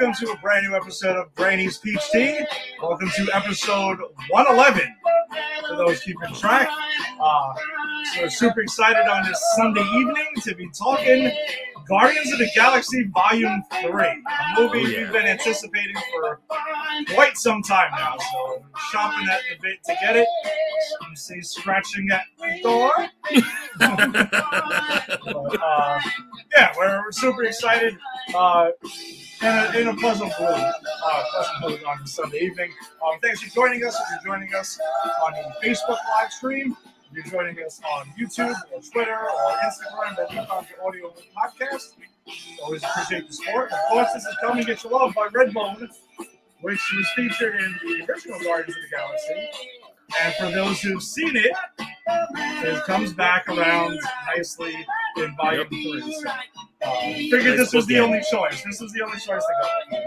Welcome to a brand new episode of Granny's Peach Tea. Welcome to episode 111. For those keeping track, uh, so super excited on this Sunday evening to be talking Guardians of the Galaxy Volume 3, a movie Oh, yeah. we've been anticipating for quite some time now. So, shopping at the bit to get it. You see, scratching at the door. But, uh, yeah, we're, we're super excited. Uh, in a, in a pleasant mood, uh, pleasant on Sunday evening. Um, thanks for joining us. If you're joining us on the Facebook live stream, if you're joining us on YouTube or Twitter or Instagram, found the audio podcast. Always appreciate the support. Of course, this is Come and Get Your Love by Redbone, which was featured in the original Guardians of the Galaxy. And for those who've seen it, it comes back around nicely in volume Yep. three. So, uh, figured this was the only choice. This was the only choice to go.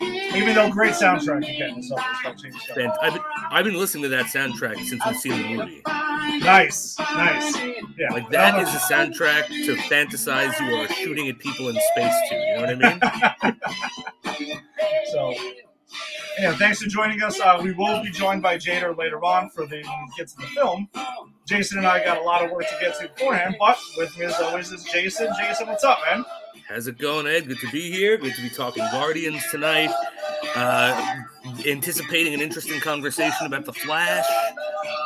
Even though great soundtrack again, so it's not changing stuff. I've been, I've been listening to that soundtrack since we've seen the movie. Nice, nice. Yeah, Like that is a soundtrack to fantasize you are shooting at people in space too. You know what I mean? So, yeah, thanks for joining us. Uh, we will be joined by Jader later on for the when we get to the film. Jason and I got a lot of work to get to beforehand, but with me as always is Jason. Jason, what's up, man? How's it going, Ed? Good to be here. Good to be talking Guardians tonight. Uh, anticipating an interesting conversation about the Flash.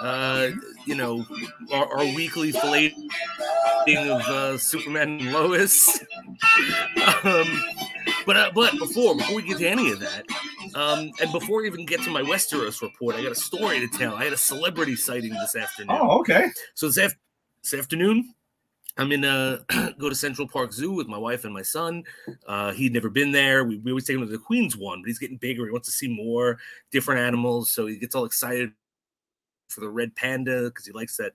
Uh, you know, our, our weekly filleting of uh, Superman and Lois. um, but uh, but before before we get to any of that, um, and before we even get to my Westeros report, I got a story to tell. I had a celebrity sighting this afternoon. Oh, okay. So this, af- this afternoon, I'm in uh go to Central Park Zoo with my wife and my son. Uh, he'd never been there. We, we always take him to the Queens one, but he's getting bigger. He wants to see more different animals, so he gets all excited for the red panda because he likes that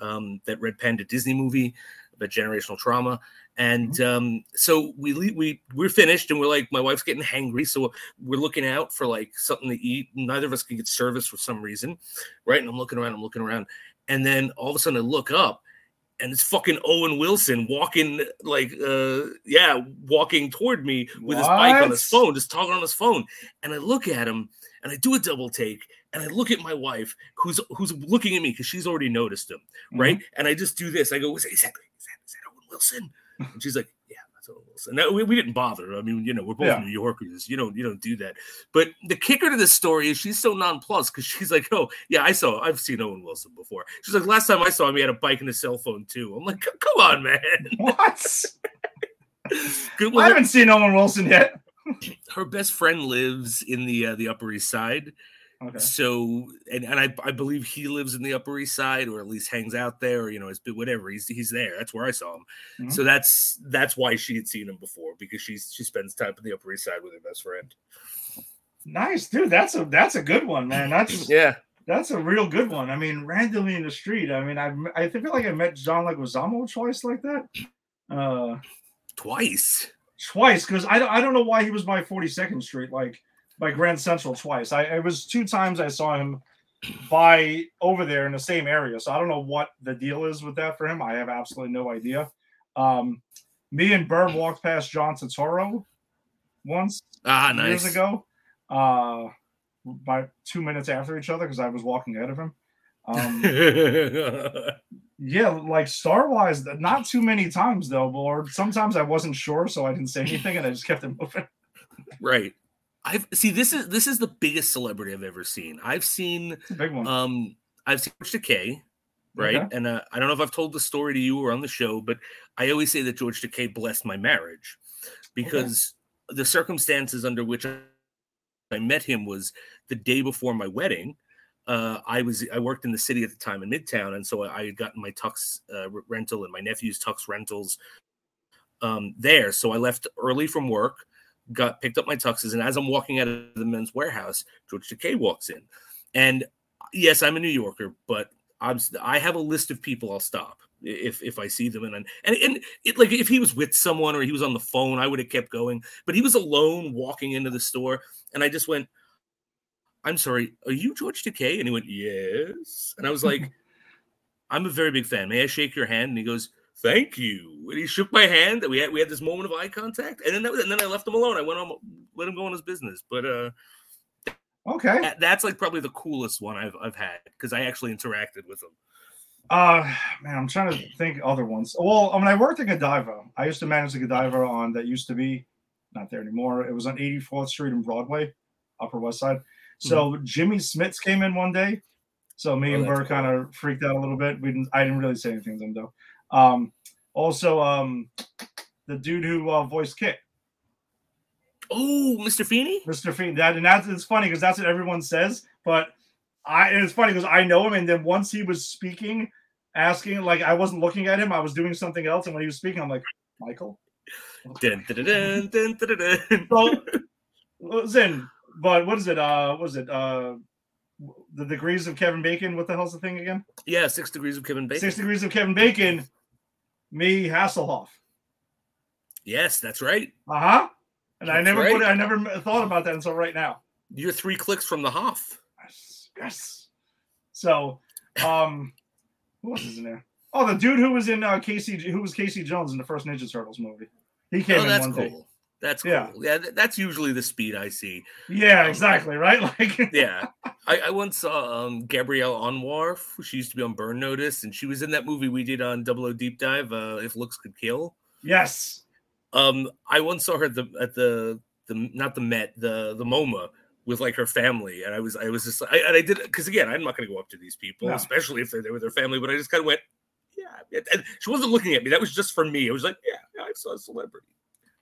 um, that red panda Disney movie about generational trauma. And um, so we we we're finished, and we're like, my wife's getting hangry, so we're looking out for like something to eat. Neither of us can get service for some reason, right? And I'm looking around, I'm looking around, and then all of a sudden I look up, and it's fucking Owen Wilson walking like uh yeah, walking toward me with his bike on his phone, just talking on his phone. And I look at him and I do a double take and I look at my wife who's who's looking at me because she's already noticed him, right? And I just do this. I go, is that, is that, is that Owen Wilson? And she's like, yeah, that's Owen Wilson. Now, we, we didn't bother. I mean, you know, we're both Yeah. New Yorkers. You don't you don't do that. But the kicker to this story is she's so nonplussed because she's like, oh yeah, I saw, I've seen Owen Wilson before. She's like, last time I saw him, he had a bike and a cell phone too. I'm like, come on, man. What? Good. I haven't seen Owen Wilson yet. her best friend lives in the uh, the Upper East Side. Okay. So, and, and I, I believe he lives in the Upper East Side, or at least hangs out there, or you know, it's whatever. He's he's there. That's where I saw him. Mhm. So that's that's why she had seen him before because she's she spends time in the Upper East Side with her best friend. Nice, dude. That's a that's a good one, man. That's Yeah, that's a real good one. I mean, randomly in the street. I mean, I I feel like I met John Leguizamo twice like that. Uh, twice. twice because I don't I don't know why he was by 42nd Street like by Grand Central twice. I it was two times I saw him by over there in the same area. So I don't know what the deal is with that for him. I have absolutely no idea. Um, me and Burr walked past John Turturro once Ah, nice. years ago, uh, by two minutes after each other because I was walking ahead of him. Um, yeah, like Star Wise, not too many times though, or sometimes I wasn't sure, so I didn't say anything and I just kept it moving. right. I've see this is this is the biggest celebrity I've ever seen. I've seen big one. um I've seen George Takei, right? Okay. And uh, I don't know if I've told the story to you or on the show, but I always say that George Takei blessed my marriage because the circumstances under which I met him was the day before my wedding. Uh, I was I worked in the city at the time in Midtown, and so I had gotten my tux uh, rental and my nephew's tux rentals um, there. So I left early from work, got picked up my tuxes, and as I'm walking out of the men's warehouse, George Takei walks in, and yes, I'm a New Yorker, but I'm I have a list of people I'll stop if if I see them and and and it, like if he was with someone or he was on the phone, I would have kept going. But he was alone walking into the store, and I just went, "I'm sorry, are you George Takei?" And he went, "Yes," and I was like, "I'm a very big fan. May I shake your hand?" And he goes, thank you. And he shook my hand. We had we had this moment of eye contact, and then that was, and then I left him alone. I went on, let him go on his business. But uh, Okay. that- that's like probably the coolest one I've I've had because I actually interacted with him. Uh, man, I'm trying to think other ones. Well, I mean, I worked at Godiva, I used to manage the Godiva on that used to be not there anymore. It was on 84th Street and Broadway, Upper West Side. So Jimmy Smits came in one day. So me Mm-hmm. Oh, and Burr cool. kind of freaked out a little bit. We didn't. I didn't really say anything to him though. Um, also, um, the dude who uh, voiced KITT, Oh, Mr. Feeny. Mr. Fiend. That and that's it's funny because that's what everyone says. But I and it's funny because I know him, and then once he was speaking, asking like I wasn't looking at him, I was doing something else, and when he was speaking, I'm like Michael. Dun, dun, dun. So listen, but what is it? Uh, what is it? Uh, the degrees of Kevin Bacon. What the hell's the thing again? yeah, six degrees of Kevin Bacon. Six degrees of Kevin Bacon. Me Hasselhoff. Yes, that's right. Uh huh. And I never right. put. I never thought about that until right now. You're three clicks from the Hoff. Yes. Yes. So, um, who else is in there? Oh, the dude who was in uh, Casey, who was Casey Jones in the first Ninja Turtles movie. He came Oh, in that's one cool. day. That's cool. Yeah. Yeah, that's usually the speed I see. Yeah, exactly. Right. Like, Yeah, I, I once saw um, Gabrielle Anwar. She used to be on Burn Notice, and she was in that movie we did on Double O Deep Dive. Uh, if looks could kill. yes. Um, I once saw her at the at the the not the Met the the MoMA with like her family, and I was I was just I, and I did because again I'm not going to go up to these people, No. especially if they're there with their family. But I just kind of went, yeah. And she wasn't looking at me. That was just for me. It was like, yeah, yeah I saw a celebrity.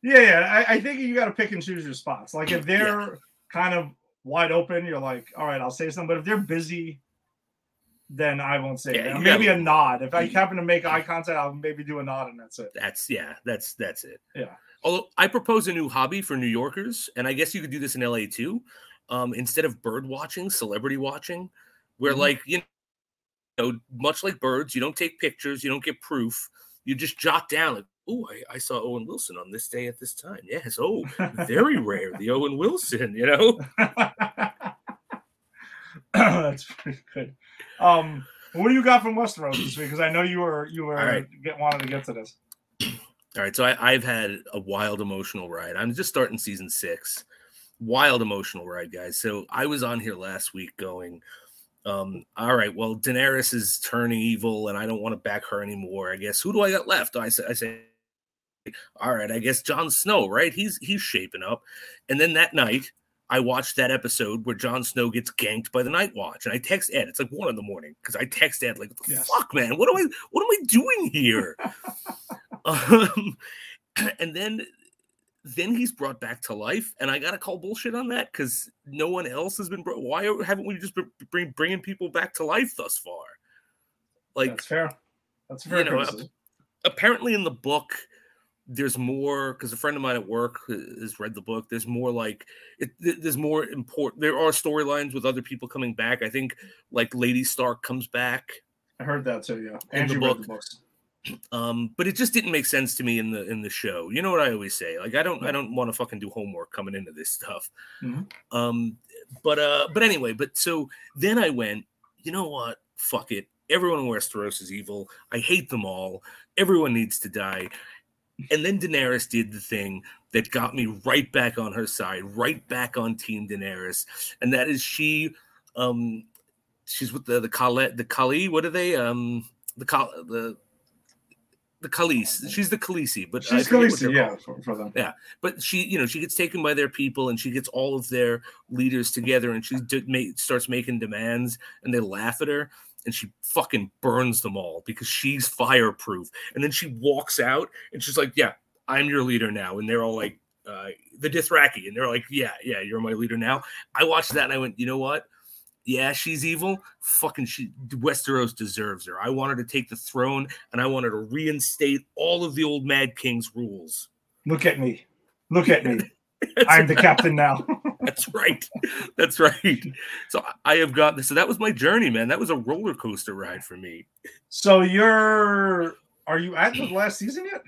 Yeah, yeah. I, I think you got to pick and choose your spots. Like if they're kind of wide open, you're like, all right, I'll say something. But if they're busy, then I won't say Yeah, it. Maybe gotta- a nod. If I happen to make eye contact, I'll maybe do a nod, and that's it. That's yeah, that's that's it. Yeah. Although I propose a new hobby for New Yorkers, and I guess you could do this in LA too. Um, instead of bird watching, celebrity watching, where Mhm. like you know, much like birds, you don't take pictures, you don't get proof, you just jot down like, oh, I, I saw Owen Wilson on this day at this time. Yes, oh, very rare, the Owen Wilson, you know. that's pretty good. Um, what do you got from Westeros this week? Because I know you were you were right. get wanted to get to this. All right, so I, I've had a wild emotional ride. I'm just starting season six. Wild emotional ride, guys. So I was on here last week going, um, all right, well, Daenerys is turning evil and I don't want to back her anymore. I guess who do I got left? I say, I say, all right, I guess Jon Snow, right? He's he's shaping up. And then that night, I watched that episode where Jon Snow gets ganked by the Night Watch, and I text Ed. It's like one in the morning because I text Ed like, Yes. "Fuck, man, what am I? What am I doing here?" um, and then then he's brought back to life, and I gotta call bullshit on that because no one else has been. Brought, why haven't we just been bring, bringing people back to life thus far? Like That's fair. That's fair you know, criticism. apparently in the book there's more because a friend of mine at work has read the book there's more like it, there's more important there are storylines with other people coming back i think like lady stark comes back I heard that too. Yeah, in the book. the books. um but it just didn't make sense to me in the in the show you know what i always say like i don't i don't want to fucking do homework coming into this stuff Mhm. um but uh but anyway but so then i went you know what fuck it everyone in westeros is evil i hate them all everyone needs to die and then daenerys did the thing that got me right back on her side right back on team daenerys. And that is she um she's with the the Kale, the Kali what are they? Um the the the Khaleesi. She's the Khaleesi, but She's Khaleesi, yeah, for, for them. But she, you know, she gets taken by their people, and she gets all of their leaders together, and she d- ma- starts making demands, and they laugh at her, and she fucking burns them all because she's fireproof. And then she walks out, and she's like, "Yeah, I'm your leader now," and they're all like, uh, "The Dothraki," and they're like, "Yeah, yeah, you're my leader now." I watched that, and I went, "You know what?" Yeah, she's evil. Fucking she Westeros deserves her. I wanted to take the throne and I wanted to reinstate all of the old Mad King's rules. Look at me. Look at me. I'm the captain now. That's right. That's right. So I have got this. So that was my journey, man. That was a roller coaster ride for me. so you're are you at the last season yet?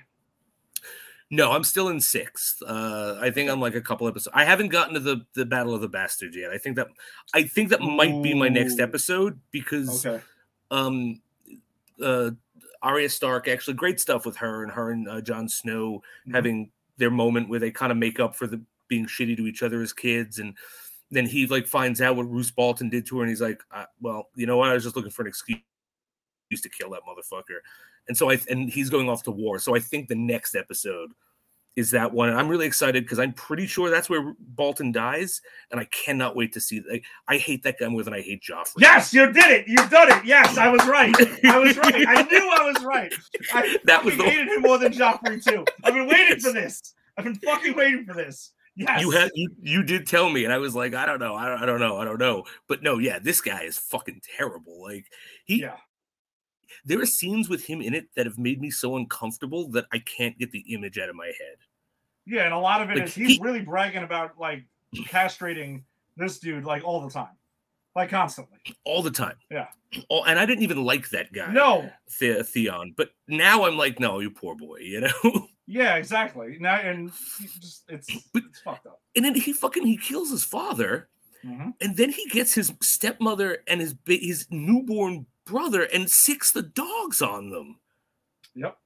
No, I'm still in sixth. Uh, I think I'm like a couple episodes. I haven't gotten to the the Battle of the Bastards yet. I think that I think that might be my next episode because Okay. um uh Arya Stark, actually, great stuff with her and her and uh, Jon Snow Mhm. having their moment where they kind of make up for the being shitty to each other as kids, and then he like finds out what Roose Bolton did to her, and he's like, uh, "Well, you know what? I was just looking for an excuse to kill that motherfucker." And so I and he's going off to war. So I think the next episode is that one. And I'm really excited because I'm pretty sure that's where Bolton dies, and I cannot wait to see. Like, I hate that guy more than I hate Joffrey. Yes, you did it. You've done it. Yes, I was right. I was right. I knew I was right. I That was the- hated him more than Joffrey too. I've been waiting for this. I've been fucking waiting for this. Yes. You had you you did tell me, and I was like, I don't know, I don't, I don't know, I don't know. But no, yeah, this guy is fucking terrible. Like he, Yeah. there are scenes with him in it that have made me so uncomfortable that I can't get the image out of my head. Yeah, and a lot of it is Like, he's he- really bragging about like castrating this dude like all the time, like constantly. all the time. Yeah. Oh, and I didn't even like that guy, No. The- Theon. But now I'm like, no, you poor boy, you know. Yeah, exactly. Now and just it's But- it's fucked up. and then he fucking he kills his father, Mhm. and then he gets his stepmother and his his newborn brother and six the dogs on them. Yep.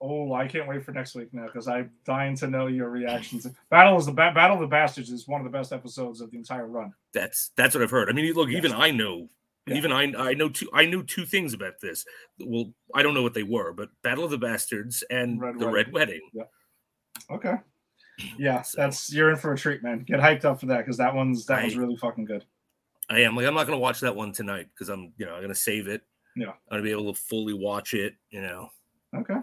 Oh, I can't wait for next week now because I'm dying to know your reactions. Battle is the ba- Battle of the Bastards is one of the best episodes of the entire run. That's that's what I've heard. I mean, look, Yes. even I know, Yeah. even I I know two I knew two things about this. Well, I don't know what they were, but Battle of the Bastards and Red the Wedding. Red Wedding. Yeah. Okay. Yeah, So- that's you're in for a treat, man. Get hyped up for that because that one's that one's I- really fucking good. I am like I'm not gonna watch that one tonight because I'm you know I'm gonna save it. Yeah. I'm gonna be able to fully watch it. You know. Okay.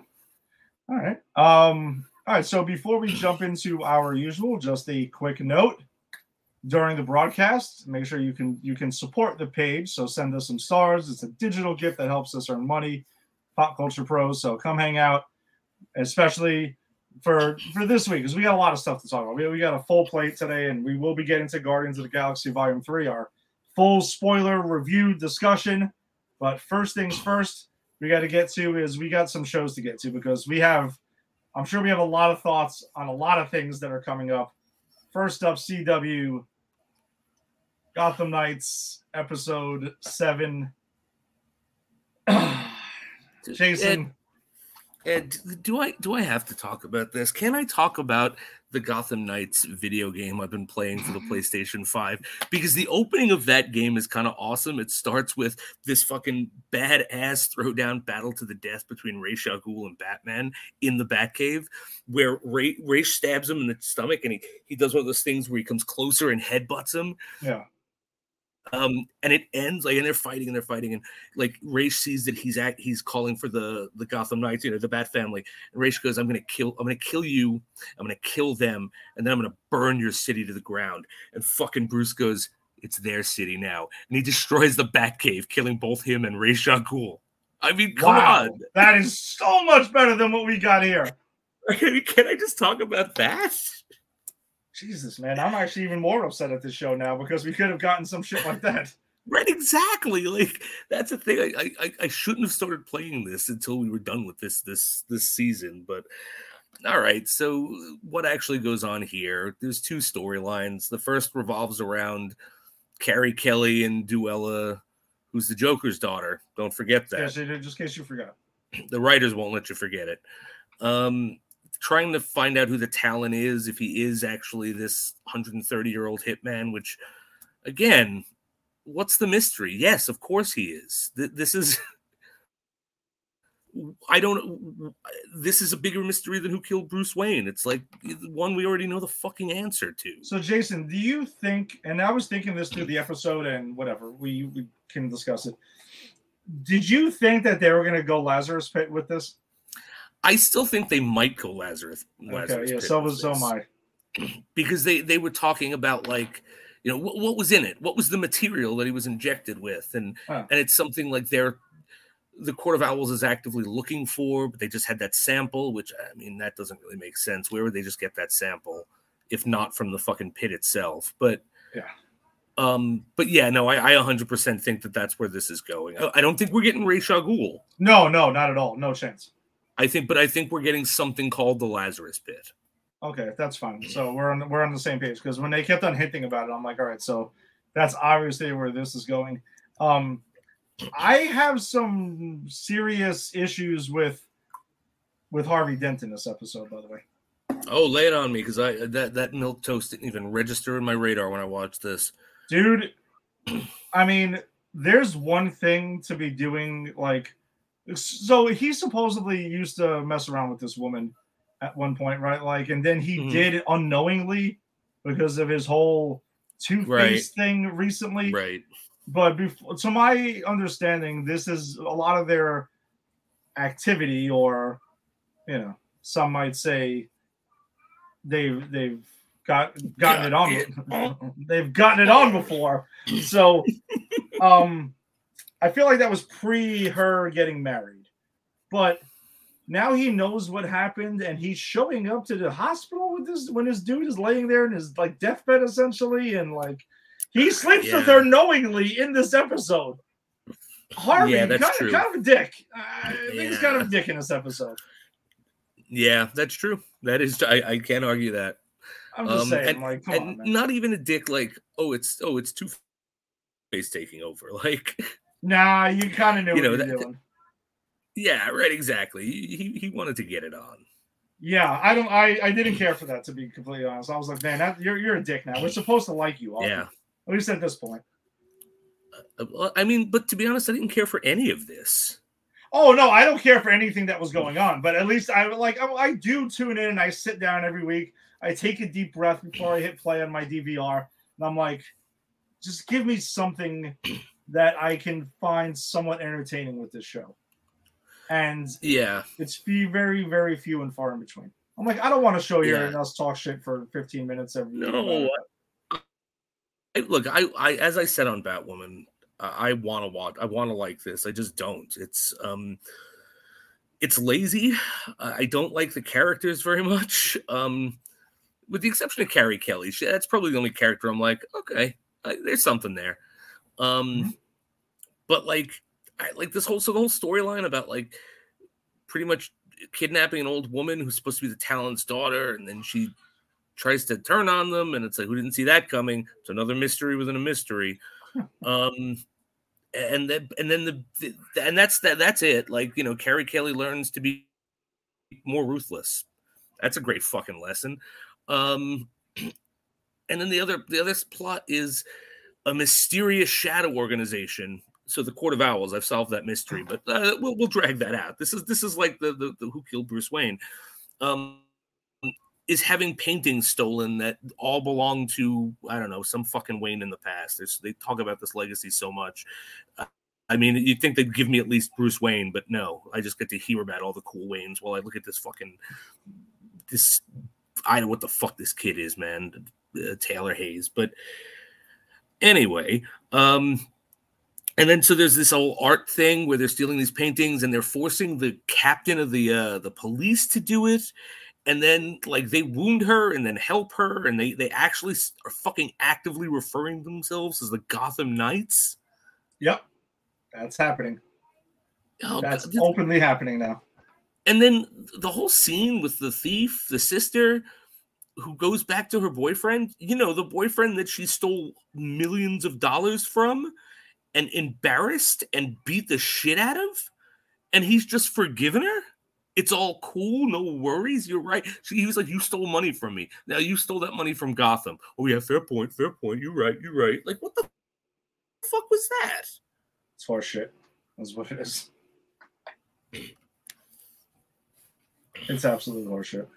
All right. Um. All right. So before we jump into our usual, just a quick note during the broadcast. Make sure you can you can support the page. So send us some stars. It's a digital gift that helps us earn money. Pop Culture Pros. So come hang out, especially for for this week because we got a lot of stuff to talk about. We, we got a full plate today, and we will be getting to Guardians of the Galaxy Volume Three, our full spoiler review discussion. But first things first, we got to get to is we got some shows to get to because we have, I'm sure we have a lot of thoughts on a lot of things that are coming up. First up, CW Gotham Knights episode seven. Jason, Ed, do I do I have to talk about this? Can I talk about the Gotham Knights video game I've been playing for the PlayStation 5? Because the opening of that game is kind of awesome. It starts with this fucking badass throwdown battle to the death between Ra's al Ghul and Batman in the Batcave, where Ray, Ray stabs him in the stomach and he, he does one of those things where he comes closer and headbutts him. yeah, um and it ends like and they're fighting and they're fighting and like Raish sees that he's at he's calling for the the Gotham Knights, you know, the Bat family. And Raish goes, I'm gonna kill, I'm gonna kill you, I'm gonna kill them, and then I'm gonna burn your city to the ground. And fucking Bruce goes, It's their city now. And he destroys the Batcave, killing both him and al Ghul. I mean, come wow, on. that is so much better than what we got here. Can I just talk about that? Jesus, man, I'm actually even more upset at this show now because we could have gotten some shit like that. Right, exactly. Like that's the thing. I, I I shouldn't have started playing this until we were done with this this this season. But all right. So what actually goes on here? There's two storylines. The first revolves around Carrie Kelly and Duela, who's the Joker's daughter. Don't forget that just in case you forgot. the writers won't let you forget it. Um, trying to find out who the Talon is, if he is actually this 130 year old hitman, which, again, what's the mystery? Yes, of course he is. Th- this is. I don't. This is a bigger mystery than who killed Bruce Wayne. It's like one we already know the fucking answer to. So, Jason, do you think? And I was thinking this through the episode, and whatever we we can discuss it. Did you think that they were going to go Lazarus Pit with this? I still think they might go Lazarus. Lazarus okay, yeah. So was so I. because they they were talking about like you know what, what was in it what was the material that he was injected with and Huh. and it's something like they're the court of owls is actively looking for but they just had that sample which i mean that doesn't really make sense where would they just get that sample if not from the fucking pit itself but Yeah. um but yeah no i, I 100% think that that's where this is going i, I don't think we're getting Ra's al Ghul. No, no, not at all. No chance. I think but i think we're getting something called the lazarus pit Okay, that's fine. So we're on we're on the same page because when they kept on hinting about it, I'm like, all right, so that's obviously where this is going. Um, I have some serious issues with with Harvey Dent in this episode, by the way. Oh, lay it on me because I that that milk toast didn't even register in my radar when I watched this. Dude, I mean, there's one thing to be doing like so he supposedly used to mess around with this woman at one point, right? Like, and then he Mhm. did it unknowingly because of his whole two face Right. thing recently. Right. But before, to my understanding, this is a lot of their activity, or you know, some might say they've they've got gotten it on. they've gotten it on before. So, um, I feel like that was pre her getting married, but now he knows what happened, and he's showing up to the hospital with this when his dude is laying there in his like deathbed essentially, and like he sleeps with her knowingly in this episode. Harvey, Yeah, kind. Of, kind of a dick. I think he's kind of a dick in this episode. Yeah, that's true. That is, I, I can't argue that. I'm just Um, saying, and- like, and on, not even a dick like, oh, it's oh, it's two face taking over. Like, Nah, you kind of knew You what know, that- doing. yeah, right, exactly. He he, wanted to get it on. Yeah, I don't. I, I didn't care for that to be completely honest. I was like, man, that, you're you're a dick now. We're supposed to like you. Arthur. Yeah. At least at this point. Uh, well, I mean, but to be honest, I didn't care for any of this. Oh no, I don't care for anything that was going on. But at least I like I, I do tune in and I sit down every week. I take a deep breath before I hit play on my DVR, and I'm like, just give me something that I can find somewhat entertaining with this show. And Yeah, it's few, very, very few and far in between. I'm like, I don't want to show here Yeah. and us talk shit for 15 minutes every no. I, look, I, I, as I said on Batwoman, I, I want to watch. I want to like this. I just don't. It's um, it's lazy. I I don't like the characters very much. Um, with the exception of Carrie Kelly, she, that's probably the only character I'm like, okay, I, there's something there. Um, but like, I like this whole so the whole storyline about like pretty much kidnapping an old woman who's supposed to be the Talon's daughter, and then she tries to turn on them, and it's like, who didn't see that coming? It's another mystery within a mystery. um, and then and then the, the and that's that that's it. Like you know, Carrie Kelly learns to be more ruthless. That's a great fucking lesson. Um, and then the other the other plot is a mysterious shadow organization. So the Court of Owls, I've solved that mystery, but uh, we'll we'll drag that out. This is this is like the the, the Who Killed Bruce Wayne. Um, is having paintings stolen that all belong to I don't know some fucking Wayne in the past. There's, they talk about this legacy so much. Uh, I mean, you'd think they'd give me at least Bruce Wayne, but no, I just get to hear about all the cool Waynes while I look at this fucking this. I don't know what the fuck this kid is, man. Uh, Turner Hayes, but anyway, um, and then so there's this whole art thing where they're stealing these paintings and they're forcing the captain of the uh, the police to do it and then like they wound her and then help her and they they actually are fucking actively referring themselves as the gotham knights Yep, that's happening. oh, That's God, openly happening now. and then the whole scene with the thief the sister who goes back to her boyfriend you know the boyfriend that she stole millions of dollars from and embarrassed and beat the shit out of and he's just forgiven her? It's all cool no worries you're right. She, he was like you stole money from me. Now you stole that money from gotham. Oh yeah fair point fair point. You're right you're right. Like what the fuck was that? It's horse shit. That's what it is. It's absolute horseshit.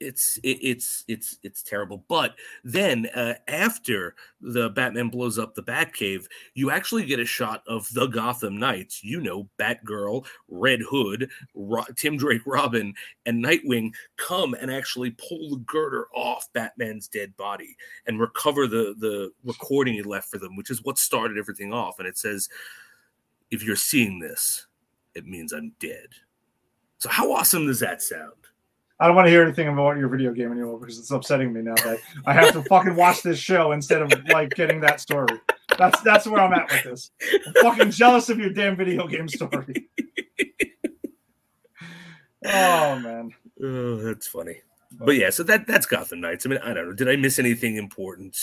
It's it, it's it's it's terrible. But then uh, after the batman blows up the batcave you actually get a shot of the gotham knights. You know batgirl red hood Ro- tim drake robin and nightwing come and actually pull the girder off batman's dead body and recover the the recording he left for them which is what started everything off. And it says if you're seeing this it means i'm dead. So how awesome does that sound I don't want to hear anything about your video game anymore because it's upsetting me now that I have to fucking watch this show instead of like getting that story. That's that's where I'm at with this. I'm fucking jealous of your damn video game story. Oh man. Oh, that's funny. But yeah, so that that's Gotham Knights. I mean, I don't know. Did I miss anything important?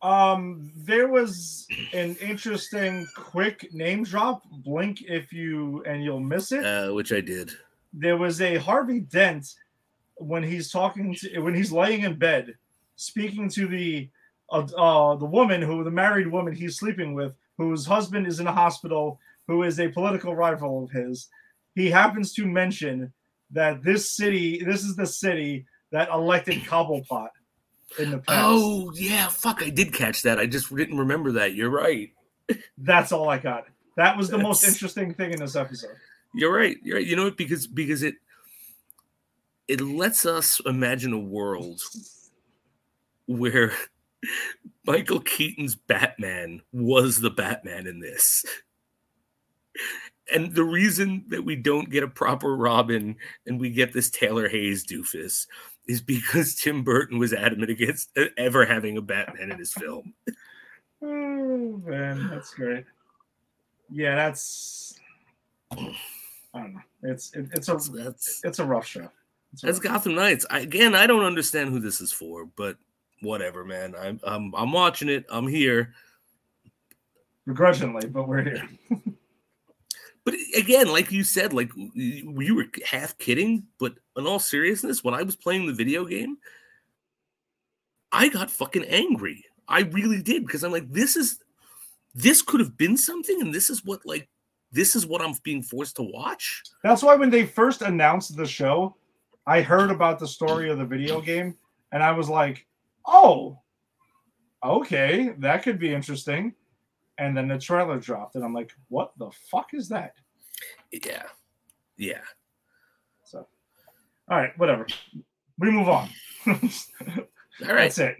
Um, there was an interesting quick name drop. Blink if you and you'll miss it. Uh, which I did. There was a Harvey Dent when he's talking to when he's laying in bed, speaking to the uh, uh the woman who the married woman he's sleeping with, whose husband is in a hospital, who is a political rival of his. He happens to mention that this city, this is the city that elected Cobblepot in the past. Oh yeah, fuck! I did catch that. I just didn't remember that. You're right. That's all I got. That was the most interesting thing in this episode. You're right. You're right. You know what? Because because it it lets us imagine a world where Michael Keaton's Batman was the Batman in this. And the reason that we don't get a proper Robin and we get this Turner Hayes doofus is because Tim Burton was adamant against ever having a Batman in his film. Oh man, that's great. Yeah, that's. I don't know. It's it, it's a that's, it's a rough show. That's Gotham Knights. I, again, I don't understand who this is for, but whatever, man. I'm I'm I'm watching it. I'm here. begrudgingly, but we're here. But again, like you said, like you you were half kidding, but in all seriousness, when I was playing the video game, I got fucking angry. I really did because I'm like, this is this could have been something, and this is what like this is what I'm being forced to watch. That's why when they first announced the show, I heard about the story of the video game, and I was like, "Oh, okay, that could be interesting." And then the trailer dropped, and I'm like, "What the fuck is that?" Yeah, yeah. So, all right, whatever. We move on. All right, That's it.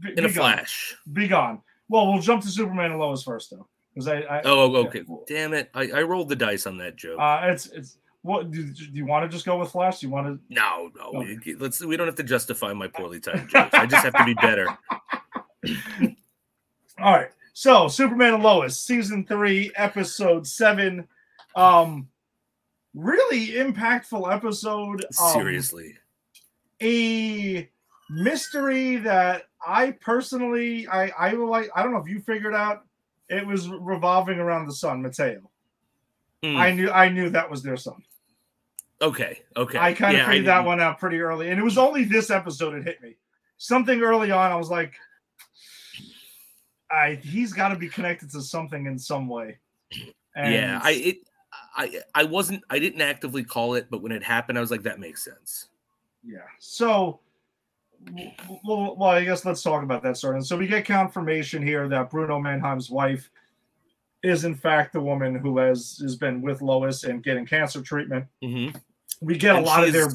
Be, in a gone. flash. Be gone. Well, we'll jump to Superman and Lois first, though, because I, I Oh, okay. well, Damn it! I, I rolled the dice on that joke. Uh, it's it's what do, do you want to just go with Flash? Do you want to? no, no. okay. Let's. We don't have to justify my poorly timed jokes. I just have to be better. All right. So Superman and Lois, season three, episode seven. Um really impactful episode. Um, Seriously. A mystery that I personally I I like I don't know if you figured out it was revolving around the son, Mateo. Mm, I knew I knew that was their son. Okay. Okay. I kind of Yeah, figured that one out pretty early. And it was only this episode it hit me. Something early on, I was like, I he's got to be connected to something in some way. And yeah. I it. I I wasn't. I didn't actively call it, but when it happened, I was like, that makes sense. yeah. So, well, well, I guess let's talk about that story. So we get confirmation here that Bruno Mannheim's wife is in fact the woman who has has been with Lois and getting cancer treatment. hmm We get And a lot of their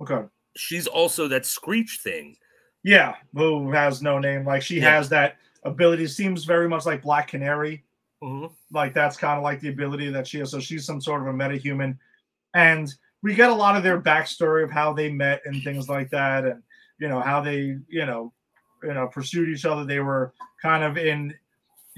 okay. She's also that screech thing. Yeah, who has no name. Like she Yeah. has that ability. Seems very much like Black Canary. Mhm. Like that's kind of like the ability that she has. So she's some sort of a metahuman. And we get a lot of their backstory of how they met and things like that, and you know how they, you know, you know, pursued each other. They were kind of in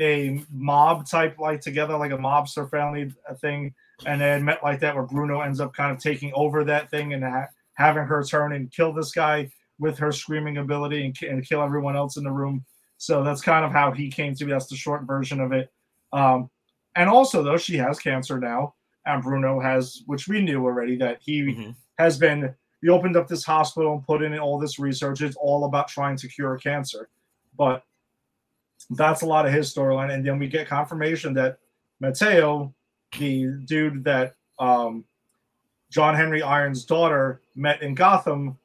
a mob type like together, like a mobster family thing, and had met like that where Bruno ends up kind of taking over that thing and ha- having her turn and kill this guy with her screaming ability and, and kill everyone else in the room. So that's kind of how he came to be. That's the short version of it. Um, and also, though, she has cancer now, and Bruno has, which we knew already, that he Mhm. has been. He opened up this hospital and put in all this research. It's all about trying to cure cancer, but that's a lot of his storyline. And then we get confirmation that Mateo, the dude that um, John Henry Iron's daughter met in Gotham,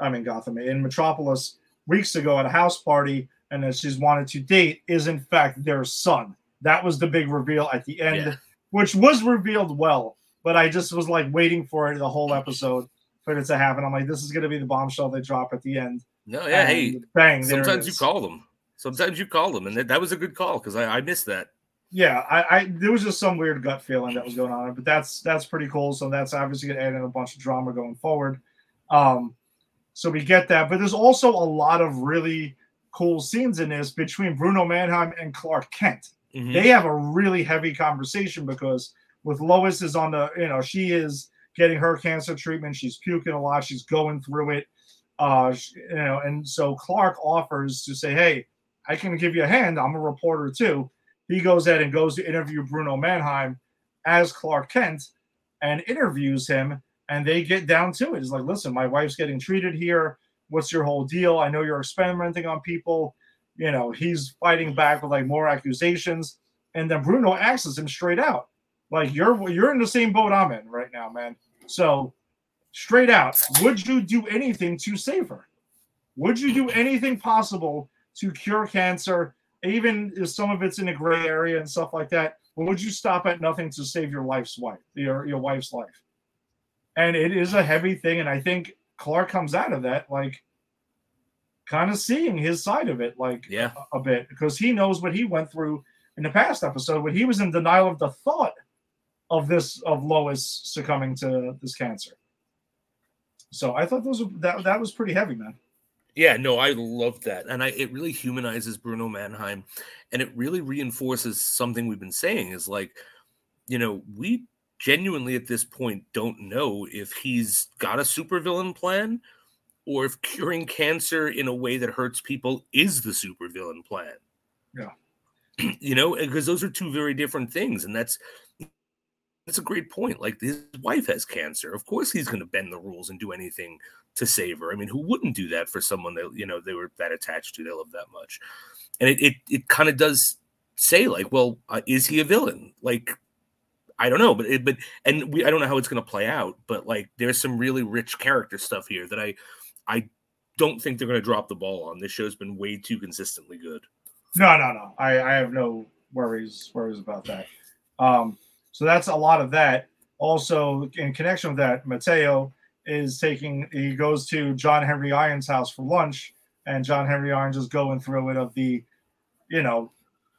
I mean Gotham in Metropolis weeks ago at a house party, and that she's wanted to date is in fact their son. That was the big reveal at the end, Yeah. which was revealed well. But I just was like waiting for it the whole episode for it to happen. I'm like, this is going to be the bombshell they drop at the end. No, yeah. Hey, And bang! sometimes you call them. Sometimes you call them, and that, that was a good call because I, I missed that. Yeah, I, I there was just some weird gut feeling that was going on, but that's that's pretty cool. So that's obviously going to add in a bunch of drama going forward. Um, so we get that, but there's also a lot of really cool scenes in this between Bruno Mannheim and Clark Kent. Mhm. They have a really heavy conversation because with Lois is on the, you know, she is getting her cancer treatment. She's puking a lot. She's going through it. Uh, sh- you know, and so Clark offers to say, "Hey, I can give you a hand. I'm a reporter too. He goes ahead and goes to interview Bruno Mannheim as Clark Kent and interviews him. And they get down to it. It's like, listen, my wife's getting treated here. What's your whole deal? I know you're experimenting on people. You know, he's fighting back with like more accusations. And then Bruno asks him straight out, like, you're you're in the same boat I'm in right now, man. So straight out, would you do anything to save her? Would you do anything possible to cure cancer, even if some of it's in a gray area and stuff like that? Would you stop at nothing to save your wife's wife, your, your wife's life? And it is a heavy thing. And I think Clark comes out of that like kind of seeing his side of it, like yeah, a, a bit, because he knows what he went through in the past episode when he was in denial of the thought of this of Lois succumbing to this cancer. So I thought those were, that that was pretty heavy, man. Yeah, no, I love that, and I it really humanizes Bruno Mannheim, and it really reinforces something we've been saying is like, you know, we genuinely at this point don't know if he's got a supervillain plan or if curing cancer in a way that hurts people is the supervillain plan. Yeah. You know, because those are two very different things. And that's that's a great point. Like his wife has cancer. Of course he's gonna bend the rules and do anything to save her. I mean, who wouldn't do that for someone that you know they were that attached to, they love that much? And it it, it kind of does say like, well, uh, is he a villain? Like I don't know, but it, but and we I don't know how it's going to play out, but like there's some really rich character stuff here that I I don't think they're going to drop the ball on. This show's been way too consistently good. No, no, no. I, I have no worries worries about that. Um, so that's a lot of that. Also, in connection with that, Mateo is taking he goes to John Henry Irons' house for lunch, and John Henry Irons is going through it of the, you know,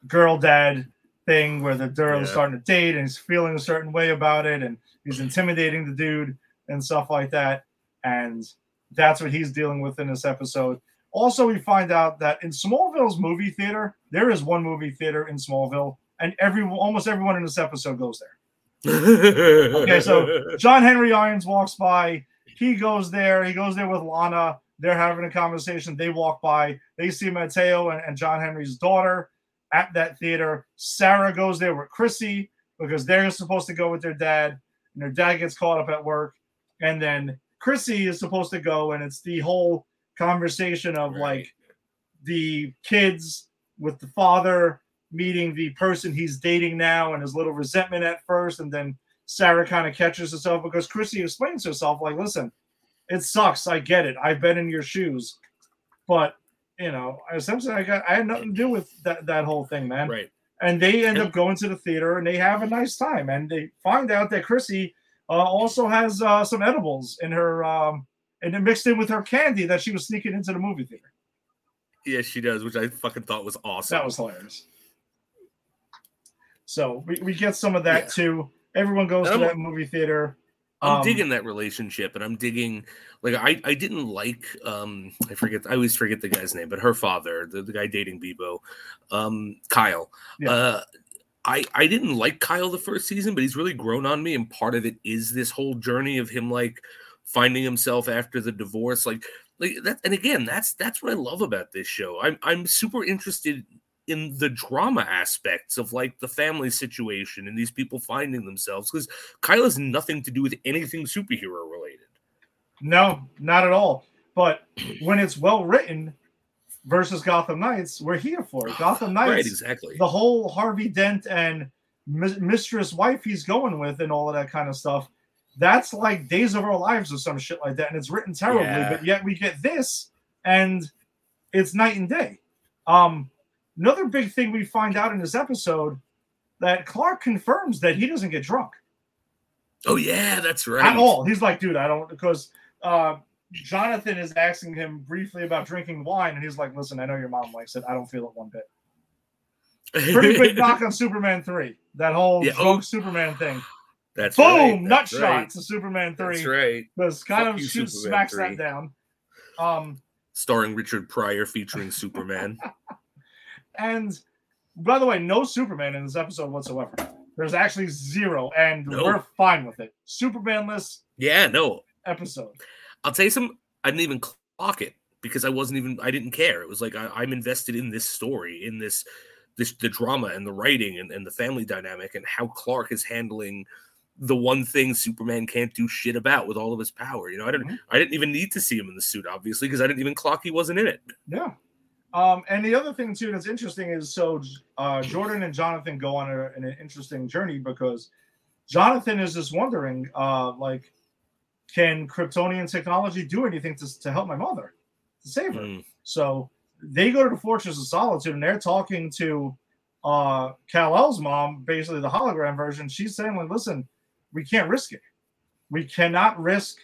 girl dad thing where the girl is starting to date and he's feeling a certain way about it, and he's intimidating the dude and stuff like that. And that's what he's dealing with in this episode. Also, we find out that in Smallville's movie theater, there is one movie theater in Smallville, and every almost everyone in this episode goes there. okay, so- John Henry Irons walks by. He goes there. He goes there with Lana. They're having a conversation. They walk by. They see Mateo and, and John Henry's daughter at that theater. Sarah goes there with Chrissy because they're supposed to go with their dad, and their dad gets caught up at work. And then Chrissy is supposed to go, and it's the whole conversation of Right. like the kids with the father meeting the person he's dating now and his little resentment at first and then sarah kind of catches herself because chrissy explains herself like listen it sucks i get it i've been in your shoes but you know essentially i got i had nothing to do with that, that whole thing man right. and they end up going to the theater and they have a nice time and they find out that chrissy uh, also has uh, some edibles in her um and then mixed in with her candy that she was sneaking into the movie theater Yeah, she does, which I fucking thought was awesome. that was hilarious. So we, we get some of that Yeah. too. Everyone goes to that movie theater. I'm Um, digging that relationship, and I'm digging like I I didn't like um I forget I always forget the guy's name, but her father, the, the guy dating Beppo, um Kyle. Yeah. Uh I I didn't like Kyle the first season, but he's really grown on me, and part of it is this whole journey of him like finding himself after the divorce, like like that. And again, that's that's what I love about this show. I'm I'm super interested in the drama aspects of like the family situation and these people finding themselves because Kyle has nothing to do with anything superhero related. No, not at all. But when it's well written versus Gotham Knights, we're here for it. Gotham Knights, right, exactly. the whole Harvey Dent and mis- mistress wife he's going with and all of that kind of stuff. That's like Days of Our Lives or some shit like that, and it's written terribly. Yeah. But yet we get this, and it's night and day. Um, another big thing we find out in this episode that Clark confirms that he doesn't get drunk Oh yeah, that's right. at all. He's like, dude, I don't because uh, Jonathan is asking him briefly about drinking wine, and he's like, listen, I know your mom likes it. I don't feel it one bit. Pretty big knock on Superman three. That whole Yeah, oh, Superman thing. That's Boom, right, nut that's shot right, to Superman That's three. right. Because kind Fuck of shoots, smacks 3. that down. Um, Starring Richard Pryor featuring Superman. and by the way, no Superman in this episode whatsoever. There's actually zero, and No. we're fine with it. Supermanless yeah, no. episode. I'll tell you some. I didn't even clock it. because I wasn't even I didn't care. It was like I, am invested in this story, in this this the drama and the writing and, and the family dynamic and how Clark is handling the one thing Superman can't do shit about with all of his power. You know, I didn't mm-hmm. I didn't even need to see him in the suit, obviously, because I didn't even clock he wasn't in it. Yeah. Um, and the other thing too that's interesting is so uh, Jordan and Jonathan go on a, an interesting journey because Jonathan is just wondering, uh, like, can Kryptonian technology do anything to, to help my mother to save her? Mm. So they go to the Fortress of Solitude and they're talking to uh Kal-El's mom, basically the hologram version. She's saying, like, listen, we can't risk it. We cannot risk,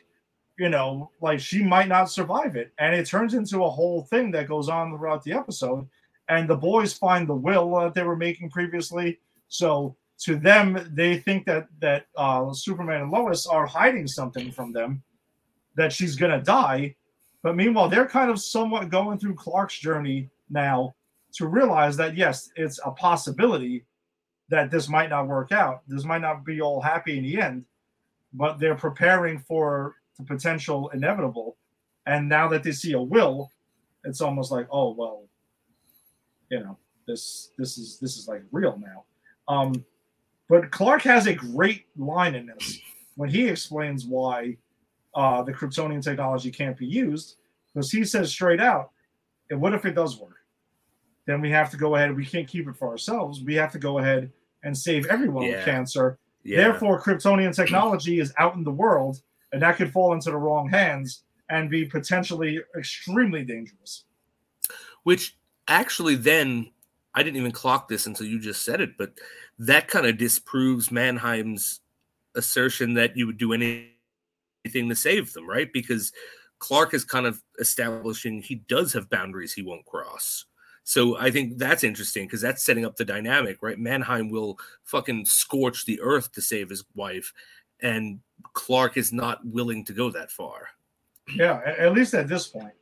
you know, like she might not survive it. And it turns into a whole thing that goes on throughout the episode. And the boys find the will that they were making previously. So to them, they think that that uh, Superman and Lois are hiding something from them, that she's gonna die. But meanwhile, they're kind of somewhat going through Clark's journey now to realize that yes, it's a possibility that this might not work out. This might not be all happy in the end, but they're preparing for the potential inevitable. And now that they see a will, it's almost like, oh well, you know, this this is this is like real now. Um, but Clark has a great line in this when he explains why uh, the Kryptonian technology can't be used, because he says straight out, and what if it does work? Then we have to go ahead. We can't keep it for ourselves. We have to go ahead and save everyone yeah. with cancer. Yeah. Therefore, Kryptonian technology is out in the world, and that could fall into the wrong hands and be potentially extremely dangerous. Which actually, then I didn't even clock this until you just said it, but that kind of disproves Mannheim's assertion that you would do anything to save them, right? Because Clark is kind of establishing he does have boundaries he won't cross. So I think that's interesting because that's setting up the dynamic, right? Mannheim will fucking scorch the earth to save his wife, and Clark is not willing to go that far. Yeah, at least at this point.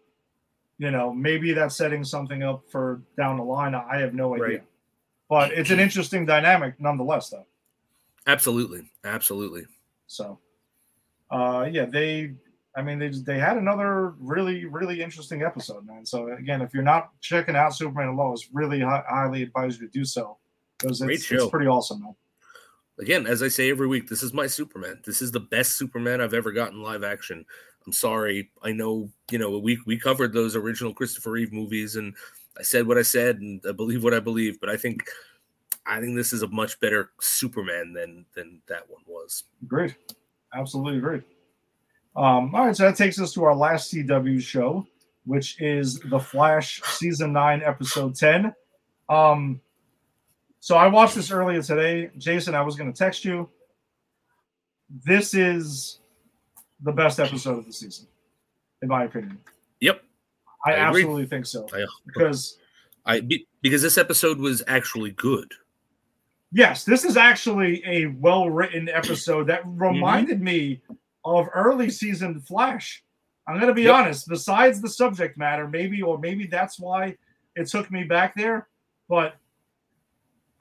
You know, maybe that's setting something up for down the line. I have no idea. Right. But it's an interesting dynamic nonetheless, though. Absolutely. Absolutely. So, uh, yeah, they I mean, they they had another really really interesting episode, man. So again, if you're not checking out Superman and Lois, really hi- highly advise you to do so because it's, it's pretty awesome, man. Again, as I say every week, this is my Superman. This is the best Superman I've ever gotten live action. I'm sorry, I know you know we we covered those original Christopher Reeve movies, and I said what I said, and I believe what I believe. But I think I think this is a much better Superman than than that one was. Great, absolutely great. Um, all right, so that takes us to our last CW show, which is The Flash season nine, episode 10. Um, so I watched this earlier today. Jason, I was going to text you. This is the best episode of the season, in my opinion. Yep. I, I absolutely think so. I, because I because this episode was actually good. Yes, this is actually a well written episode that mm-hmm. reminded mm-hmm. me of early season Flash. I'm going to be yep. honest, besides the subject matter, maybe, or maybe that's why it took me back there. But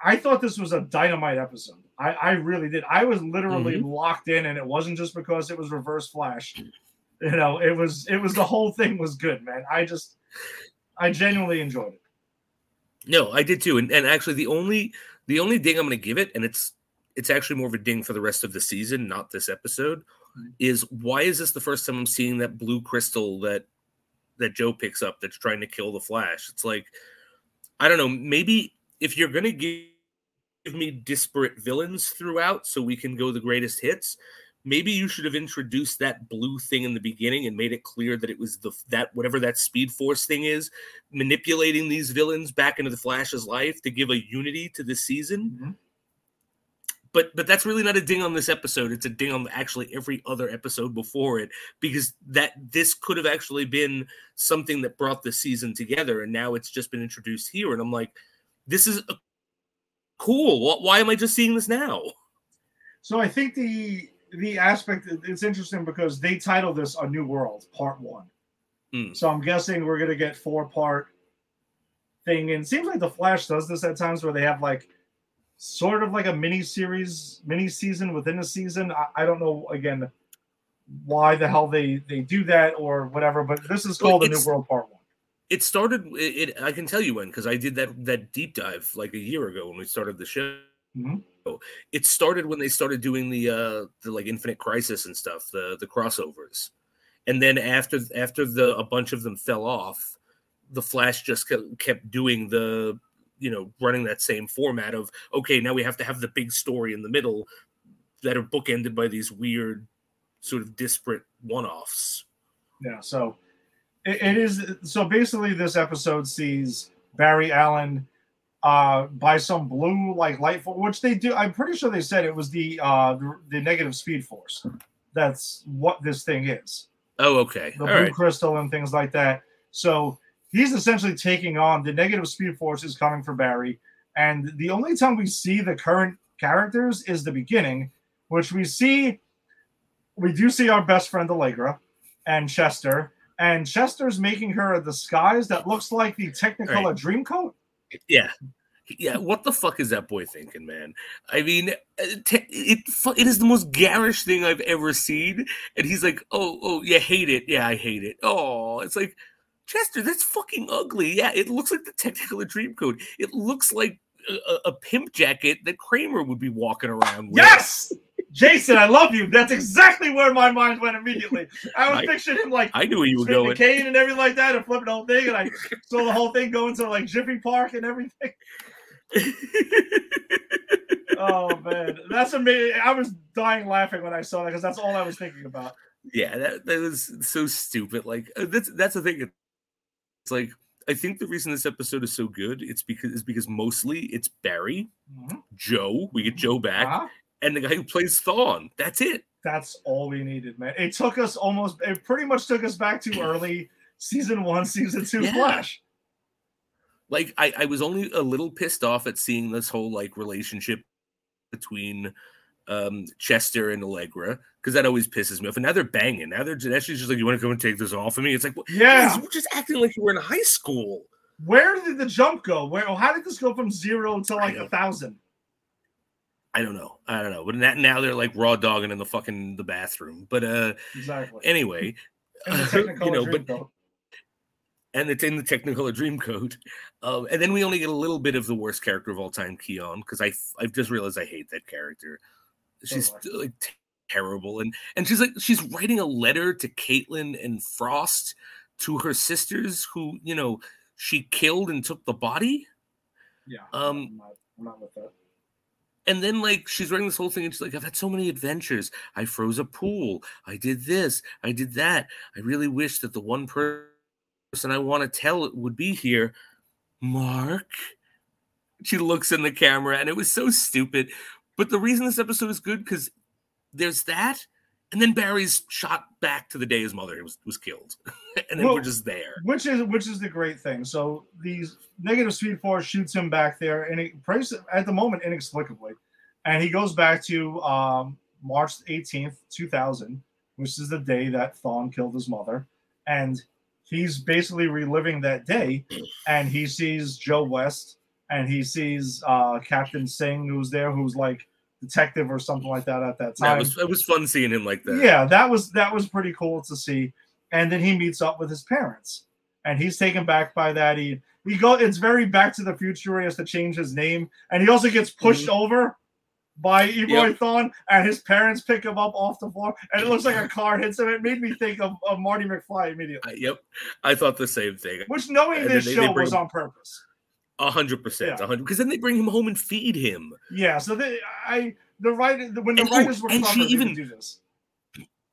I thought this was a dynamite episode. I, I really did. I was literally mm-hmm. locked in, and it wasn't just because it was Reverse Flash. You know, it was it was the whole thing was good, man. I just I genuinely enjoyed it. No, I did too. And and actually the only the only ding I'm gonna give it, and it's it's actually more of a ding for the rest of the season, not this episode, is why is this the first time I'm seeing that blue crystal that that Joe picks up that's trying to kill the Flash? It's like I don't know, maybe if you're gonna give me disparate villains throughout so we can go the greatest hits, maybe you should have introduced that blue thing in the beginning and made it clear that it was the that whatever that speed force thing is manipulating these villains back into the flash's life to give a unity to the season. Mm-hmm. But but that's really not a ding on this episode. It's a ding on actually every other episode before it because that this could have actually been something that brought the season together and now it's just been introduced here and i'm like this is cool why am i just seeing this now so i think the the aspect it's interesting because they title this a new world part one mm. so i'm guessing we're going to get four part thing and it seems like the flash does this at times where they have like sort of like a mini series, mini season within a season. I, I don't know. Again, why the hell they they do that or whatever. But this is called the New World Part One. It started. It, it I can tell you when because I did that that deep dive like a year ago when we started the show. Mhm. It started when they started doing the uh the like Infinite Crisis and stuff, the the crossovers, and then after after the a bunch of them fell off, the Flash just kept, kept doing the you know running that same format of okay now we have to have the big story in the middle that are bookended by these weird sort of disparate one-offs. Yeah, so it, it is. So basically, this episode sees Barry Allen uh, by some blue like light, for, which they do. I'm pretty sure they said it was the uh, the, the negative speed force. That's what this thing is. Oh, okay. The All blue right. crystal and things like that. So he's essentially taking on the negative speed force is coming for Barry, and the only time we see the current characters is the beginning, which we see. We do see our best friend Allegra and Chester, and Chester's making her a disguise that looks like the Technicolor Right. Dreamcoat. Yeah. Yeah, what the fuck is that boy thinking, man? I mean, uh, te- it it is the most garish thing I've ever seen, and he's like, "Oh, oh, you hate it? Yeah, I hate it." Oh, it's like Chester, that's fucking ugly. Yeah, it looks like the Technicolor Dreamcoat. It looks like a, a- a pimp jacket that Kramer would be walking around with. Yes, Jason, I love you. That's exactly where my mind went immediately. I was I- picturing him like I knew where you were going. cane and everything like that, and flipping the whole thing, and I saw the whole thing going to like Jiffy Park and everything. Oh man, that's amazing! I was dying laughing when I saw that because that's all I was thinking about. yeah, that, that was so stupid. Like uh, that's that's the thing. It's like I think the reason this episode is so good it's because is because mostly it's Barry, Mhm. Joe. We get Joe back, Uh-huh. And the guy who plays Thawne. That's it. That's all we needed, man. It took us almost. It pretty much took us back to early season one, season two Yeah. Flash. Like I, I was only a little pissed off at seeing this whole like relationship between um Chester and Allegra because that always pisses me off. And now they're banging. Now they're she's just like, "You want to come and take this off of me?" It's like? Yeah. guys, we're just acting like you were in high school. Where did the jump go? Where? How did this go from zero to like a thousand? I don't know. I don't know. But now, now they're like raw dogging in the fucking the bathroom. But uh Exactly. anyway, the you know, but and it's in the Technicolor Dreamcoat. Um, and then we only get a little bit of the worst character of all time, Khione, because I I've just realized I hate that character. She's I. like t- terrible, and and she's like she's writing a letter to Caitlin and Frost to her sisters, who you know she killed and took the body. yeah. um, I'm not, I'm not with that. And then like she's writing this whole thing, and she's like, "I've had so many adventures. I froze a pool. I did this. I did that. I really wish that the one person I want to tell it would be here, Mark." She looks in the camera, and it was so stupid. But the reason this episode is good because there's that, and then Barry's shot back to the day his mother was was killed, and then Well, we're just there. Which is which is the great thing. So these negative speed force shoots him back there, and it prays at the moment inexplicably, and he goes back to um, March eighteenth, two thousand, which is the day that Thawne killed his mother, and he's basically reliving that day, and he sees Joe West, and he sees uh, Captain Singh, who's there, who's like detective or something like that at that Yeah, time. it was it was fun seeing him like that. Yeah, that was that was pretty cool to see. And then he meets up with his parents, and he's taken back by that. He he go. It's very Back to the Future. Where he has to change his name, and he also gets pushed over by Mm-hmm. Yep. And his parents pick him up off the floor, and it looks like a car hits him. It made me think of, of Marty McFly immediately. I- yep, I thought the same thing. Which knowing And this they- they show bring was on purpose. A hundred percent, a hundred. Because then they bring him home and feed him. Yeah. So they, I the writer when the And- oh, writers were and she even- do this.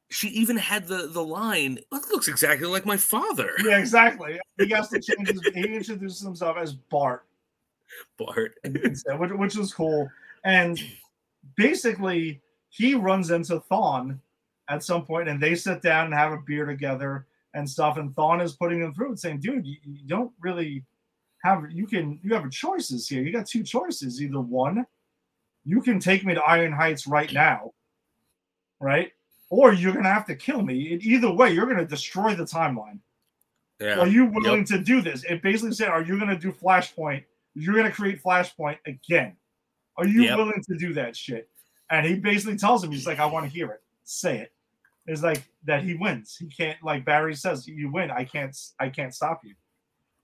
She even had the the line. That looks exactly like my father, Yeah, exactly. He has to change his. He introduces himself as Bart. Bart. which, which was cool. And basically, he runs into Thawne at some point, and they sit down and have a beer together and stuff. And Thawne is putting him through and saying, "Dude, you, you don't really have. You can. You have choices here. You got two choices. Either one, you can take me to Iron Heights right now, right." Or you're gonna have to kill me. And either way, you're gonna destroy the timeline. Yeah, Are you willing to do this? It basically said, Are you going to do Flashpoint? You're going to create Flashpoint again. Are you Yep. willing to do that shit? And he basically tells him, He's like, I want to hear it. Say it. it. is like that he wins. He can't like Barry says, you win. I can't I can't stop you.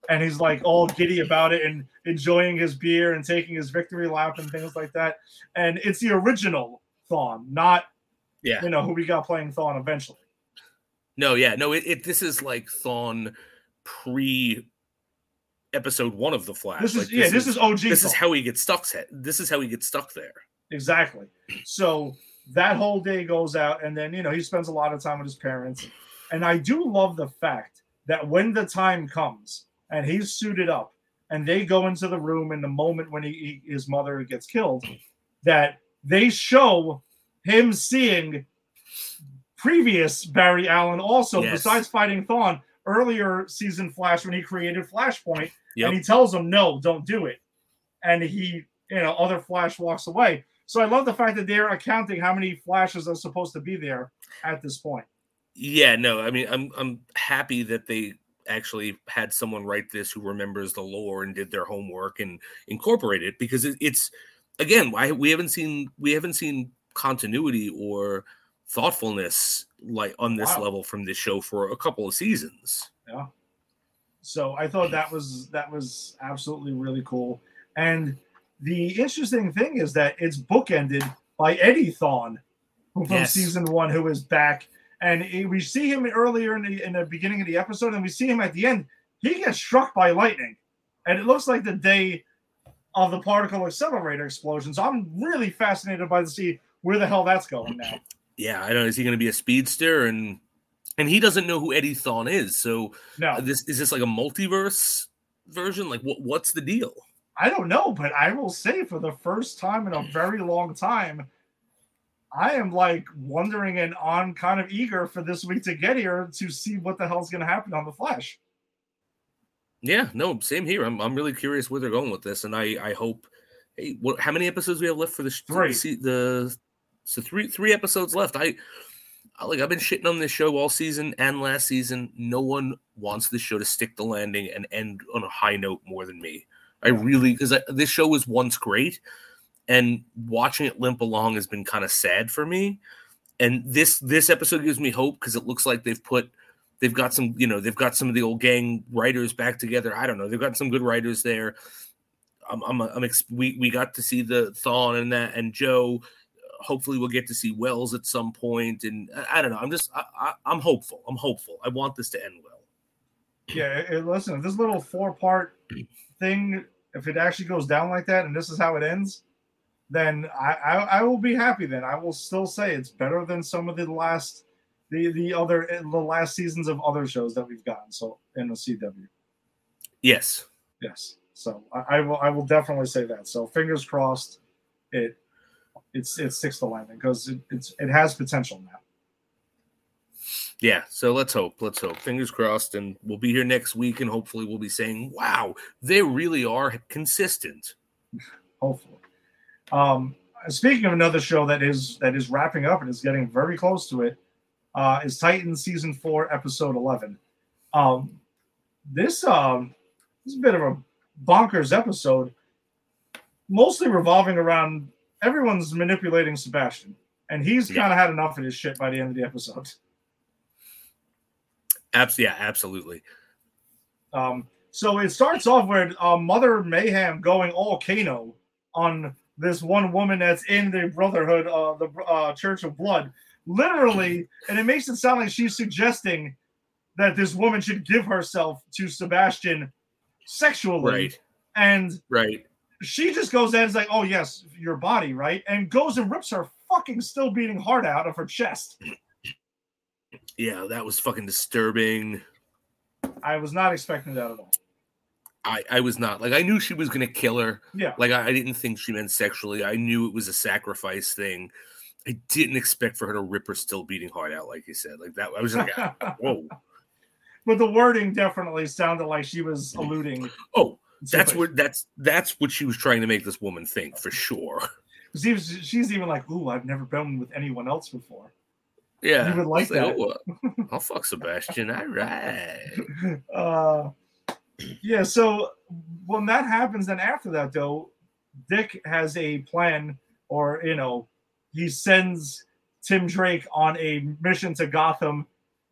And he's like all giddy about it and enjoying his beer and taking his victory lap and things like that. And it's the original Thawne, not Yeah. you know who we got playing Thawne eventually. No, yeah, no. It, it this is like Thawne pre episode one of the Flash. This is Like, yeah, this is OG. this is how he gets stuck. set- This is how he gets stuck there. Exactly. So that whole day goes out, and then you know he spends a lot of time with his parents. And I do love the fact that when the time comes and he's suited up, and they go into the room in the moment when he, his mother gets killed, that they show him seeing previous Barry Allen also, Yes. besides fighting Thawne earlier season Flash when he created Flashpoint, Yep. and he tells him no, don't do it, and he you know other Flash walks away. So I love the fact that they're accounting how many flashes are supposed to be there at this point. Yeah, no, I mean, I'm I'm happy that they actually had someone write this who remembers the lore and did their homework and incorporate it because it, it's again, I, we haven't seen we haven't seen continuity or thoughtfulness like on this Wow. level from this show for a couple of seasons. Yeah so I thought that was that was absolutely really cool. And the interesting thing is that it's bookended by Eddie Thawne, from Yes. season one, who is back. And he- we see him earlier in the in the beginning of the episode, and we see him at the end. He gets struck by lightning, and it looks like the day of the particle accelerator explosion. So I'm really fascinated by to see where the hell that's going now. Yeah, I don't know. Is he going to be a speedster and and he doesn't know who Eddie Thawne is? So No, uh, this is this like a multiverse version? Like what what's the deal? I don't know, but I will say for the first time in a very long time, I am like wondering and on kind of eager for this week to get here to see what the hell's going to happen on the Flash. Yeah, no, same here. I'm I'm really curious where they're going with this, and I I hope. Hey, what? How many episodes we have left for the sh- Three. The, the so three three episodes left. I, I like I've been shitting on this show all season and last season. No one wants this show to stick the landing and end on a high note more than me. I really because this show was once great, and watching it limp along has been kind of sad for me. And this this episode gives me hope because it looks like they've put they've got some you know they've got some of the old gang writers back together. I don't know they've got some good writers there. I'm i'm, I'm ex- we, we got to see the thawne and that and joe. Hopefully we'll get to see wells at some point and i, I don't know i'm just I, I, i'm hopeful i'm hopeful. I want this to end well. Yeah, it- it- listen, this little four part thing, if it actually goes down like that and this is how it ends, then I, I, I will be happy. Then I will still say it's better than some of the last. The, the other the last seasons of other shows that we've gotten so in the CW. yes Yes. So I, I will I will definitely say that. So fingers crossed it it's it sticks the landing because it, it's it has potential now. yeah so let's hope let's hope fingers crossed and we'll be here next week and hopefully we'll be saying wow they really are consistent Hopefully. Um speaking of another show that is that is wrapping up and is getting very close to it, uh is Titan season four, episode eleven. Um this um this is a bit of a bonkers episode, mostly revolving around everyone's manipulating Sebastian. And he's Yeah. kind of had enough of his shit by the end of the episode. Abs- yeah absolutely Um, so it starts off with uh, Mother Mayhem going all Kano on this one woman that's in the Brotherhood, uh, the uh, Church of Blood, literally, and it makes it sound like she's suggesting that this woman should give herself to Sebastian sexually, right and right she just goes in and is like, "Oh yes, your body, right?" and goes and rips her fucking still beating heart out of her chest. yeah that was fucking disturbing I was not expecting that at all. I, I was not like I knew she was gonna kill her. Yeah. Like I, I didn't think she meant sexually. I knew it was a sacrifice thing. I didn't expect for her to rip her still beating heart out, like you said. Like that, I was like, ah, whoa, but the wording definitely sounded like she was alluding. oh, that's what that's that's what she was trying to make this woman think for sure. She was, she's even like, "Ooh, I've never been with anyone else before." Yeah, You would like that. oh, uh, I'll fuck Sebastian. All right. Uh, yeah. So when that happens, then after that, though, Dick has a plan, or you know, he sends Tim Drake on a mission to Gotham,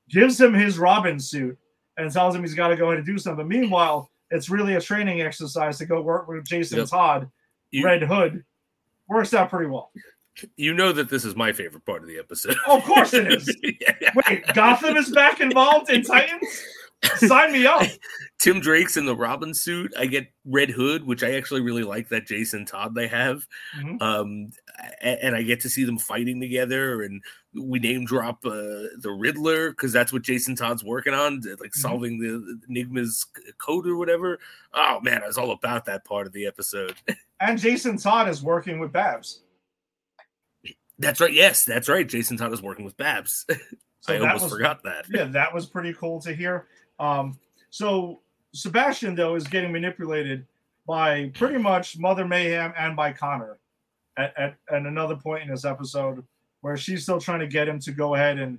gives him his Robin suit, and tells him he's got to go ahead and do something. Meanwhile, it's really a training exercise to go work with Jason Yep. Todd, You- Red Hood. Works out pretty well. You know that this is my favorite part of the episode. Of course it is. Yeah. Wait, Gotham is back involved in Titans? Sign me up. Tim Drake's in the Robin suit. I get Red Hood, which I actually really like that Jason Todd they have. Mhm. Um, and I get to see them fighting together, and we name drop uh, the Riddler because that's what Jason Todd's working on, like solving the Enigma's code or whatever. Oh man, I was all about that part of the episode. And Jason Todd is working with Babs. That's right. Yes, that's right. Jason Todd is working with Babs. So I almost was- forgot that. yeah, that was pretty cool to hear. Um, so Sebastian though is getting manipulated by pretty much Mother Mayhem and by Connor at, at, at another point in this episode where she's still trying to get him to go ahead and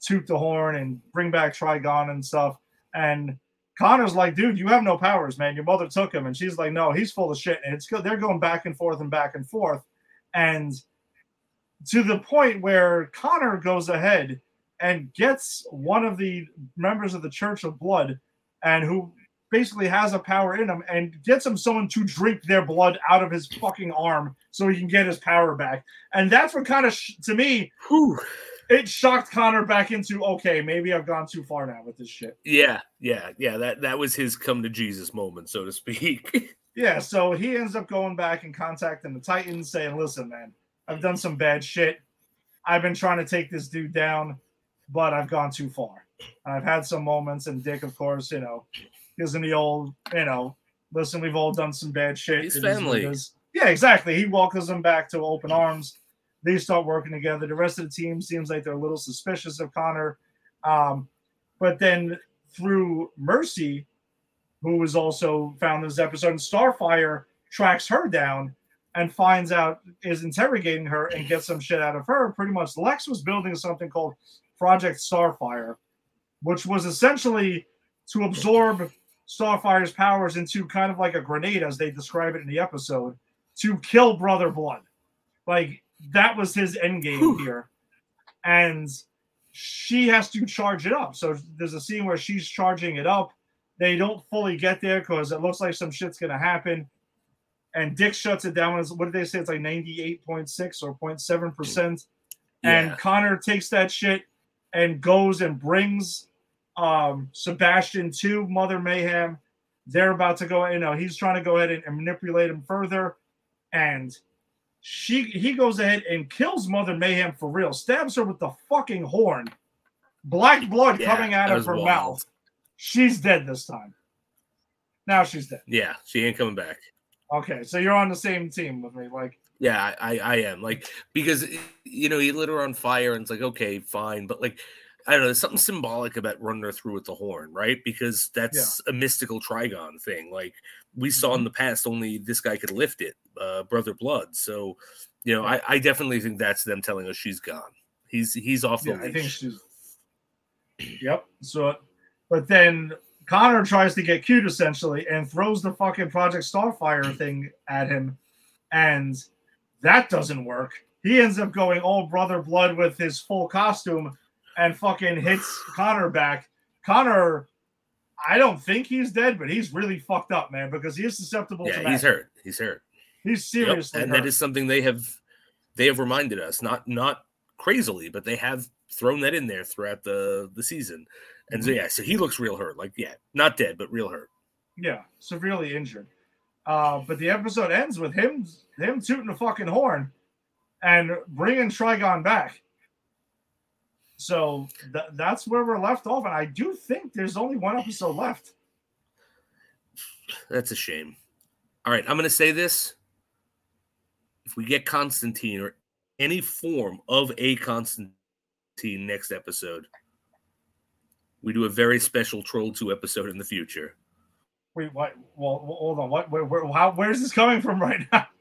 toot the horn and bring back Trigon and stuff. And Connor's like, dude, you have no powers, man. Your mother took him. And she's like, no, he's full of shit. And it's good. They're going back and forth and back and forth. And to the point where Connor goes ahead and gets one of the members of the Church of Blood and who basically has a power in him and gets him someone to drink their blood out of his fucking arm so he can get his power back. And that's what kind of, sh- to me, Whew. it shocked Connor back into, okay, maybe I've gone too far now with this shit. Yeah, yeah, yeah. That that was his come to Jesus moment, so to speak. Yeah, so he ends up going back and contacting the Titans, saying, "Listen, man, I've done some bad shit. I've been trying to take this dude down, but I've gone too far. I've had some moments." And Dick, of course, you know, gives him the old, you know, listen, we've all done some bad shit. He's It is what it family. is." Yeah, exactly. He welcomes them back to open arms. They start working together. The rest of the team seems like they're a little suspicious of Connor, um, but then through Mercy, who was also found in this episode, and Starfire tracks her down and finds out is interrogating her and gets some shit out of her. Pretty much, Lex was building something called Project Starfire, which was essentially to absorb Starfire's powers into kind of like a grenade, as they describe it in the episode, to kill Brother Blood. Like that was his end game Whew. here, and she has to charge it up. So there's a scene where she's charging it up. They don't fully get there because it looks like some shit's gonna happen. And Dick shuts it down. What did they say? It's like 98.6 or 0.7 percent. Yeah. And Connor takes that shit and goes and brings um, Sebastian to Mother Mayhem. They're about to go, you know, he's trying to go ahead and, and manipulate him further. And she he goes ahead and kills Mother Mayhem for real, stabs her with the fucking horn. Black blood Yeah, coming out of her wild. mouth. She's dead this time. Now she's dead. Yeah, she ain't coming back. Okay, so you're on the same team with me. Like, Yeah, I, I am like because you know he lit her on fire and it's like okay, fine, but like I don't know, there's something symbolic about running her through with the horn, right? Because that's a mystical Trigon thing. Like we saw Mm-hmm. in the past, only this guy could lift it, uh, Brother Blood. So you know, I, I definitely think that's them telling us she's gone. He's he's off the yeah, I think she's. Yep. So, but then Connor tries to get cute essentially and throws the fucking Project Starfire thing at him, and that doesn't work. He ends up going all brother blood with his full costume and fucking hits Connor back. Connor, I don't think he's dead, but he's really fucked up, man, because he is susceptible to yeah, that. he's hurt. He's hurt. He's Yep, seriously and hurt. that is something they have they have reminded us not not crazily but they have thrown that in there throughout the the season and so Mhm. yeah so he looks real hurt like yeah not dead but real hurt Yeah, severely injured. Uh, but the episode ends with him him tooting a fucking horn and bringing Trigon back. So th- that's where we're left off, and I do think there's only one episode left. that's a shame all right i'm gonna say this if we get constantine or any form of a constantine next episode we do a very special troll 2 episode in the future Wait, what? Well, hold on. What? Where? where how? Where's this coming from right now?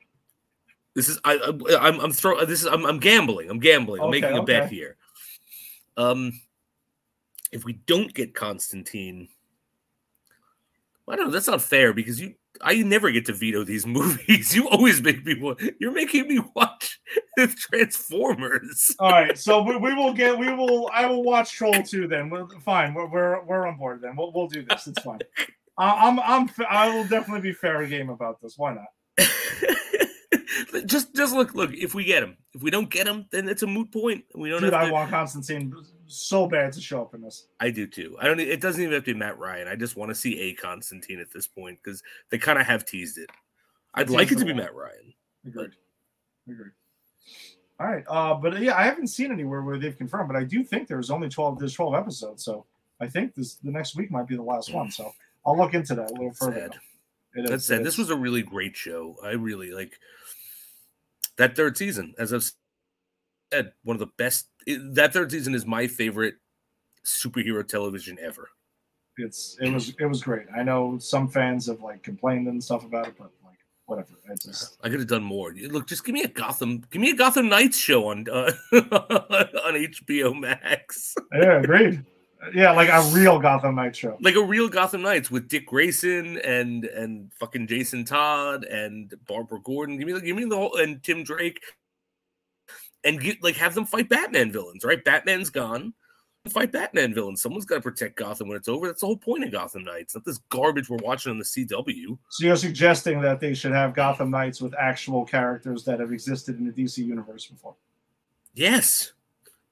This is I, I I'm I'm throw this is I'm, I'm gambling. I'm gambling. I'm Okay, making a bet here. Um, if we don't get Constantine, I don't know. That's not fair because you I never get to veto these movies. You always make me you're making me watch Transformers. All right, so we, we will get we will I will watch Troll 2 then. We're, fine, we're, we're we're on board then. We'll we'll do this. It's fine. I- I'm I'm I will definitely be fair game about this. Why not? just just look look if we get him. If we don't get him, then it's a moot point. We don't Dude, have I to, want Constantine so bad to show up in this. I do too. I don't. It doesn't even have to be Matt Ryan. I just want to see a Constantine at this point because they kind of have teased it. I'd like it it to be. Matt Ryan. Agreed. Agreed. All right, uh, but yeah, I haven't seen anywhere where they've confirmed, but I do think there's only twelve. There's twelve episodes, so I think this the next week might be the last one. So I'll look into that a little further. Sad. It is- That said, this was a really great show. I really like that third season. As I've said, one of the best. that third season is my favorite superhero television ever. it's it was it was great. I know some fans have like complained and stuff about it, but like whatever. It's just I could have done more. Look, just give me a Gotham. Give me a Gotham Knights show on uh, on HBO Max, yeah, agreed. Yeah, like a real Gotham Knights show. like a real Gotham Knights with Dick Grayson and and fucking Jason Todd and Barbara Gordon. Give me give me the whole and Tim Drake, and get, like have them fight Batman villains. Right, Batman's gone. Fight Batman villains. Someone's got to protect Gotham when it's over. That's the whole point of Gotham Knights. Not this garbage we're watching on the CW. So you're suggesting that they should have Gotham Knights with actual characters that have existed in the DC universe before. Yes,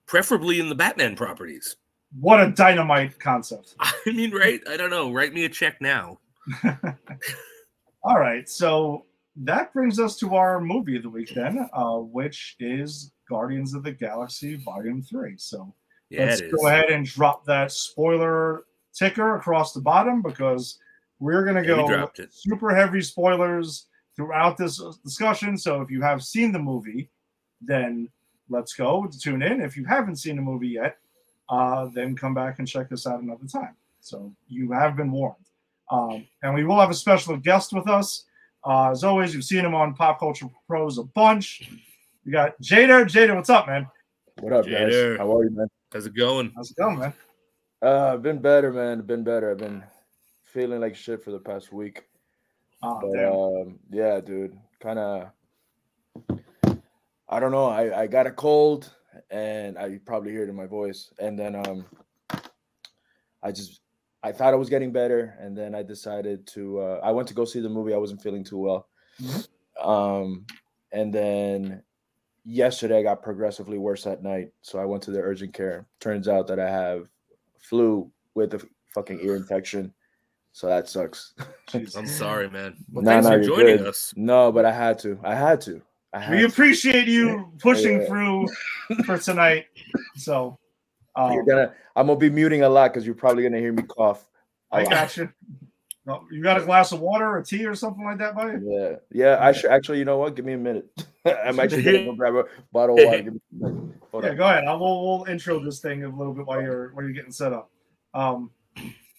preferably in the Batman properties. What a dynamite concept. I mean, right? I don't know. Write me a check now. All right, so that brings us to our movie of the week then, uh, which is Guardians of the Galaxy Volume Three. So Yeah, let's go ahead and drop that spoiler ticker across the bottom because we're going to go super heavy spoilers throughout this discussion. So if you have seen the movie, then let's go tune in. If you haven't seen the movie yet, uh, then come back and check us out another time. So you have been warned. Um, and we will have a special guest with us. Uh, as always, you've seen him on Pop Culture Pros a bunch. We got Jada. Jada, what's up, man? What up, guys? Jader. How are you, man? How's it going? How's it going, man? Uh, I've been better, man. I've been better. I've been feeling like shit for the past week. Oh, But damn. um, yeah, dude, kind of. I don't know. I I got a cold, and I you probably hear it in my voice. And then um, I just I thought I was getting better, and then I decided to. Uh, I went to go see the movie. I wasn't feeling too well. Mhm. Um, and then yesterday I got progressively worse at night, so I went to the urgent care. Turns out that I have flu with a fucking ear infection, so that sucks. Jesus. I'm sorry, man. Well, No, thanks no, for you're joining good. us. No, but I had to. I had to. We appreciate you pushing Yeah. through for tonight. So, um, You're gonna. I'm gonna be muting a lot because you're probably gonna hear me cough. I lot. got you. No, you got a glass of water or tea or something like that, buddy? Yeah, yeah. I should actually. You know what? Give me a minute. I'm actually gonna go grab a bottle of water. Give me a. Hold Yeah, on. go ahead. I will we'll intro this thing a little bit while you're while you're getting set up. Um,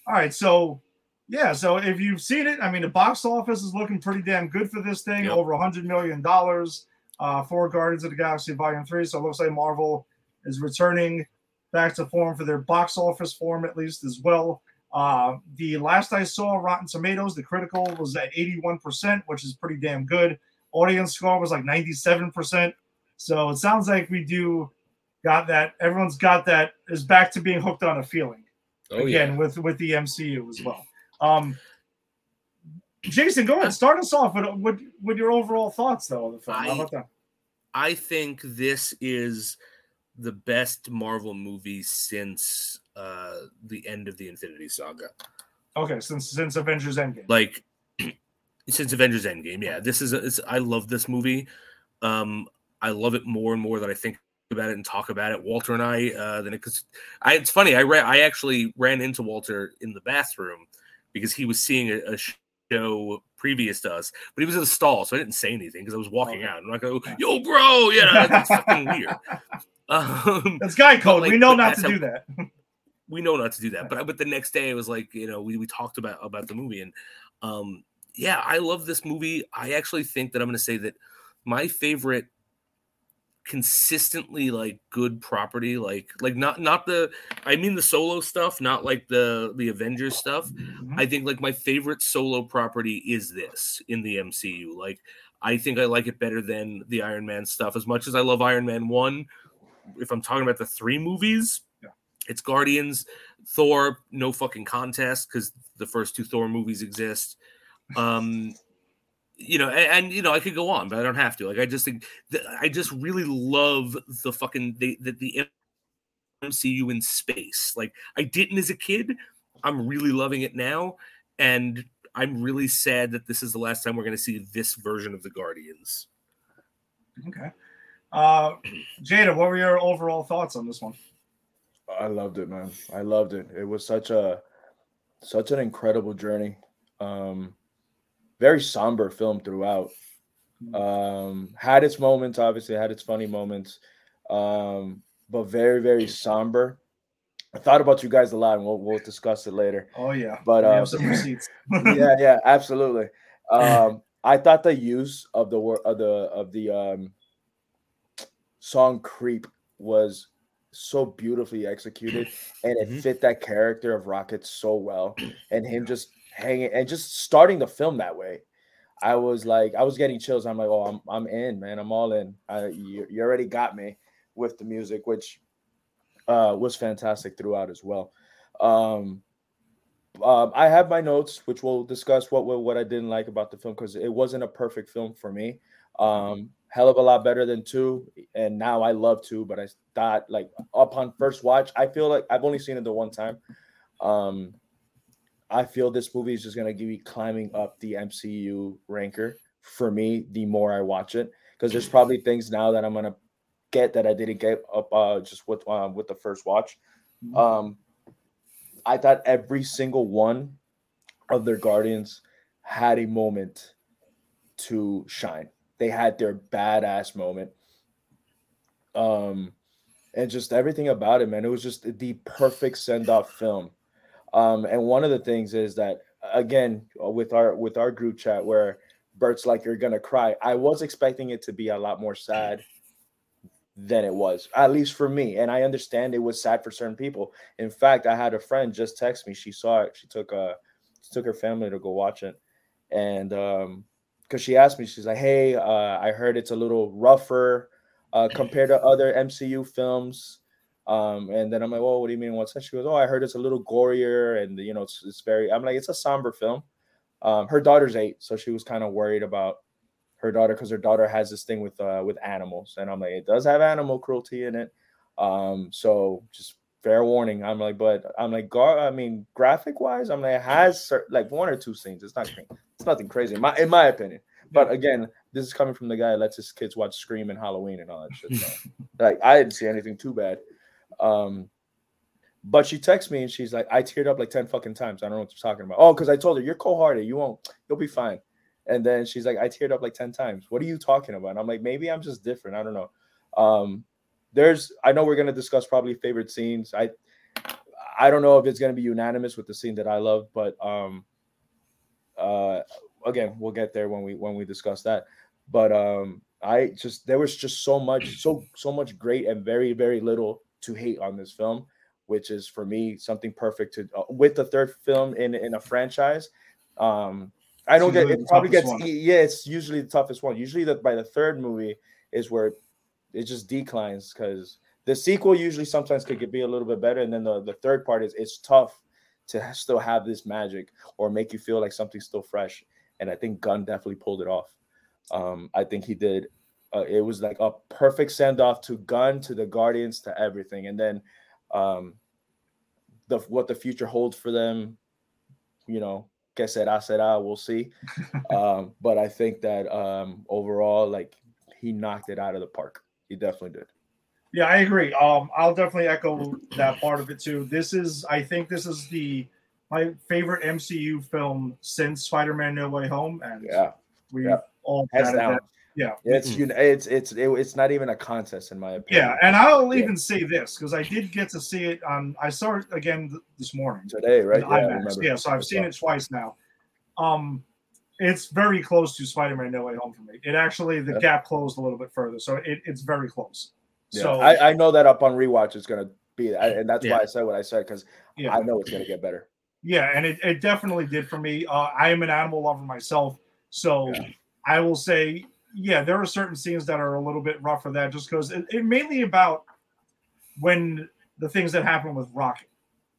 all right, so yeah, so if you've seen it, I mean, the box office is looking pretty damn good for this thing. Yep. Over a hundred million dollars uh, for Guardians of the Galaxy Volume Three. So it looks like Marvel is returning back to form for their box office form at least as well. Uh, the last I saw, Rotten Tomatoes, the critical was at 81%, which is pretty damn good. Audience score was like 97%. So it sounds like we do got that. Everyone's got that. Is back to being hooked on a feeling Oh again yeah. with with the MCU as well. Um, Jason, go ahead. Start us off with with, with your overall thoughts though of the film. How I- about that? I think this is the best Marvel movie since uh the end of the Infinity Saga. Okay, since since Avengers Endgame. Like since Avengers Endgame, yeah. This is it's, I love this movie. Um I love it more and more that I think about it and talk about it. Walter and I uh then because I it's funny, I ran I actually ran into Walter in the bathroom because he was seeing a, a show previous to us, but he was in the stall, so I didn't say anything because I was walking Okay. out. I'm not gonna go, yo, bro, yeah, that's fucking weird. Um, That's guy code. like, we know not to that's do that. we know not to do that. But but the next day it was like, you know, we, we talked about about the movie and um yeah, I love this movie. I actually think that I'm gonna say that my favorite consistently like good property, like like not not the I mean the solo stuff, not like the the Avengers stuff. Mhm. I think like my favorite solo property is this in the MCU. Like I think I like it better than the Iron Man stuff. As much as I love Iron Man 1, if I'm talking about the three movies, Yeah. it's Guardians, Thor, no fucking contest because the first two Thor movies exist. Um, you know, and, and, you know, I could go on, but I don't have to. Like, I just think that I just really love the fucking the the, the MCU in space. Like, I didn't as a kid. I'm really loving it now, and I'm really sad that this is the last time we're going to see this version of the Guardians. Okay. Uh, Jada, what were your overall thoughts on this one? I loved it, man. I loved it. It was such a such an incredible journey. Um very somber film throughout. Um had its moments, obviously had its funny moments. Um but very very somber. I thought about you guys a lot and we'll we'll discuss it later. Oh yeah, But, we have some receipts. yeah, yeah, absolutely. Um, I thought the use of the word of the of the um song "Creep" was so beautifully executed, and it Mhm. fit that character of Rocket so well, and him just hanging and just starting the film that way. I was like, I was getting chills. I'm like, oh, I'm I'm in, man. I'm all in. I, you, you already got me with the music, which uh, was fantastic throughout as well. Um, um, I have my notes, which we'll discuss what what, what I didn't like about the film because it wasn't a perfect film for me. Um, hell of a lot better than two, and now I love two. But I thought like upon first watch, I feel like I've only seen it the one time. Um, I feel this movie is just gonna give me climbing up the MCU ranker for me. The more I watch it, because there's probably things now that I'm gonna get that I didn't get up uh, just with um, with the first watch. Um, I thought every single one of their guardians had a moment to shine. They had their badass moment. Um, and just everything about it, man. It was just the perfect send-off film. Um, and one of the things is that again, with our with our group chat where Bert's like, you're gonna cry. I was expecting it to be a lot more sad than it was, at least for me. And I understand it was sad for certain people. In fact, I had a friend just text me. She saw it. She took a she took her family to go watch it, and um, because she asked me, she's like, "Hey, uh, I heard it's a little rougher uh, compared to other MCU films." Um, and then I'm like, "Well, what do you mean? What's that?" She goes, "Oh, I heard it's a little gorier, and you know, it's, it's very." I'm like, "It's a somber film." Um, her daughter's eight, so she was kind of worried about her daughter because her daughter has this thing with uh, with animals, and I'm like, it does have animal cruelty in it. Um, so just fair warning. I'm like, but I'm like, gar- I mean, graphic wise, I'm like, it has like one or two scenes. It's not, it's nothing crazy, in my in my opinion. But again, this is coming from the guy that lets his kids watch Scream and Halloween and all that shit. So, like, I didn't see anything too bad. Um, but she texts me and she's like, I teared up like 10 fucking times. I don't know what you're talking about. Oh, because I told her, you're cold hearted. You won't, you'll be fine. And then she's like, I teared up like 10 times. What are you talking about? And I'm like, maybe I'm just different. I don't know. Um, there's, I know we're going to discuss probably favorite scenes. I, I don't know if it's going to be unanimous with the scene that I love, but um, uh, again, we'll get there when we when we discuss that. But um, I just there was just so much, so so much great and very very little to hate on this film, which is for me something perfect to uh, with the third film in in a franchise. Um, I don't get it probably gets one. yeah, it's usually the toughest one. Usually that by the third movie is where it just declines because the sequel usually sometimes could be a little bit better, and then the, the third part is it's tough to still have this magic or make you feel like something's still fresh. And I think Gunn definitely pulled it off. Um, I think he did. Uh, it was like a perfect send off to Gunn, to the Guardians, to everything, and then um, the what the future holds for them. You know, que será será. We'll see. um, but I think that um, overall, like he knocked it out of the park. He definitely did. Yeah, I agree. Um, I'll definitely echo that part of it too. This is, I think, this is the my favorite MCU film since Spider-Man: No Way Home, and Yeah, we yeah. all down. that. Yeah. It's you. It's it's it, it's not even a contest in my opinion. Yeah, and I'll Yeah. even say this because I did get to see it on. I saw it again th- this morning. today, right? Yeah, I IMAX. remember. Yeah, so I've seen it twice now. Um, it's very close to Spider-Man: No Way Home for me. It actually the Yeah. gap closed a little bit further, so it, it's very close. Yeah. So I, I know that up on rewatch it's gonna be, I, and that's Yeah. why I said what I said because yeah, I know it's gonna get better. yeah, and it, it definitely did for me. Uh, I am an animal lover myself, so Yeah. I will say, yeah, there are certain scenes that are a little bit rough for that, just because it, it mainly about when the things that happen with Rocket.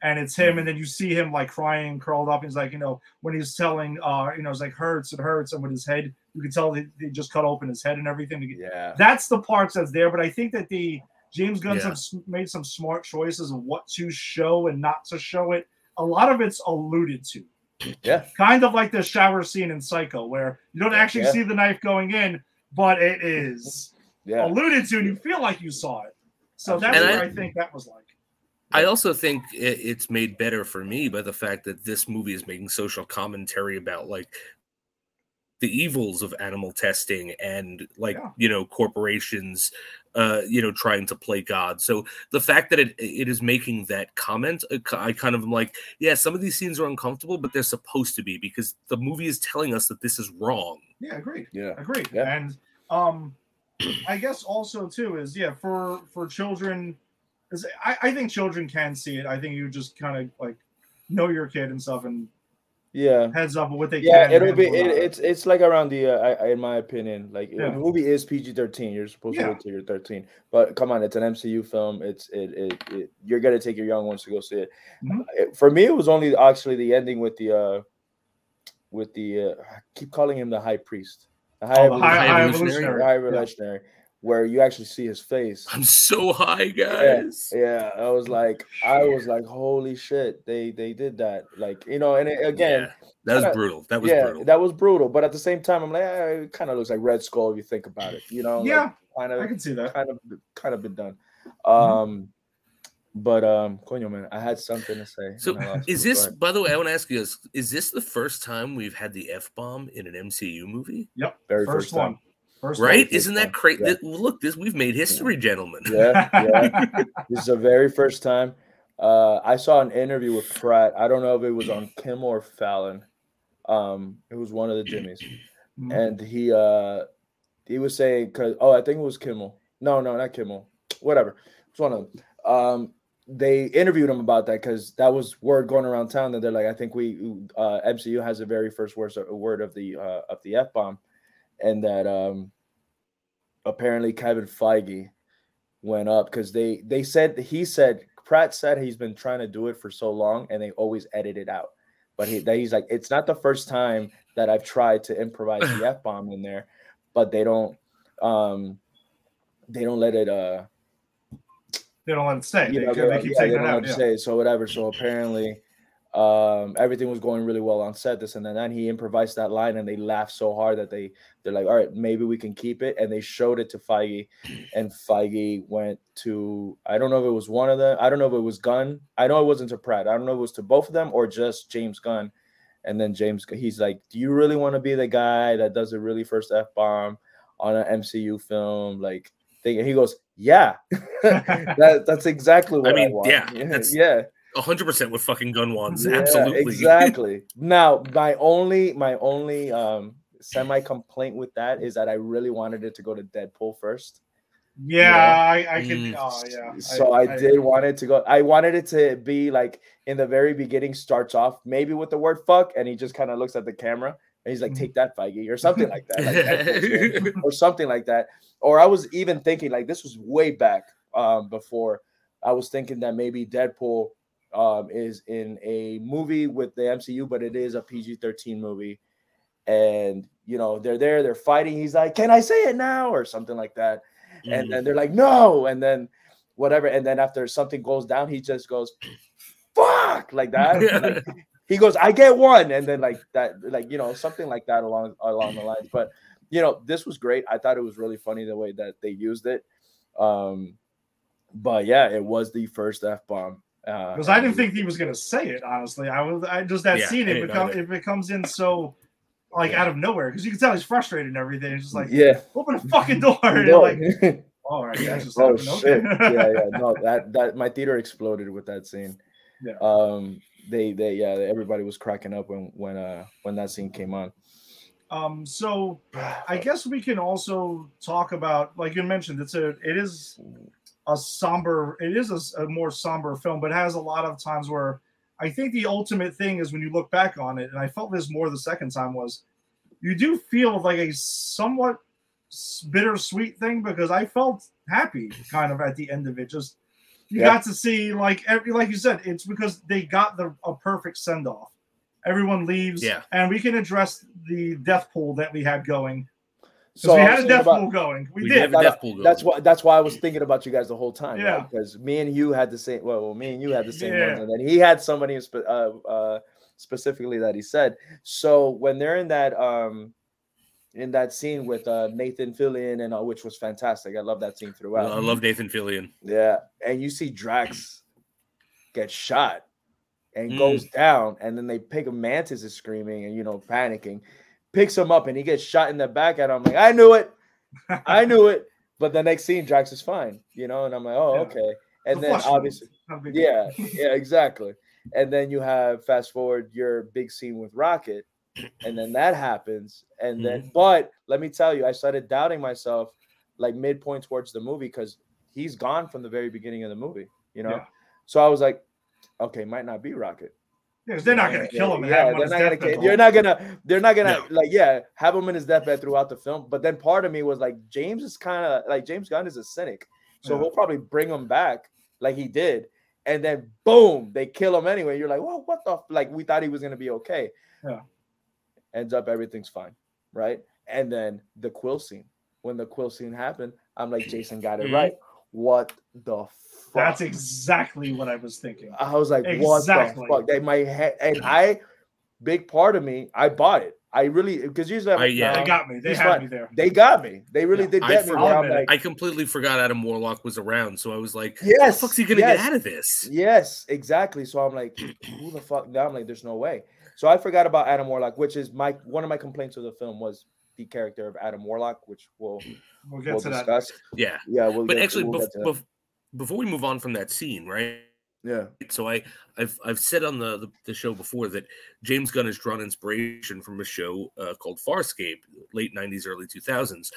And it's him, and then you see him like crying, curled up. And He's like, you know, when he's telling, uh, you know, it's like hurts, it hurts, and with his head, you can tell they, they just cut open his head and everything. Yeah. that's the parts that's there. But I think that the James Gunn's Yeah. have made some smart choices of what to show and not to show it. A lot of it's alluded to. Yeah. Kind of like the shower scene in Psycho, where you don't actually Yeah. see the knife going in, but it is Yeah. alluded to and you feel like you saw it. So that's And what I- I think that was like. I also think i- it's made better for me by the fact that this movie is making social commentary about like the evils of animal testing and like Yeah. you know corporations uh you know trying to play god so the fact that it it is making that comment uh, i kind of am like yeah some of these scenes are uncomfortable but they're supposed to be because the movie is telling us that this is wrong Yeah, agreed. Yeah. Agreed. Yeah. And um I guess also too is yeah, for for children I, I think children can see it. I think you just kind of like know your kid and stuff and Yeah. heads up with what they Yeah, can. it'll be. It, it's it's like around the. Uh, I, I- in my opinion, like Yeah. the movie is PG thirteen. You're supposed to Yeah. wait till you're thirteen. But come on, it's an MCU film. It's it, it, it you're gonna take your young ones to go see it. Mhm. It- For me, it was only actually the ending with the uh with the uh, I keep calling him the high priest, the high, Oh, the high, High high evolutionary. evolutionary. the high Yeah. where you actually see his face. i'm so high guys Yeah, I was like, I was like, holy shit, they they did that. Like you know, and it, again. Yeah, that was kinda- brutal that was yeah, brutal that was brutal. But at the same time, I'm like, eh, it kind of looks like Red Skull if you think about it. You know, Yeah, kind I of, can see that. kind of, kind of been deen Mm-hmm. Um, but um, coño, man, I had something to say. So and I lost is this, ahead. by the way, I want to ask you this: Is this the first time we've had the f bomb in an MCU movie? Yep. very First, first, time? one. First Right? first Isn't that time, crazy? yeah. Look, this we've made history, gentlemen. Yeah, yeah. this is the very first time. Uh, I saw an interview with Pratt. I don't know if it was on Kim or Fallon. Um, it was one of the Jimmys. and he uh he was saying because oh I think it was Kimmel. No, no, not Kimmel. Whatever. It's one of them. Um, they interviewed him about that because that was word going around town that they're like, I think we uh MCU has the very first words word of the uh of the F bomb, and that um apparently Kevin Feige went up because they they said he said Pratt said he's been trying to do it for so long and they always edit it out. But he that he's like, it's not the first time that I've tried to improvise the F bomb in there, but they don't um they don't let it uh they don't let it stay. you They, know, they they, keep yeah, they don't out. Yeah. stay. So whatever. So apparently um everything was going really well on set this and then, then he improvised that line and they laughed so hard that they they're like all right maybe we can keep it and they showed it to Feige and Feige went to I don't know if it was one of them I don't know if it was Gunn I know it wasn't to Pratt I don't know if it was to both of them or just James Gunn and then James he's like do you really want to be the guy that does a really first F bomb on an MCU film like thing and he goes yeah that, that's exactly what I, mean, want. yeah, that's- yeah hundred percent with fucking gun wands. yeah, Absolutely. exactly. now, my only my only um semi complaint with that is that I really wanted it to go to Deadpool first. Yeah, I, I can. Mm. Oh, yeah. So I, did want it to go. I wanted it to be like in the very beginning, starts off maybe with the word fuck, and he just kind of looks at the camera and he's like, Mhm. take that, Feige, or something like that. Like Deadpool's or something like that. Or I was even thinking like this was way back um before. I was thinking that maybe Deadpool um is in a movie with the MCU, but it is a PG-13 movie. And you know, they're there, they're fighting. He's like, Can I say it now? or something like that. And Mm. then they're like, No, and then whatever. And then after something goes down, he just goes, Fuck like that. Like, he goes, I get one, and then like that, like you know, something like that along along the lines. But you know, this was great. I thought it was really funny the way that they used it. Um, but yeah, it was the first f bomb. Uh, because I didn't think he was gonna say it. Honestly, I was. I just that Yeah, scene I it didn't it becomes in so like out of nowhere because you can tell he's frustrated and everything. It's just like yeah. open the fucking door. And No. like, all right, that's just oh happened. shit! Okay. yeah, yeah. No, that that my theater exploded with that scene. Yeah. Um, they they yeah, everybody was cracking up when when uh when that scene came on. Um. So I guess we can also talk about, like you mentioned, it's a it is a somber, it is a more somber film, but it has a lot of times where I think the ultimate thing is when you look back on it, and I felt this more the second time was you do feel like a somewhat bittersweet thing because I felt happy kind of at the end of it. Just you got to see like every like you said, it's because they got the a perfect send off. Everyone leaves, Yeah. and we can address the death pool that we had going. So we had a death about- pool going. We, We did. have a death pool going. That's why. That's why I was thinking about you guys the whole time. Yeah. Because me and you had the same. Well, well, me and you had the same Yeah. ones, and then he had somebody spe- uh, uh, specifically that he said. So when they're in that um, in that scene with uh, Nathan Fillion and uh, which was fantastic. I love that scene throughout. I love Nathan Fillion. Yeah, and you see Drax get shot and Mm. goes down, and then they pick him. Mantis is screaming and you know panicking, picks him up, and he gets shot in the back. And I'm like, I knew it, I knew it. But the next scene, Drax is fine, you know, and I'm like, oh, Yeah. okay. And The then obviously, a yeah, yeah, exactly. And then you have fast forward your big scene with Rocket, and then that happens. And then, but let me tell you, I started doubting myself like midpoint towards the movie because he's gone from the very beginning of the movie, you know. Yeah. So I was like, okay, might not be Rocket. Yeah, 'cause they're not going to kill him. Yeah, him they're not gonna. deathbed kill- the You're not gonna. They're not gonna No. like. Yeah, have him in his deathbed throughout the film. But then part of me was like, James is kind of like James Gunn is a cynic, so Yeah. he'll probably bring him back like he did, and then boom, they kill him anyway. You're like, well, what the f-? like? We thought he was gonna be okay. Yeah. Ends up everything's fine, right? And then the quill scene. When the quill scene happened, I'm like, Jason got it Mhm. right. What the fuck? That's exactly what I was thinking. I was like, what Exactly. the fuck? They my head and I big part of me, I bought it. I really because usually I'm I- yeah. They got me. They had fine. me there. they got me. They really Yeah. did I get me. forgot- I'm like, I completely forgot Adam Warlock was around, so I was like, "How yes, the fuck's he gonna yes, get out of this?" Yes, exactly. So I'm like, who the fuck? Now I'm like, there's no way. So I forgot about Adam Warlock, which is my one of my complaints of the film was the character of Adam Warlock, which we'll We'll get we'll to that. discuss. Yeah, Yeah, we'll but get actually, we'll bef- get to that. bef- before we move on from that scene, right? yeah, So I, I've I've said on the, the the show before that James Gunn has drawn inspiration from a show uh, called Farscape, late '90s, early 2000s.